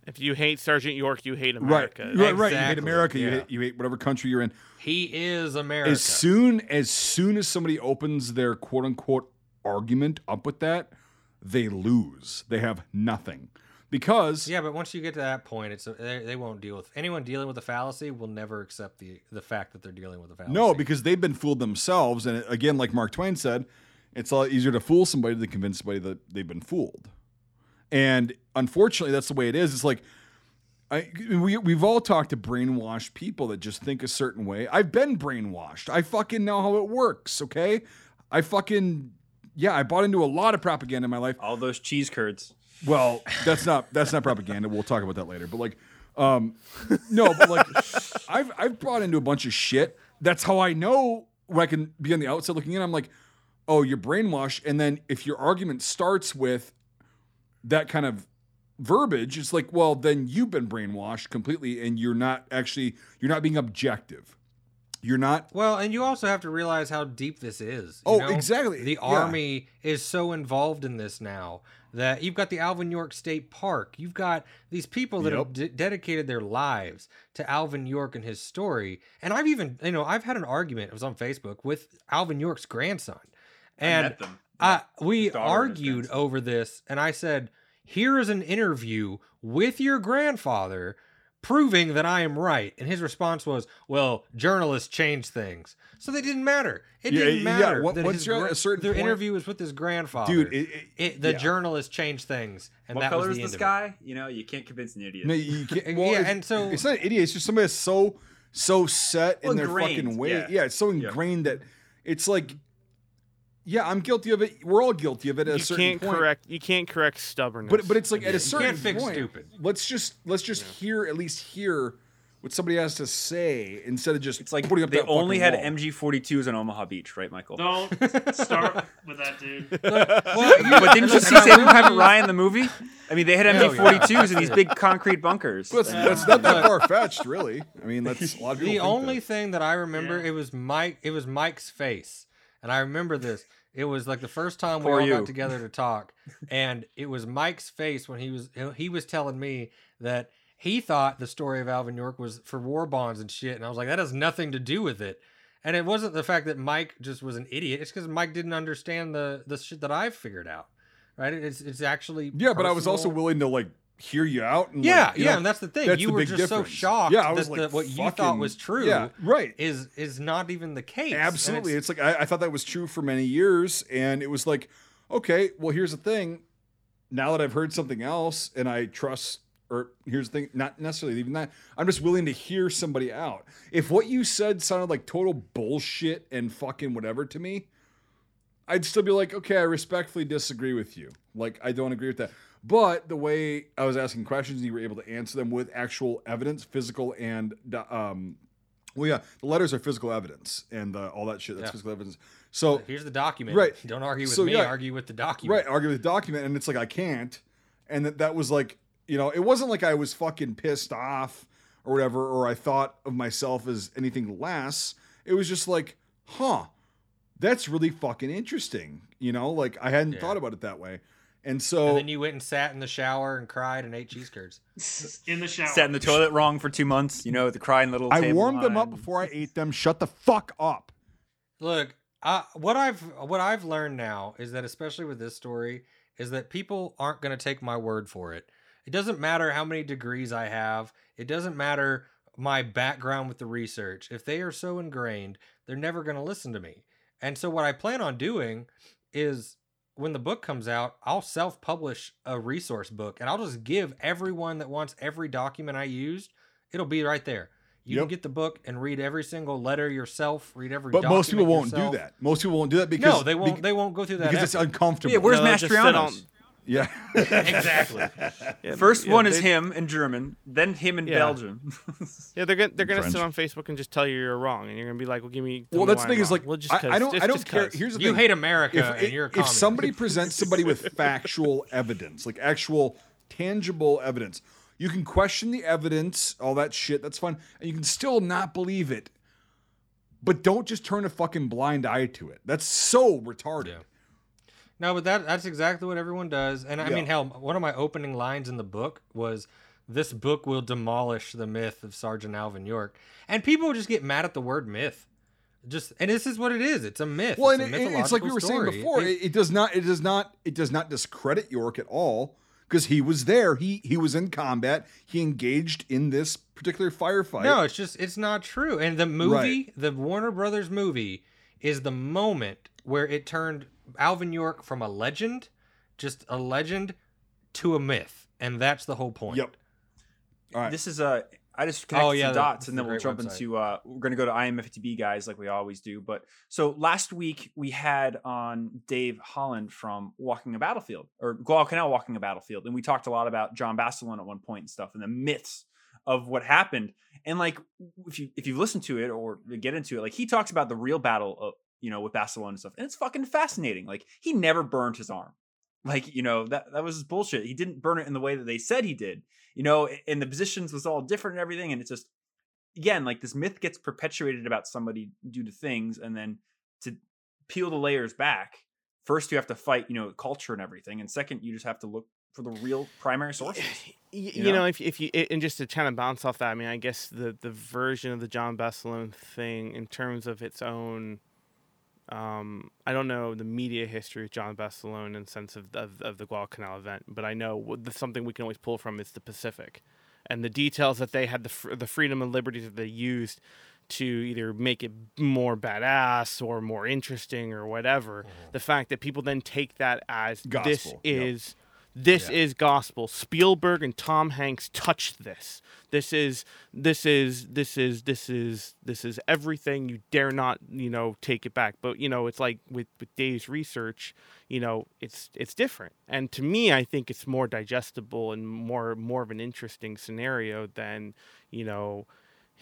If you hate Sergeant York, you hate America. right right, right. you hate Exactly, america you hate you hate whatever country you're in he is America. as soon as soon as somebody opens their quote unquote argument up with that they lose they have nothing because Yeah, but once you get to that point, it's a, they, they won't deal with anyone dealing with a fallacy will never accept the the fact that they're dealing with a fallacy. No, because they've been fooled themselves. And again, like Mark Twain said, it's a lot easier to fool somebody than convince somebody that they've been fooled. And unfortunately, that's the way it is. It's like I, we, we've all talked to brainwashed people that just think a certain way. I've been brainwashed. I fucking know how it works, okay? I fucking, yeah, I bought into a lot of propaganda in my life. All those cheese curds. Well, that's not that's not propaganda. We'll talk about that later. But like, um, no, but like, I've I've brought into a bunch of shit. That's how I know when I can be on the outside looking in. I'm like, oh, you're brainwashed. And then if your argument starts with that kind of verbiage, it's like, well, then you've been brainwashed completely, and you're not actually you're not being objective. You're not. Well, and you also have to realize how deep this is. you Oh, know? exactly. The Yeah. army is so involved in this now that you've got the Alvin York State Park. You've got these people that have Yep. de- dedicated their lives to Alvin York and his story. And I've even, you know, I've had an argument. It was on Facebook with Alvin York's grandson, and met them. Uh, we His daughter and his argued over this, and I said, "Here is an interview with your grandfather." Proving that I am right, and his response was, "Well, journalists change things, so they didn't matter. It Yeah, didn't yeah, matter what- that once his you're gra- a certain their point- interview was with his grandfather, Dude, it, it, It- the yeah. journalist changed things, and what that color was is the the end of it. sky? You know, you can't convince an idiot. No, you can't, Yeah, well, it's, and so- it's not an idiot. It's just somebody that's so so set Well, in their ingrained, fucking way. yeah. Yeah. it's so ingrained that it's like, yeah, I'm guilty of it. We're all guilty of it at a you certain can't point. correct you can't correct stubbornness. But but it's like at a certain can't fix point, stupid. let's just let's just hear at least hear what somebody has to say instead of just It's like putting up they that only had wall. MG42s on Omaha Beach, right, Michael? Don't start with that, dude. But didn't you see Saving Private Ryan in the movie? I mean, they had MG42s in these big concrete bunkers. That's, that's not that far fetched, really. I mean, that's a lot of people. The only that. thing that I remember, Yeah. it was Mike. It was Mike's face, and I remember this. It was like the first time we all you. got together to talk, and it was Mike's face when he was he was telling me that he thought the story of Alvin York was for war bonds and shit, and I was like, that has nothing to do with it. And it wasn't the fact that Mike just was an idiot; it's because Mike didn't understand the the shit that I've figured out. Right? It's it's actually Yeah, but I was also willing to like hear you out. And, Yeah, like, you yeah, know, and that's the thing. that's you the were just so shocked Yeah, I was that like, the, what you thought was true Yeah, right. is is not even the case. Absolutely. it's- It's, like I, I thought that was true for many years, and it was like, okay, well, here's the thing. Now that I've heard something else, and I trust, or here's the thing, not necessarily even that. I'm just willing to hear somebody out. If what you said sounded like total bullshit and fucking whatever to me, I'd still be like, okay, I respectfully disagree with you. Like, I don't agree with that. But the way I was asking questions, and you were able to answer them with actual evidence, physical and um, well, yeah, the letters are physical evidence and uh, all that shit. That's Yeah. physical evidence. So Here's the document. Right. Don't argue with So, me. yeah. Argue with the document. right, argue with the document, and it's like I can't, and that that was like you know, it wasn't like I was fucking pissed off or whatever, or I thought of myself as anything less. It was just like, huh, that's really fucking interesting. You know, like I hadn't Yeah. thought about it that way, And so and then you went and sat in the shower and cried and ate cheese curds. in the shower. Sat in the toilet wrong for two months. You know, the crying little. I table warmed them up before I ate them. Shut the fuck up. Look, I, what I've what I've learned now is that especially with this story is that people aren't going to take my word for it. It doesn't matter how many degrees I have. It doesn't matter my background with the research. If they are so ingrained, they're never going to listen to me. And so what I plan on doing is when the book comes out, I'll self-publish a resource book and I'll just give everyone that wants every document I used, it'll be right there. You Yep. can get the book and read every single letter yourself, read every But most people document won't yourself. do that. Most people won't do that because no, they won't. bec- they won't go through that. because it's uncomfortable. Yeah, where's No, just sit Mastrianos? on- yeah. exactly. Yeah, First yeah, one is him in German, then him in Yeah. Belgium. Yeah, they're gonna they're gonna French. sit on Facebook and just tell you you're wrong, and you're gonna be like, "Well, give me." tell well, that's the thing I'm is like well, just I, 'cause, I don't just- I don't care. care. 'cause. Here's the You thing. hate America if, and you're a if somebody presents somebody with factual evidence, like actual tangible evidence, you can question the evidence, all that shit. That's fine, and you can still not believe it. But don't just turn a fucking blind eye to it. That's so retarded. No, but that that's exactly what everyone does. And I Yeah. mean, hell, one of my opening lines in the book was this book will demolish the myth of Sergeant Alvin York. And people just get mad at the word myth. Just and this is what it is. It's a myth. Well, it's and it- it's like we were saying before. It- It, does not. It does not. It does not discredit York at all because he was there. He he was in combat. He engaged in this particular firefight. No, it's just it's not true. And the movie, the Warner Brothers movie, is the moment where it turned Alvin York from a legend, just a legend, to a myth, and that's the whole point. Yep. All right. This is a. I just connected Oh, yeah, some dots, and then we'll jump website. into. Uh, we're going to go to IMFDB guys like we always do. But so last week we had on Dave Holland from Walking a Battlefield or Guadalcanal Walking a Battlefield, and we talked a lot about John Basilone at one point and stuff, and the myths of what happened. And like, if you if you listen to it or get into it, like he talks about the real battle of you know with Basilone and stuff, and it's fucking fascinating. Like he never burned his arm. Like you know that that was bullshit. He didn't burn it in the way that they said he did. You know, and the positions was all different and everything. And it's just again like this myth gets perpetuated about somebody due to things, and then to peel the layers back, first you have to fight you know culture and everything, and second you just have to look for the real primary sources. You you, know? know, if if you and just to kind of bounce off that, I mean, I guess the the version of the John Basilone thing in terms of its own, um, I don't know the media history of John Basilone in sense of of, of the Guadalcanal event, but I know the, something we can always pull from is the Pacific, and the details that they had the fr- the freedom and liberties that they used to either make it more badass or more interesting or whatever. The fact that people then take that as this is. yep. Is this Yeah. is gospel. Spielberg and Tom Hanks touched this. This is this is this is this is this is everything. You dare not, you know, take it back. But you know, it's like with with Dave's research, you know, it's it's different. And to me, I think it's more digestible and more more of an interesting scenario than you know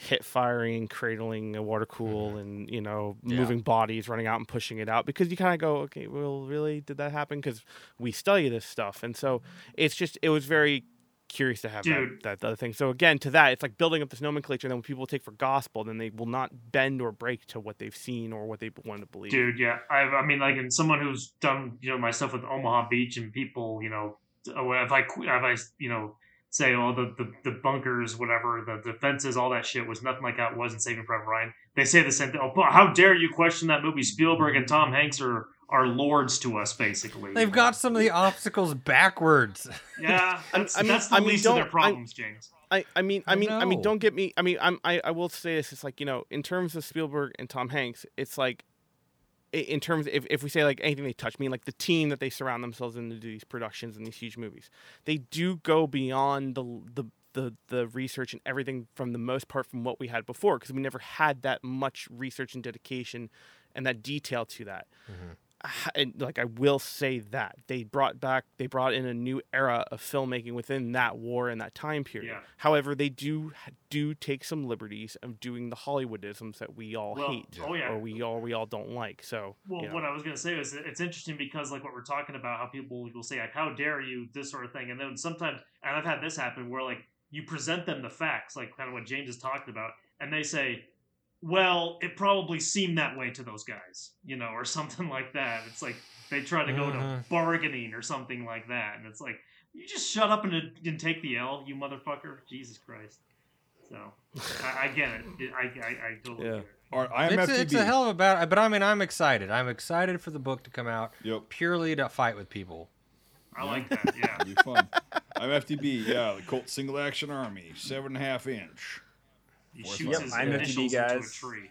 hit firing, cradling a water cool, and you know Yeah. moving bodies, running out and pushing it out. Because you kind of go, okay, well, really, did that happen? Because we study this stuff, and so it's just it was very curious to have that, Dude. that other thing. So again, to that, it's like building up this nomenclature. And then when people take for gospel, then they will not bend or break to what they've seen or what they want to believe. Dude, yeah. I, I mean, like, and someone who's done, you know, my stuff with Omaha Beach and people, you know, uh, if I, qu- if I, you know, say, oh, the, the, the bunkers, whatever, the defenses, all that shit was nothing like how it was in Saving Private Ryan. They say the same thing. Oh, but how dare you question that movie? Spielberg and Tom Hanks are, are lords to us, basically. They've got some of the obstacles backwards. Yeah, I- that's, I mean- that's the I mean, least of their don't- I- problems, James. I, I mean I I mean I mean don't get me I mean I'm I, I will say this it's like you know in terms of Spielberg and Tom Hanks it's like i- in terms if, if we say like anything they touch me like the team that they surround themselves in to do these productions and these huge movies they do go beyond the the the, the research and everything from the most part from what we had before because we never had that much research and dedication and that detail to that. Ah, and like I will say that they brought back they brought in a new era of filmmaking within that war and that time period. Yeah. However, they do do take some liberties of doing the Hollywoodisms that we all Well, hate oh, yeah. or we all we all don't like. So Well, you know. what I was going to say is it's interesting because, like, what we're talking about, how people will say, like, "How dare you?" This sort of thing, and then sometimes, and I've had this happen where, like, you present them the facts, like kind of what James has talked about, and they say, well, it probably seemed that way to those guys, you know, or something like that. It's like they try to go to Mhm. bargaining or something like that, and it's like you just shut up and, and take the L, you motherfucker. Jesus Christ. So I, I get it. It- I, I, I totally Yeah. get it. All right, It's, IMFDB. a- it's a hell of a battle, but I mean, I'm excited. I'm excited for the book to come out Yep. purely to fight with people. I like that. Yeah. It'll be fun. IMFDB, yeah, the Colt Single Action Army, seven and a half inch. He Yep, shoots his I'm initials into a guys. tree.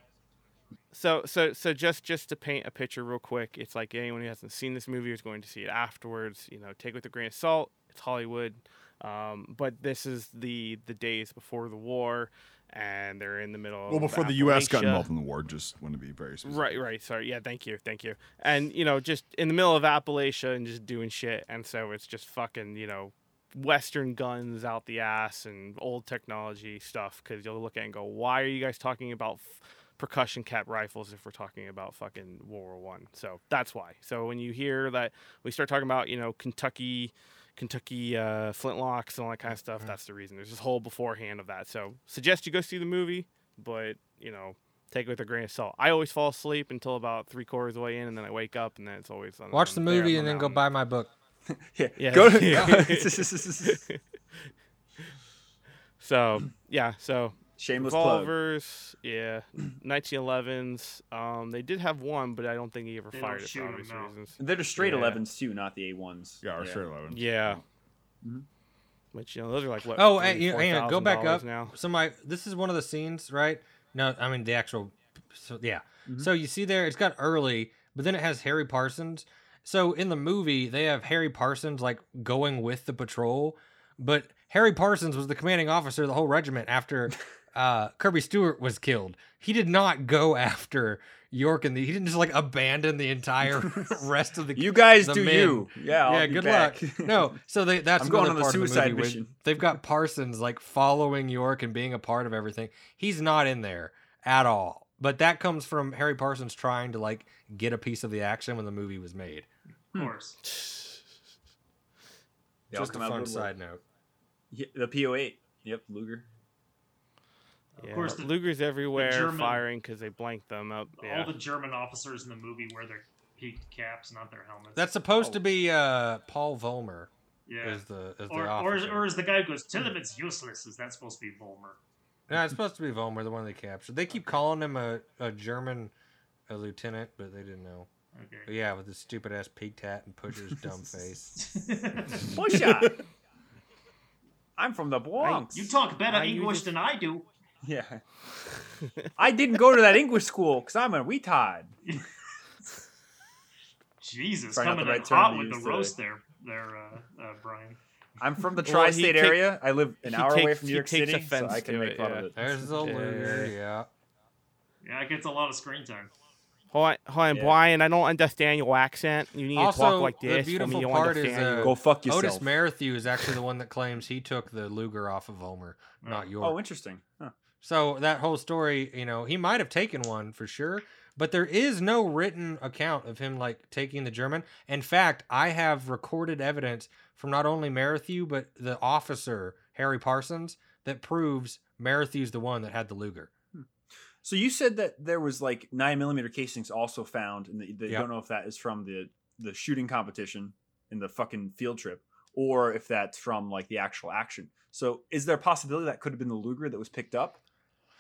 So so so just just to paint a picture real quick, it's like anyone who hasn't seen this movie is going to see it afterwards. You know, take it with a grain of salt. It's Hollywood, um, but this is the the days before the war, and they're in the middle. Well, of before the U.S. got involved in the war, just want to be very specific. Right, right. Sorry. Yeah, thank you, thank you. And you know, just in the middle of Appalachia and just doing shit, and so it's just fucking you know, Western guns out the ass and old technology stuff. Because you'll look at it and go, why are you guys talking about f- percussion cap rifles if we're talking about fucking World War One? So that's why. So when you hear that we start talking about you know Kentucky. Kentucky uh, flintlocks and all that kind of stuff. That's the reason. There's this whole beforehand of that. So suggest you go see the movie, but you know take it with a grain of salt. I always fall asleep until about three quarters of the way in, and then I wake up, and then it's always on, Watch the there movie and then go buy my book. Yeah. Yeah. Go to so yeah, so shameless plug. yeah, 1911s. Um, they did have one, but I don't think he ever They fired it shoot for 'em, obvious no. reasons. They're the straight Yeah. 11s too, not the A1s. Yeah, our straight 11s. Yeah. Mhm. Which you know those are like what? Oh, hey, you- hang on, go back up. now. So my this is one of the scenes, right? No, I mean the actual. So yeah. Mhm. So you see there, it's got early, but then it has Harry Parsons. So in the movie, they have Harry Parsons like going with the patrol, but Harry Parsons was the commanding officer of the whole regiment after uh, Kirby Stewart was killed. He did not go after York and the. He didn't just like abandon the entire rest of the. You guys the do men. you. Yeah, I'll yeah, good back. luck. No, so they that's I'm going on the suicide where mission. They've got Parsons like following York and being a part of everything. He's not in there at all. But that comes from Harry Parsons trying to like get a piece of the action when the movie was made. Of course. They Just a fun good side note. Yeah, the PO8. Yep, Luger. Yeah, course, the- Luger's everywhere German- firing because they blanked them out. Yeah. All the German officers in the movie wear their peaked caps, not their helmets. That's supposed Oh. to be uh, Paul Vollmer yeah. is the is the Or, or, officer. or is the guy who goes, tell him it's useless, is that supposed to be Vollmer? no, it's supposed to be Vollmer, the one they captured. They keep calling him a, a German a lieutenant, but they didn't know. But Okay. yeah, with his stupid ass peaked hat and pusher's dumb face. Pusher! I'm from the Bronx. you talk better I English than I do. Yeah. I didn't go to that English school because I'm a retard. Jesus, Probably coming the in right term hot with the use roast there, there, uh, uh, Brian. I'm from the tri-state take- area. I live an he hour away from New York City, so I can make it, fun yeah. of it. There's the Luger, yeah. Yeah, it gets a lot of screen time. Hold on, hold on Yeah. Brian. I don't understand your accent. You need to talk like the this. for me beautiful to part is, uh, you. Go fuck yourself. Otis Merrithew is actually the one that claims he took the Luger off of Vollmer, not yours. oh, interesting. Huh. So that whole story, you know, he might have taken one for sure, but there is no written account of him like taking the German. In fact, I have recorded evidence from not only Merrithew but the officer Harry Parsons that proves Merrithew's the one that had the Luger. So you said that there was like nine millimeter casings also found, and that they Yeah. don't know if that is from the the shooting competition in the fucking field trip, or if that's from like the actual action. So is there a possibility that could have been the Luger that was picked up?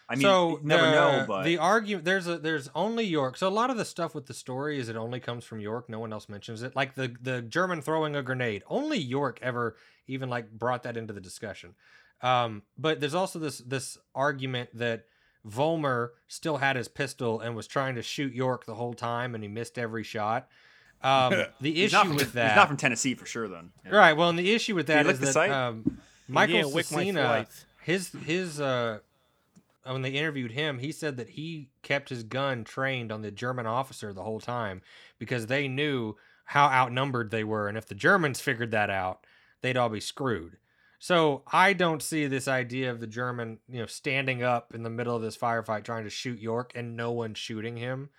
I mean, so never the, know, but the argument there's a there's only York. So a lot of the stuff with the story is it only comes from York. No one else mentions it. Like the the German throwing a grenade. Only York ever even like brought that into the discussion. Um, but there's also this this argument that Vollmer still had his pistol and was trying to shoot York the whole time, and he missed every shot. Um, the issue not from, with that, he's not from Tennessee for sure. Then, Yeah. Right. Well, and the issue with that is that lick is the that site? um, Michael Yeah, wick my Cecina, flights. his his uh, when they interviewed him, he said that he kept his gun trained on the German officer the whole time because they knew how outnumbered they were, and if the Germans figured that out, they'd all be screwed. So I don't see this idea of the German, you know, standing up in the middle of this firefight trying to shoot York and no one shooting him.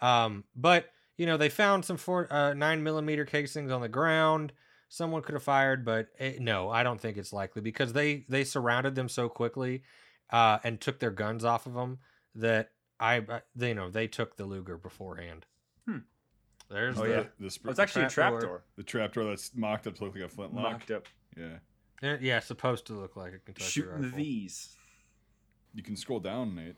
Um, but you know, they found some four, uh, nine millimeter casings on the ground. Someone could have fired, but it, no, I don't think it's likely because they they surrounded them so quickly uh, and took their guns off of them that I, I they, you know they took the Luger beforehand. Hmm. There's Oh, the yeah. The, the, Oh, it's actually a trapdoor. trapdoor. the trapdoor that's mocked up to look like a flintlock. Mocked up. Yeah. Yeah, supposed to look like a Kentucky Shooting the. V's. You can scroll down, Nate.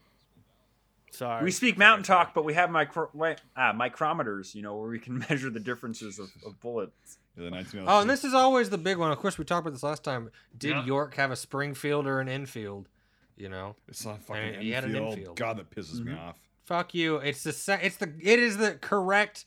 Sorry. We speak mountain talk, but we have micro wait, ah, micrometers, you know, where we can measure the differences of, of bullets. Yeah, the 1906. Oh, and this is always the big one. Of course, we talked about this last time. Did Yeah. York have a Springfield or an Enfield? You know, It's not fucking And he had an Enfield. Enfield. God, that pisses me Mhm. off. fuck you. It's the se- it's the it is the correct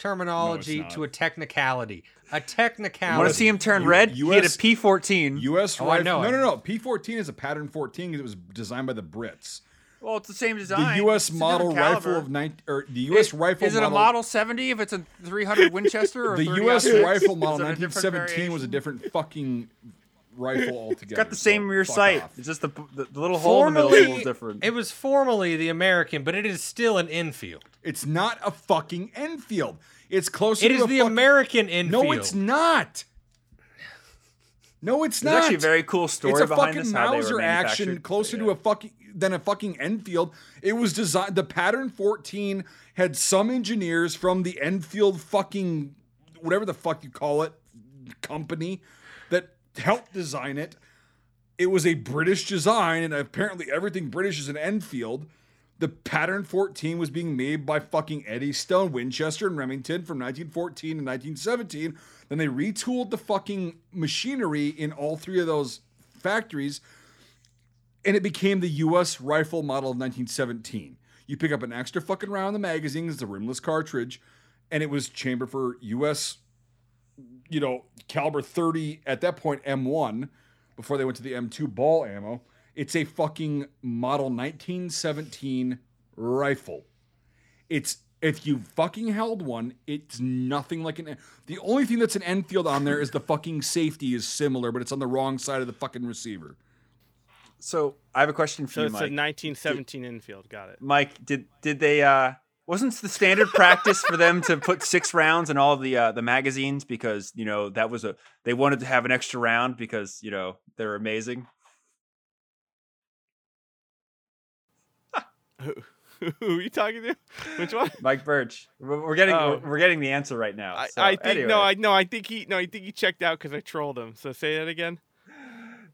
terminology not. to a technicality. A technicality. want to see him turn U- red. he had a US P14. U.S. Oh, I rifle. know No, no, no. P14 is a pattern 14 because it was designed by the Brits. well, it's the same design. The U.S. It's model rifle of nine or the U.S. Is- rifle. Is it a model 70 if it's a 300 Winchester or The 30 U.S. rifle model Is it a different 1917 was a different fucking rifle altogether. It's got the so same rear sight. off. It's just the, the, the little hole in the middle is a little different. It was formerly the American, but it is still an Enfield. It's not a fucking Enfield. It's closer It to is a the fucking- American Enfield. No, it's not. No, it's There's not. actually a very cool story it's a behind fucking this. how they were Mauser action closer but to a fucking than a fucking Enfield. It was designed. The pattern 14 had some engineers from the Enfield fucking whatever the fuck you call it company that helped design it. It was a British design, and apparently everything British is an Enfield. The pattern 14 was being made by fucking Eddystone, Winchester, and Remington from 1914 to 1917. Then they retooled the fucking machinery in all three of those factories, and it became the U.S. rifle model of 1917. You pick up an extra fucking round in the magazine, it's a rimless cartridge, and it was chambered for U.S. You know, caliber 30 at that point M1 before they went to the M2 ball ammo. It's a fucking model 1917 rifle. It's if you fucking held one, it's nothing like an. The only thing that's an Enfield on there is the fucking safety is similar, but it's on the wrong side of the fucking receiver. So I have a question for So you, it's a Mike. 1917 Enfield. Got it. Mike, did did they? uh Wasn't the standard practice for them to put six rounds in all the uh, the magazines because you know that was a they wanted to have an extra round because you know they're amazing. Who, who are you talking to? Which one? Mike Birch, we're getting Oh. we're, getting the answer right now. I, I think anyway. no, I no, I think he no, I think he checked out because I trolled him. So say that again.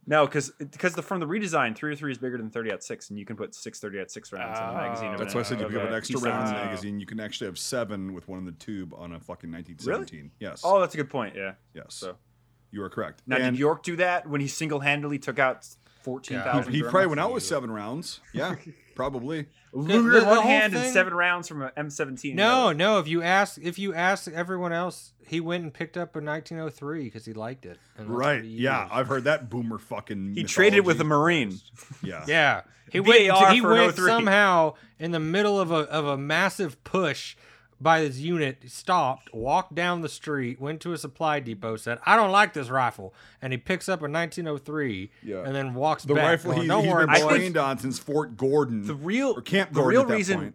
No, because because the from the redesign, three or three is bigger than thirty at six, and you can put six thirty at six rounds in the ah, magazine. Oh. of That's why I said you pick up an extra round in the Oh. magazine. You can actually have seven with one in the tube on a fucking 1917. Yes. Oh, that's a good point. Yeah. yes. So you are correct. now, And did York do that when he single handedly took out fourteen thousand? he, he probably went out with seven rounds. Yeah, probably. Luger The- in the one whole hand and seven rounds from an M seventeen. No, no. If you ask, if you ask everyone else, he went and picked up a 1903 because he liked it. and Right. Yeah, used. I've heard that boomer fucking. He traded with a. Marine. Yeah. Yeah, he went. VAR He went 03. somehow in the middle of a of a massive push by his unit. Stopped, walked down the street, went to a supply depot, said, "I don't like this rifle," and he picks up a 1903. Yeah. and then walks The back. rifle going, he, don't he's worry, been I boys." think- trained on since Fort Gordon The real or Camp the real at that reason point.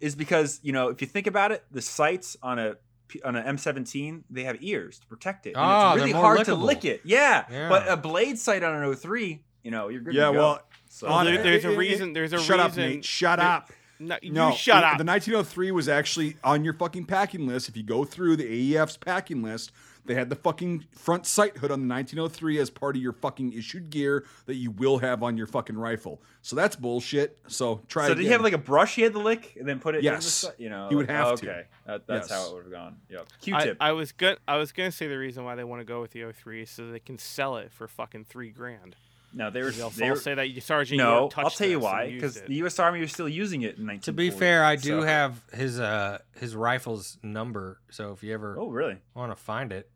is because you know if you think about it, the sights on a P- on an M17 they have ears to protect it. And Ah, it's they're really more hard to lick it. Yeah, Yeah. but a blade sight on an 03, you know, you're good. Yeah, to go. well, So, on there- there's a it- it- reason- there's a shut up, Nate. Shut there- up. No, you No, shut it- up. The 1903 was actually on your fucking packing list. If you go through the AEF's packing list, they had the fucking front sight hood on the 1903 as part of your fucking issued gear that you will have on your fucking rifle. So that's bullshit. So try. so did he have like a brush he had to lick and then put it? in the Yes. you know, He would like, have oh, to. Okay, that, that's how it would have gone. Yep. Q-tip. I was good. I was gonna say the reason why they want to go with the 03 is so they can sell it for fucking three grand. No, they were. They'll They were say that you- Sergeant no, York touched I'll tell you why. Because the U.S. Army was still using it in 1940. To be fair, I do so- have his uh his rifle's number. So if you ever Oh, really? want to find it,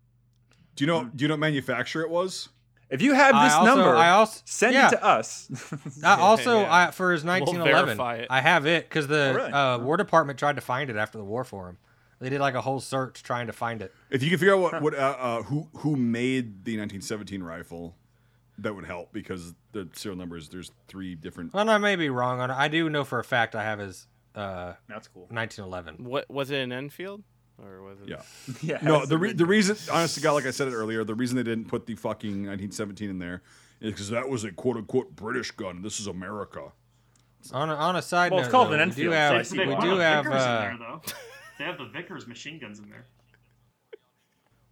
Do you know? Do you know what manufacturer it was? If you have this I also, number, I also send yeah. it to us. Uh, also, Yeah. I, for his 1911, verify it. I have it because the Oh, really? uh, War Department tried to find it after the war for him. They did like a whole search trying to find it. If you can figure out what, what uh, uh, who who made the 1917 rifle, that would help because the serial numbers. There's three different. Well, I may be wrong on it. I do know for a fact I have his uh, That's cool. 1911. what was it an Enfield or was it? Yeah. Yeah. No, the re- the reason, honest to God, like I said it earlier, the reason they didn't put the fucking 1917 in there is because that was a quote unquote British gun. This is America. On a, on a side Well, note, it's called though, an we do Enfield, so have I They, see they we do have uh, there though. they have the Vickers machine guns in there.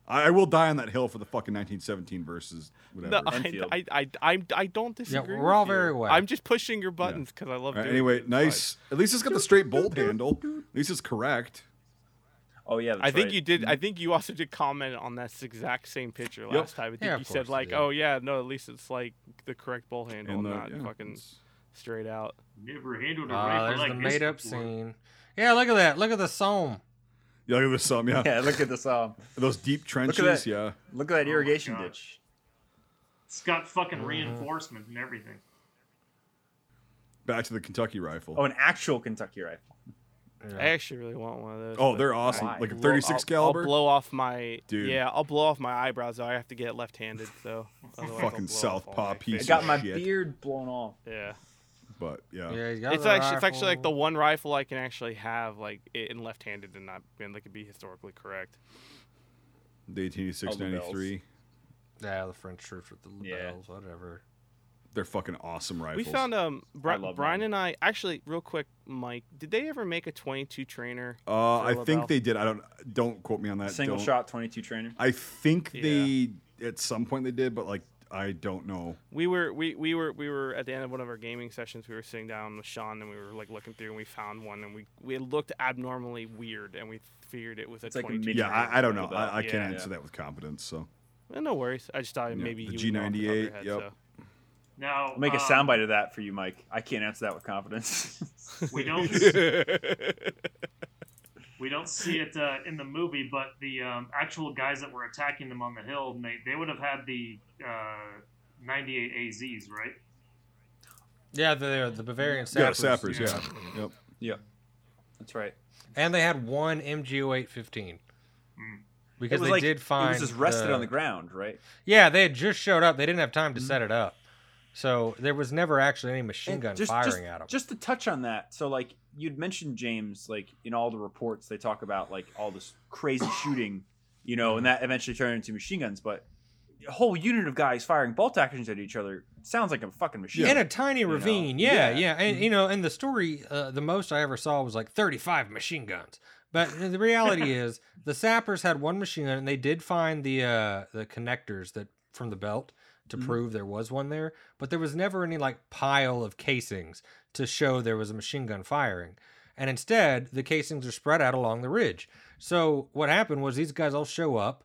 I, I will die on that hill for the fucking 1917 versus whatever. No, I, I, I, I, I don't disagree. yeah, disagree. we're all with very well. I'm just pushing your buttons because I love All right, doing anyway, it. nice. At least it's got the straight bolt handle. At least it's correct. Oh yeah, I think right. you did. I think you also did comment on that exact same picture last time. I think Yeah, you of said like, did. "Oh yeah, no, at least it's like the correct bull handle, And the, not yeah, fucking it's- straight out." Never handled a Ah, rifle there's like the this made up before. scene. Yeah, look at that. Look at the Somme. Yeah, look at this some. Yeah. Yeah, look at this. Um, those deep trenches. that. Yeah, look at that my irrigation God. ditch. It's got fucking reinforcement and everything. back to the Kentucky rifle. Oh, an actual Kentucky rifle. I actually really want one of those. Oh, but they're awesome. Why? Like a blow- 36 I'll- caliber. I'll blow off my Dude. Yeah, I'll blow off my eyebrows. Though I have to get left-handed, so otherwise I'll Fucking blow off southpaw my piece I of face. got my shit. beard blown off. Yeah, but yeah. Yeah, you got it's the actually it's actually like the one rifle I can actually have like in left-handed and not and like it be historically correct. The 1886 All the bells. 93. Yeah, the French troops with the Yeah. whatever. They're fucking awesome rifles. We found um Bri- Brian mine. and I actually real quick, Mike. Did they ever make a 22 trainer? Uh, I think they did. I don't. Don't quote me on that. Single Don't- shot, 22 trainer. I think Yeah. they at some point they did, but like I don't know. We were we, we were we were at the end of one of our gaming sessions. We were sitting down with Sean and we were like looking through and we found one and we we looked abnormally weird and we figured it was a It's like a 22. Yeah, I, I don't know. Little I, belt. I can't Yeah. answer that with confidence. So Eh, no worries. I just thought Yeah, maybe the you would know off the top of your G98, yep. so. Now I'll make a um, soundbite of that for you, Mike. I can't answer that with confidence. We don't we don't see it uh, in the movie, but the um, actual guys that were attacking them on the hill, they, they would have had the uh, 98 AZs, right? Yeah, the the Bavarian sappers. yeah, sappers. sappers. Yeah. Yep. yep, that's right. And they had one MG0815. Mm. Because it was they like, did find it was just rested on the ground, right? Yeah, they had just showed up. They didn't have time to Mhm. set it up. So there was never actually any machine And gun just, firing just, at them. Just to touch on that, so like you'd mentioned James, like in all the reports they talk about like all this crazy shooting, you know, and that eventually turned into machine guns. But a whole unit of guys firing bolt actions at each other sounds like a fucking machine. in a tiny know? ravine, yeah, Yeah. yeah, and you know, and the story, uh, the most I ever saw was like 35 machine guns. But the reality is, the sappers had one machine gun, and they did find the uh, the connectors that from the belt to Mhm. prove there was one there. But there was never any like pile of casings to show there was a machine gun firing. And instead, the casings are spread out along the ridge. So what happened was these guys all show up,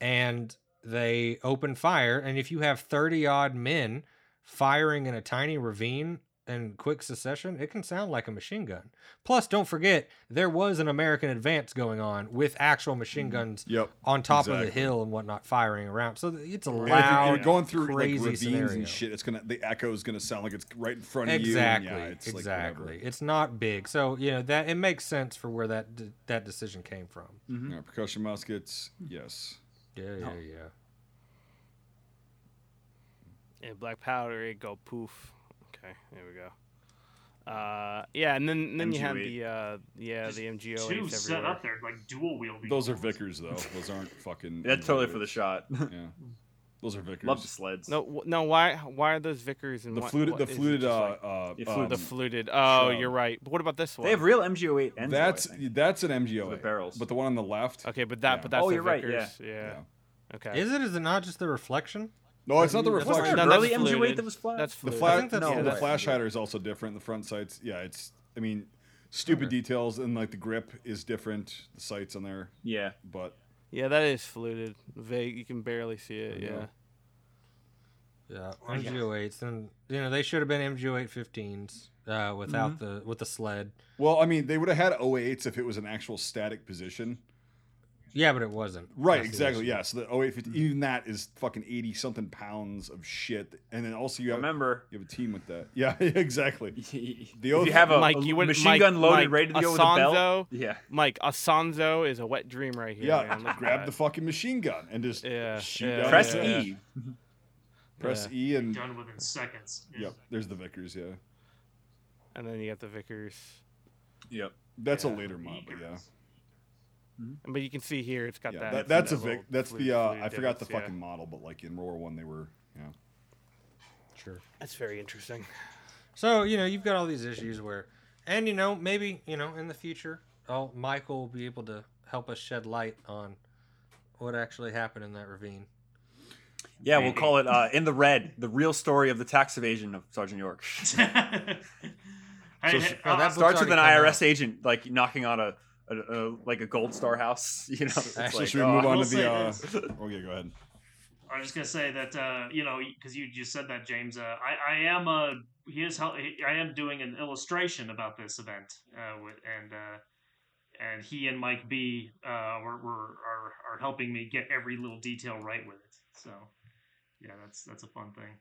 and they open fire. And if you have 30 odd men firing in a tiny ravine in quick succession, it can sound like a machine gun. Plus, don't forget, there was an American advance going on with actual machine guns Yep. on top of the hill and whatnot firing around. So it's a And loud, you're, you're going through like crazy ravines scenario. and shit, it's gonna the echo is gonna sound like it's right in front of Exactly. you. and yeah, it's like exactly. whatever. it's not big, so you know that it makes sense for where that d- that decision came from. Mhm. Yeah, percussion muskets. Yes. Yeah, Oh. yeah, yeah. And black powder, it go poof. Okay, there we go. Uh, yeah, and then and then you had MG08. the uh, yeah Just the MGO Two set up there, like dual wielding. Those are Vickers though. Those aren't fucking. That's totally for the shot. Yeah. Those are Vickers. Love the sleds. No, no. Why why are those Vickers and The what, fluted. what- The fluted. Uh, like uh, um, the fluted. Oh, shrub. you're right. But what about this one? They have real MG08 ends. That's that's an MGO. The barrels. But the one on the left. okay, but that Yeah. but that's Oh, the you're right, Vickers. Yeah. Yeah. Okay. Is it? Is it not just the reflection? No, it's not the Wasn't reflection. there No, an that's early MG08 that was flat? That's The fluted. flash, think that's no, the fluted. flash hider is also different. The front sights, yeah, it's. I mean, stupid Okay. details and like the grip is different. The sights on there, yeah. but Yeah, that is fluted. Vague. You can barely see it. Yeah. Yeah, yeah. MG08s, and you know they should have been MG0815s uh, without the with the sled. well, I mean, they would have had 08s if it was an actual static position. Yeah, but it wasn't. Right, That's the exactly. issue. Yeah, so the 0850, even that is fucking 80 something pounds of shit. And then also you have Remember, you have a team with that. Yeah, exactly. if you oath- have a, Mike, a you would- machine Mike- gun loaded, Mike, ready to go with a belt. Asanzo- Yeah. Mike, Asanzo is a wet dream right here. Yeah, man. Look at grab that. the fucking machine gun and just Yeah, shoot yeah, down Press the yeah. E. Press Yeah. E and done within seconds. Yeah. yep, there's the Vickers. Yeah, And then you got the Vickers. Yep. that's a later mod, but yeah, But you can see here, it's got yeah, that. that, that's a that little Vic. That's fluted- the uh, I forgot the divots, yeah. fucking model, but like in World War One, they were yeah. Sure. That's very interesting. So you know you've got all these issues where, and you know maybe you know in the future, oh Michael will be able to help us shed light on what actually happened in that ravine. Yeah, we'll call it uh, in the red, the real story of the tax evasion of Sergeant York. So- I- Oh, that Starts with an already come IRS agent like knocking on a, a, a like a gold star house. You know, it's Actually, like, should we oh, move on to the? Uh... say Okay, go ahead. I was just gonna say that uh, you know because you just said that James. Uh, I I am uh he is hel- he- I am doing an illustration about this event uh, with and uh, and he and Mike B uh were, were are are helping me get every little detail right with it. So yeah, that's that's a fun thing.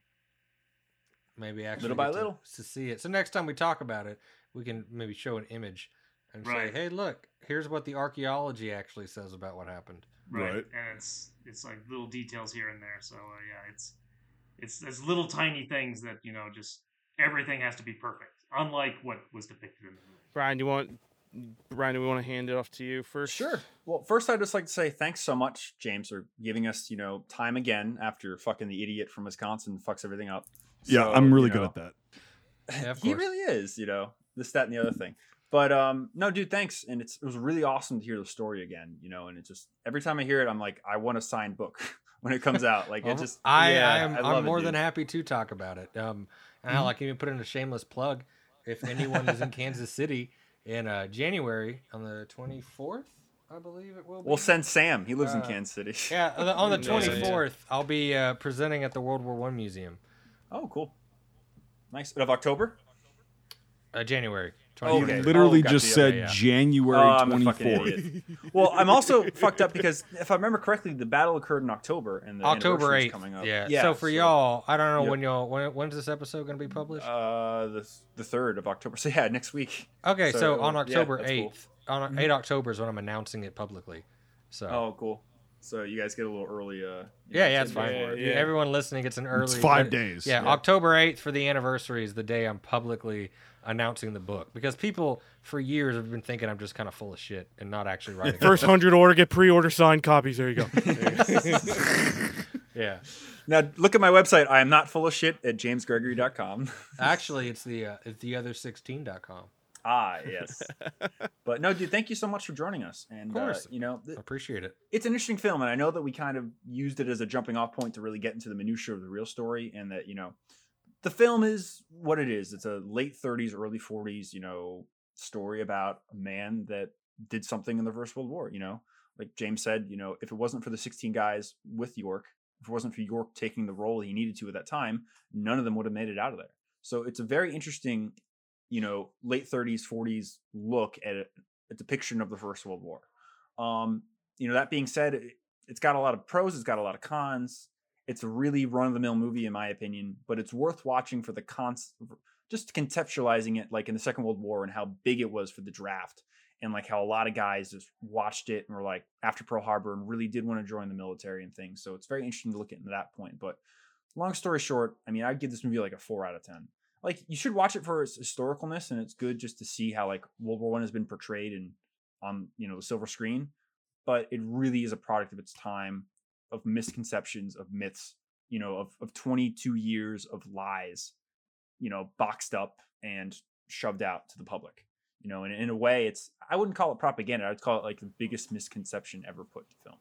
Maybe actually Little by get to- little. to see it. So next time we talk about it, we can maybe show an image and Right. say, "Hey, look, here's what the archaeology actually says about what happened." Right. Right. And it's it's like little details here and there. So uh, yeah, it's it's it's little tiny things that you know just everything has to be perfect, unlike what was depicted in the movie. Brian, do you want Brian? Do we want to hand it off to you first? Sure. Well, first I'd just like to say thanks so much, James, for giving us, you know, time again after fucking the idiot from Wisconsin fucks everything up. Yeah, I'm really you good at that. Yeah, he really is, you know, this, that, and the other thing. But um, no, dude, thanks. And it's it was really awesome to hear the story again, you know. And it just every time I hear it, I'm like, I want a signed book when it comes out. Like it just, I, yeah, I am I I'm love it, more than happy to talk about it. Um, and hell, I can even put in a shameless plug. If anyone is in Kansas City in uh, January on the 24th, I believe it will be. We'll send Sam. He lives in Uh, Kansas City. Yeah, on the- on the Yeah, yeah, yeah. 24th, I'll be uh, presenting at the World War One Museum. Oh, cool. Nice. Of October? Uh, January. Okay. You literally Oh, just said yeah, yeah. January Oh, I'm 24th. Well, I'm also fucked up because if I remember correctly, the battle occurred in October and the October 8th. coming up. Yeah. So for y'all, I don't know Yep. when y'all when when's this episode going to be published? uh, the the third of October. So yeah, next week. okay, so, so, on yeah, October that's cool. 8th, on 8 October is when I'm announcing it publicly. So Oh, cool. So you guys get a little early. Uh, yeah, know, yeah, it's fine. for it. yeah. Everyone listening gets an early. It's five but- days. Yeah, Yeah. October 8th for the anniversary is the day I'm publicly announcing the book because people for years have been thinking I'm just kind of full of shit and not actually writing. First hundred order, get pre-order signed copies. There you go. yeah. Now look at my website. I am not full of shit at jamesgregory.com. Actually, it's the uh, it's the other16.com. ah, yes. but no, dude, thank you so much for joining us. And Of course. Uh, you know, th- Appreciate it. it's an interesting film, and I know that we kind of used it as a jumping off point to really get into the minutia of the real story, and that you know, the film is what it is. It's a late 30s, early 40s, you know, story about a man that did something in the First World War. You know, like James said, you know, if it wasn't for the 16 guys with York, if it wasn't for York taking the role he needed to at that time, none of them would have made it out of there. So it's a very interesting, you know, late 30s, 40s look at a, a depiction of the First World War. Um, you know, that being said, it, it's got a lot of pros, it's got a lot of cons. It's a really run of the mill movie, in my opinion, but it's worth watching for the cons, just contextualizing it, like in the Second World War and how big it was for the draft, and like how a lot of guys just watched it and were like after Pearl Harbor and really did want to join the military and things. So it's very interesting to look at that point. But long story short, I mean, I'd give this movie like a four out of ten. Like you should watch it for its historicalness, and it's good just to see how like World War One has been portrayed and on you know the silver screen. But it really is a product of its time, of misconceptions, of myths, you know, of of 22 years of lies, you know, boxed up and shoved out to the public. You know, and in a way, it's I wouldn't call it propaganda. I'd call it like the biggest misconception ever put to film.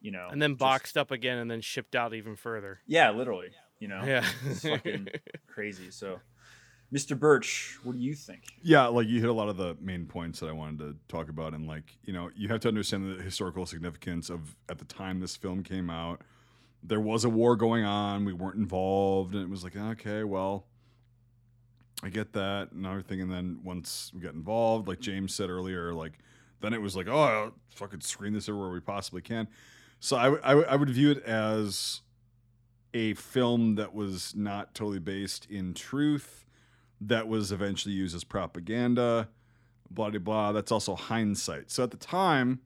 You know, and then just- boxed up again, and then shipped out even further. Yeah, literally. You know, Yeah. it's fucking crazy. So, Mr. Birch, what do you think? Yeah, like you hit a lot of the main points that I wanted to talk about, and like you know, you have to understand the historical significance of at the time this film came out. There was a war going on. We weren't involved, and it was like, okay, well, I get that and everything. And then once we got involved, like James said earlier, like then it was like, oh, I'll fucking screen this everywhere we possibly can. So I, w- I, w- I would view it as a film that was not totally based in truth that was eventually used as propaganda, blah blah blah. That's also hindsight. So at the time,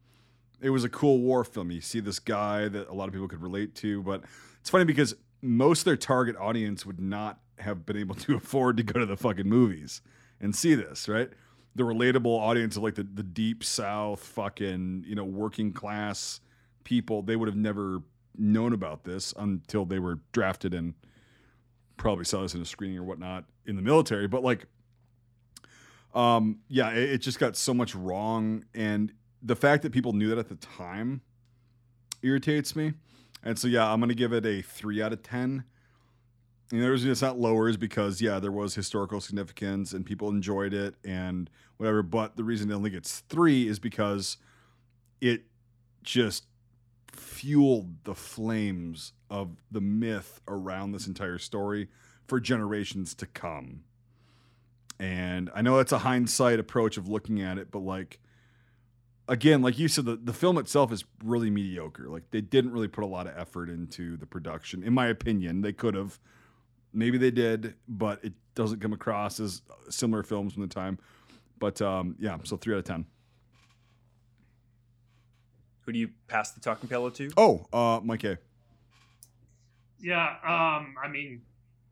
it was a cool war film. You see this guy that a lot of people could relate to, but it's funny because most of their target audience would not have been able to afford to go to the fucking movies and see this, right? The relatable audience of like the, the deep south fucking, you know, working class people, they would have never known about this until they were drafted and probably saw this in a screening or whatnot in the military, but like, um, yeah, it, it just got so much wrong, and the fact that people knew that at the time irritates me. And so yeah, I'm gonna give it a three out of ten. And the reason it's not lower is because yeah, there was historical significance and people enjoyed it and whatever. But the reason it only gets three is because it just fueled the flames of the myth around this entire story for generations to come. And I know that's a hindsight approach of looking at it, but like again, like you said, the, the film itself is really mediocre. Like they didn't really put a lot of effort into the production, in my opinion. They could have, maybe they did, but it doesn't come across as similar films from the time. But um, yeah, so three out of ten. Who do you pass the talking pillow to? Oh, uh, Mike A. Yeah, um, I mean,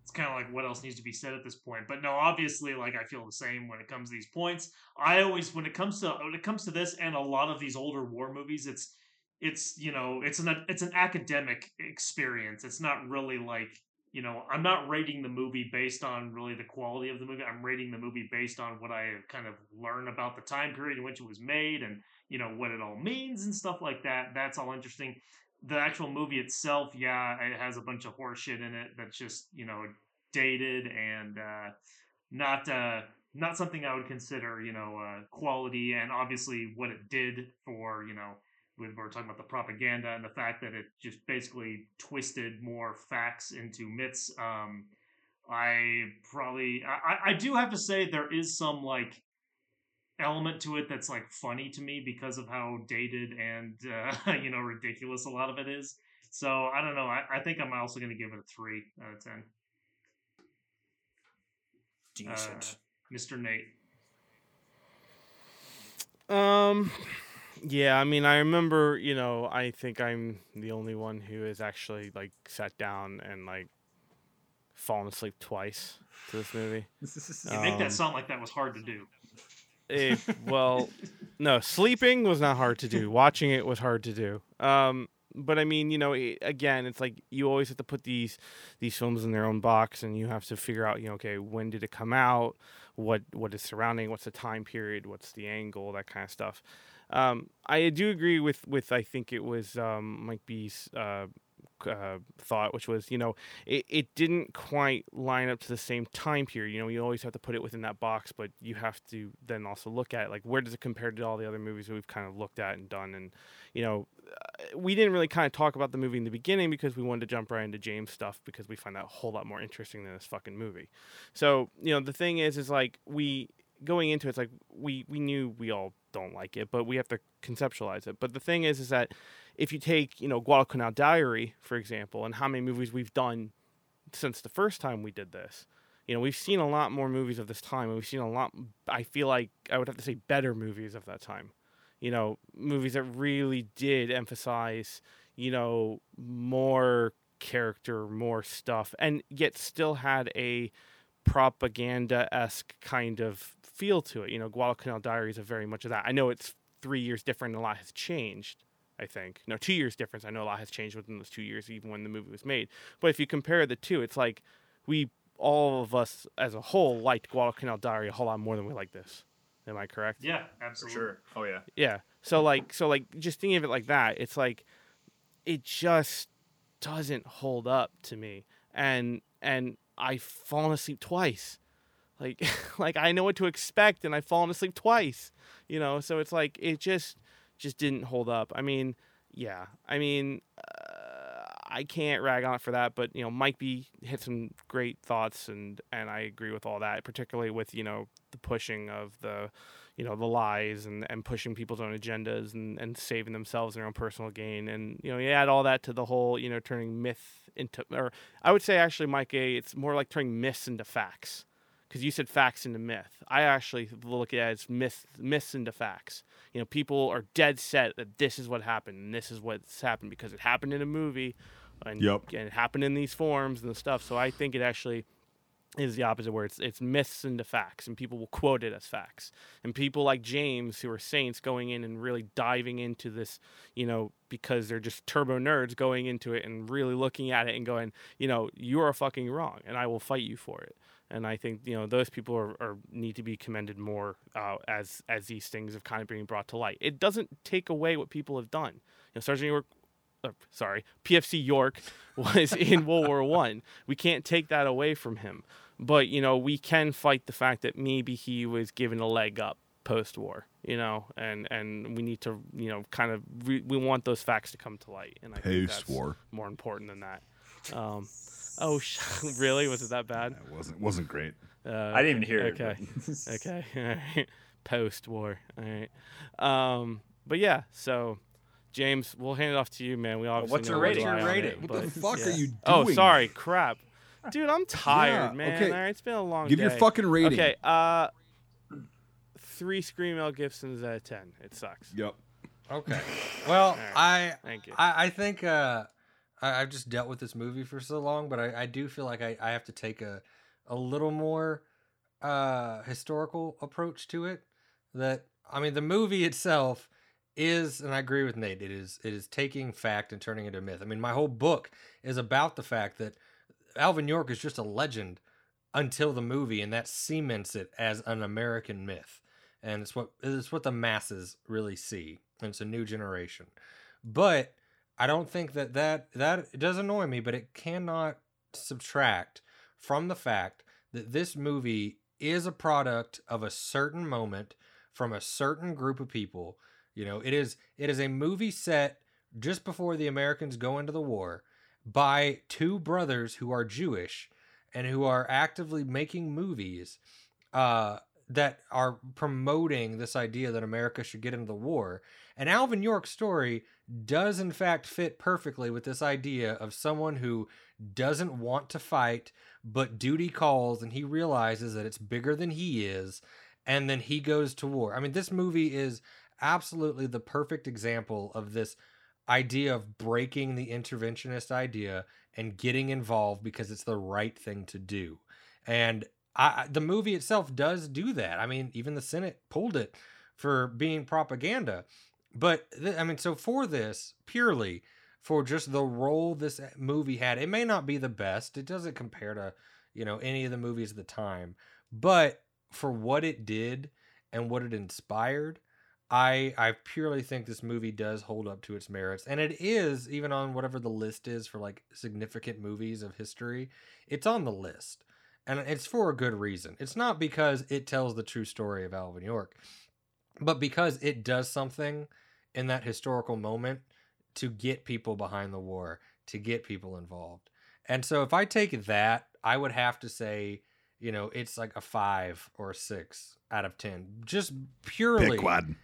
it's kind of like what else needs to be said at this point. But no, obviously, like I feel the same when it comes to these points. I always, when it comes to when it comes to this and a lot of these older war movies, it's it's you know it's an it's an academic experience. It's not really like you know I'm not rating the movie based on really the quality of the movie. I'm rating the movie based on what I kind of learn about the time period in which it was made and you know what it all means and stuff like that. That's all interesting the actual movie itself, yeah, it has a bunch of horseshit in it that's just you know dated and uh, not uh, not something I would consider you know uh, quality. And obviously, what it did for you know we we're talking about the propaganda and the fact that it just basically twisted more facts into myths. Um, I probably I, I do have to say there is some like element to it that's like funny to me because of how dated and uh, you know ridiculous a lot of it is. So I don't know. I, I think I'm also going to give it a three out of ten. Decent, uh, Mr. Nate. Um, yeah. I mean, I remember. You know, I think I'm the only one who has actually like sat down and like fallen asleep twice to this movie. you um, make that um, sound like that was hard to do. Well, no, sleeping was not hard to do. Watching it was hard to do. Um, but I mean, you know, it, again, it's like you always have to put these these films in their own box, and you have to figure out, you know, okay, when did it come out? What what is surrounding? What's the time period? What's the angle? That kind of stuff. Um, I do agree with with I think it was um, Mike B's uh, uh, thought, which was, you know, it, it didn't quite line up to the same time period. You know, you always have to put it within that box, but you have to then also look at like where does it compare to all the other movies that we've kind of looked at and done. And you know, uh, we didn't really kind of talk about the movie in the beginning because we wanted to jump right into James stuff because we find that a whole lot more interesting than this fucking movie. So you know, the thing is, is like we going into it, it's like we we knew we all don't like it, but we have to conceptualize it. But the thing is, is that if you take, you know, Guadalcanal Diary, for example, and how many movies we've done since the first time we did this, you know, we've seen a lot more movies of this time, and we've seen a lot. I feel like I would have to say better movies of that time. You know, movies that really did emphasize, you know, more character, more stuff, and yet still had a propaganda esque kind of feel to it. You know, Guadalcanal Diaries are very much of that. I know it's three years different, and a lot has changed, I think. No, two years difference. I know a lot has changed within those two years, even when the movie was made. But if you compare the two, it's like we all of us as a whole liked Guadalcanal Diary a whole lot more than we like this. Am I correct? Yeah, absolutely. For sure. Oh yeah. Yeah. So like so like just thinking of it like that, it's like it just doesn't hold up to me. And and I've fallen asleep twice. Like like I know what to expect and I've fallen asleep twice. You know, so it's like it just just didn't hold up. I mean, yeah. I mean, uh, I can't rag on it for that, but you know, Mike B hit some great thoughts, and and I agree with all that, particularly with you know the pushing of the, you know, the lies and and pushing people's own agendas and and saving themselves their own personal gain, and you know, you add all that to the whole you know turning myth into, or I would say actually, Mike A, it's more like turning myths into facts because you said facts into myth. I actually look at it as myth, myths into facts. You know, people are dead set that this is what happened and this is what's happened because it happened in a movie, and, yep. and it happened in these forms and the stuff. So I think it actually is the opposite where it's it's myths into facts and people will quote it as facts. And people like james who are saints going in and really diving into this you know because they're just turbo nerds going into it and really looking at it and going you know you are fucking wrong and i will fight you for it. And i think you know those people are, are need to be commended more uh, as as these things have kind of being brought to light. It doesn't take away what people have done. You know sergeant york uh, sorry, PFC York was in World War One. We can't take that away from him, but you know we can fight the fact that maybe he was given a leg up post war. You know, and and we need to you know kind of re- we want those facts to come to light, and I think that's Post-war. more important than that. Um, oh, sh- really? Was it that bad? It wasn't wasn't great. Uh, I didn't even hear okay. it. but- okay. All right. Post war. All right. Um, but yeah, so James, we'll hand it off to you, man. We obviously what's know your rating? to lie Your rating. it, What the fuck yeah. are you doing? Oh, sorry, crap, dude. I'm tired, Yeah, man. okay. All right, it's been a long Give day. your fucking rating. Okay. Uh, three Scream Mel Gibsons out of ten. It sucks. Yep. Okay. Well, right. I Thank you. I, I think uh, I, I've just dealt with this movie for so long, but I, I do feel like I, I have to take a a little more uh, historical approach to it. That I mean, the movie itself is, and I agree with Nate. It is it is taking fact and turning it into myth. I mean, my whole book is about the fact that Alvin York is just a legend until the movie, and that cements it as an American myth. And it's what it's what the masses really see. And it's a new generation. But I don't think that that that does annoy me, but it cannot subtract from the fact that this movie is a product of a certain moment from a certain group of people. You know, it is it is a movie set just before the Americans go into the war by two brothers who are Jewish and who are actively making movies uh, that are promoting this idea that America should get into the war. And Alvin York's story does, in fact, fit perfectly with this idea of someone who doesn't want to fight, but duty calls and he realizes that it's bigger than he is. And then he goes to war. I mean, this movie is absolutely the perfect example of this idea of breaking the interventionist idea and getting involved because it's the right thing to do. And I, the movie itself does do that. I mean, even the Senate pulled it for being propaganda. But th- I mean, so for this purely for just the role this eh, movie had, it may not be the best. It doesn't compare to you know any of the movies of the time, but for what it did and what it inspired, I I purely think this movie does hold up to its merits, and it is even on whatever the list is for like significant movies of history. It's on the list, and it's for a good reason. It's not because it tells the true story of Alvin York, but because it does something in that historical moment to get people behind the war, to get people involved. And so if I take that, I would have to say, you know, it's like a five or a six out of ten, just purely Pick one.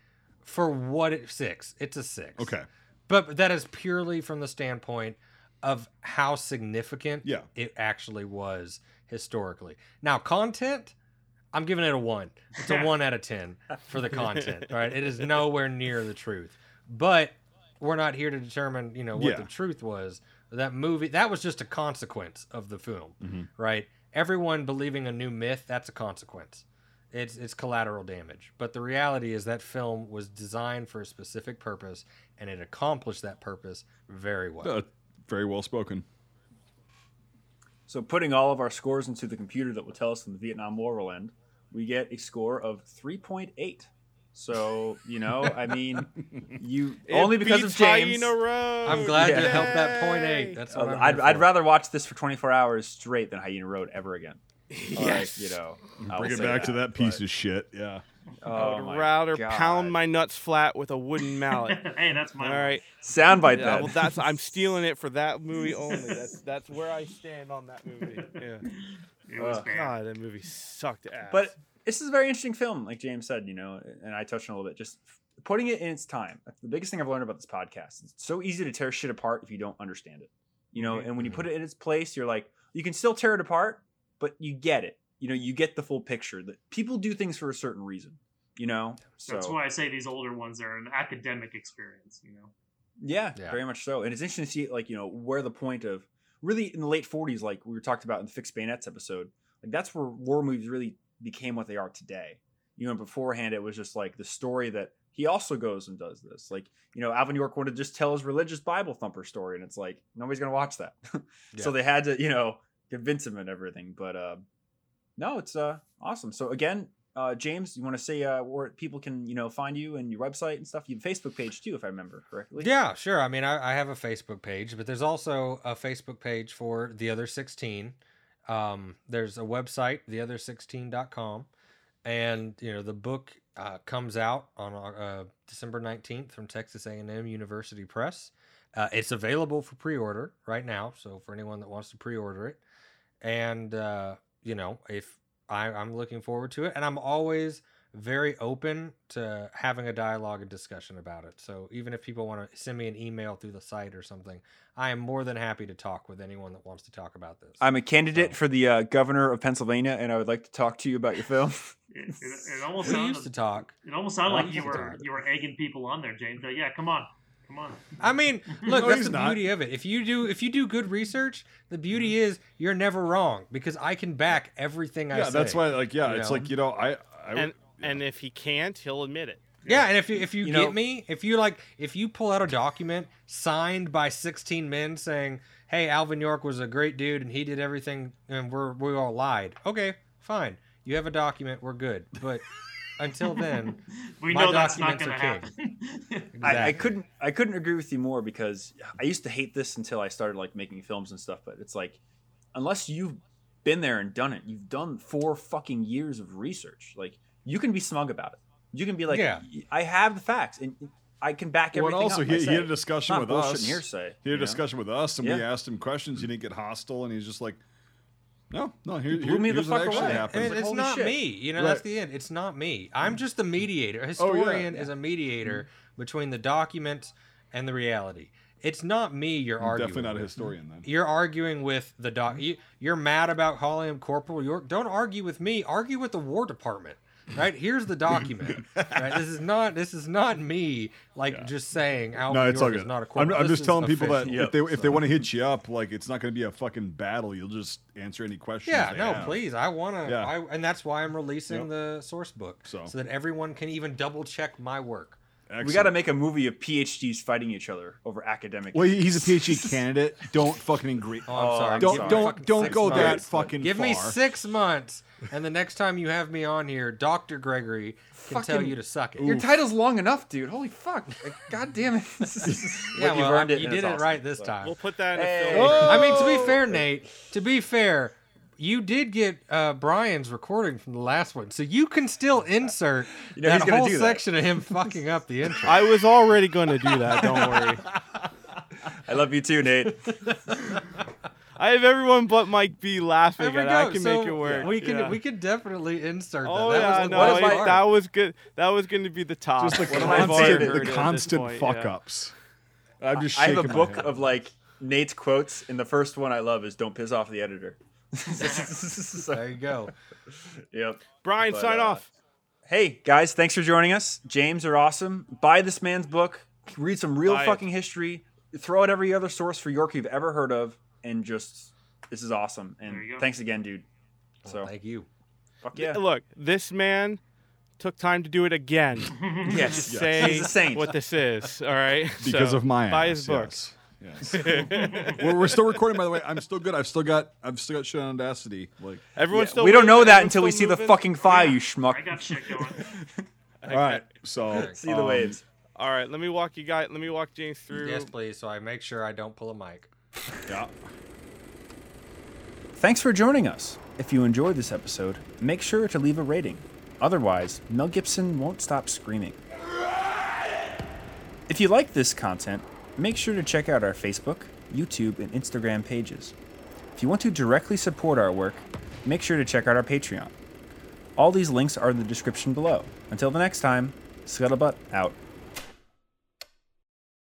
For what it six. It's a six. Okay. But that is purely from the standpoint of how significant Yeah. it actually was historically. Now, content, I'm giving it a one. It's a one out of 10 for the content. All right. It is nowhere near the truth. But we're not here to determine, you know, what Yeah. the truth was. That movie, that was just a consequence of the film, Mhm. right? Everyone believing a new myth, that's a consequence. It's it's collateral damage. But the reality is that film was designed for a specific purpose and it accomplished that purpose very well. Uh, very well spoken. So, putting all of our scores into the computer that will tell us when the Vietnam War will end, we get a score of 3.8. So, you know, I mean, you It only because of James. Hyena Road. I'm glad Yeah. to help that point eight. That's what Uh, I'm I'd, I'd rather watch this for 24 hours straight than Hyena Road ever again. Like, Yes. you know, I Bring it say back to that piece but- of shit. Yeah. Oh I would rather God. pound my nuts flat with a wooden mallet. hey, that's my All right. soundbite. Yeah, then. well, that's I'm stealing it for that movie only. That's that's where I stand on that movie. Yeah. It was Uh, bad. God, that movie sucked ass. But this is a very interesting film, like James said, you know, and I touched on a little bit. Just putting it in its time. That's the biggest thing I've learned about this podcast. It's so easy to tear shit apart if you don't understand it. You know, and when you put it in its place, you're like, you can still tear it apart, but you get it. You know, you get the full picture that people do things for a certain reason. You know, so That's why I say these older ones are an academic experience. You know. Yeah, Yeah. very much so. And it's interesting to see like, you know, where the point of really in the late 40s, like we were talked about in the fixed bayonets episode, like Like that's where war movies really became what they are today. You know, beforehand it was just like the story that he also goes and does this. Like, you know, Alvin York wanted to just tell his religious Bible thumper story, and it's like nobody's gonna watch that. so they had to, you know, convince him and everything. But uh no, it's uh awesome. So again, uh James, you want to say uh where people can, you know, find you and your website and stuff? You have a Facebook page too, if I remember correctly. Yeah, sure. I mean, I, I have a Facebook page, but there's also a Facebook page for the other 16. Um, there's a website, theother16.com, and you know the book uh, comes out on uh, December 19th from Texas A&M University Press. Uh, it's available for pre-order right now, so for anyone that wants to pre-order it, and uh, you know if I, I'm looking forward to it, and I'm always very open to having a dialogue and discussion about it. So even if people want to send me an email through the site or something, I am more than happy to talk with anyone that wants to talk about this. I'm a candidate So- for the uh, governor of Pennsylvania, and I would like to talk to you about your film. It, it, it almost we sounded, used to talk. it almost sounded like you were you were egging people on there, James. Like, yeah, come on, come on. I mean, look, No, that's the not. beauty of it. If you do if you do good research, the beauty is you're never wrong because I can back everything I yeah, say. that's why. Like, yeah, you it's know? like you know, I, I And and if he can't, he'll admit it. Yeah, and if you if you, You get know- me, if you like, if you pull out a document signed by sixteen men saying, "Hey, Alvin York was a great dude and he did everything, and we're we all lied," okay, fine, you have a document, we're good. But until then, we my know that's not documents going are to king. happen. I, I couldn't I couldn't agree with you more because I used to hate this until I started like making films and stuff. But it's like unless you've been there and done it, you've done four fucking years of research. Like you can be smug about it. You can be like, Yeah. I have the facts and I can back Well, everything. also up he, I he had a discussion with bullshit us. and hearsay, He had you a know? discussion with us, and we asked him questions. He didn't get hostile, and he's just like, "No, no, here, blew here- me the here's what fuck actually away. happened." And like, it's holy not shit. me. You know, Right. that's the end. It's not me. I'm mm. just the mediator. A Oh, yeah. historian is a mediator between the document and the reality. It's not me you're I'm arguing. definitely not a with. historian then. You're arguing with the doc. You, you're mad about calling him Corporal York. Don't argue with me. Argue with the War Department. Right here's the document. right, this is not this is not me like just saying Alvin No, it's all York good. is not a I'm. I'm just is telling people that official. if they if they want to hit you up, like it's not going to be a fucking battle. You'll just answer any questions. Yeah, they no, have. please. I want to, Yeah. I, and that's why I'm releasing Yep. the source book, So. that everyone can even double check my work. We got to make a movie of PhDs fighting each other over academic. Well, he- he's a PhD candidate. Don't fucking agree. Oh, I'm sorry. I'm don't sorry. don't don't six go that fucking Give far. me six months, and the next time you have me on here, Doctor Gregory can tell Fucking- you to suck it. Your title's long enough, dude. Holy fuck! Like, God damn it! yeah, But you've well, it you did it awesome, right this so. time. We'll put that in a Hey. film. I mean, to be fair, Nate. To be fair, you did get uh, Brian's recording from the last one, so you can still insert You know, he's that gonna whole do that. section of him fucking up the intro. I was already going to do that. Don't worry. I love you too, Nate. I have everyone but Mike B laughing, and go. I can So make it work. We can Yeah. we can definitely insert that. Oh that yeah, was no, what is like, my- that was good. That was going to be the top. just the One of my constant, the heard it at this constant point, fuck yeah. ups. I'm just I have a my book head. of like Nate's quotes, and the first one I love is "Don't piss off the editor." So, There you go. yep. Brian, But, sign uh, off. Hey guys, thanks for joining us. James are awesome. Buy this man's book. Read some real Buy it. fucking history. Throw out every other source for York you've ever heard of, and just this is awesome. And thanks again, dude. Well, So thank you. fuck yeah. Look, this man took time to do it again. Yes, to say he's what this is. All right, because So, of my buy ass, his books. Yes. Yes. we're, we're still recording, by the way. I'm still good. I've still got. I've still got shit on Audacity. Like, Everyone's Yeah, still. we don't know that until we see still the fucking file, Yeah. you schmuck. I got shit going. all right. So See the um, waves. All right, let me walk you guys. Let me walk James through. Yes, please. So I make sure I don't pull a mic. Yeah. Thanks for joining us. If you enjoyed this episode, make sure to leave a rating. Otherwise, Mel Gibson won't stop screaming. If you like this content, make sure to check out our Facebook, YouTube, and Instagram pages. If you want to directly support our work, make sure to check out our Patreon. All these links are in the description below. Until the next time, Scuttlebutt out.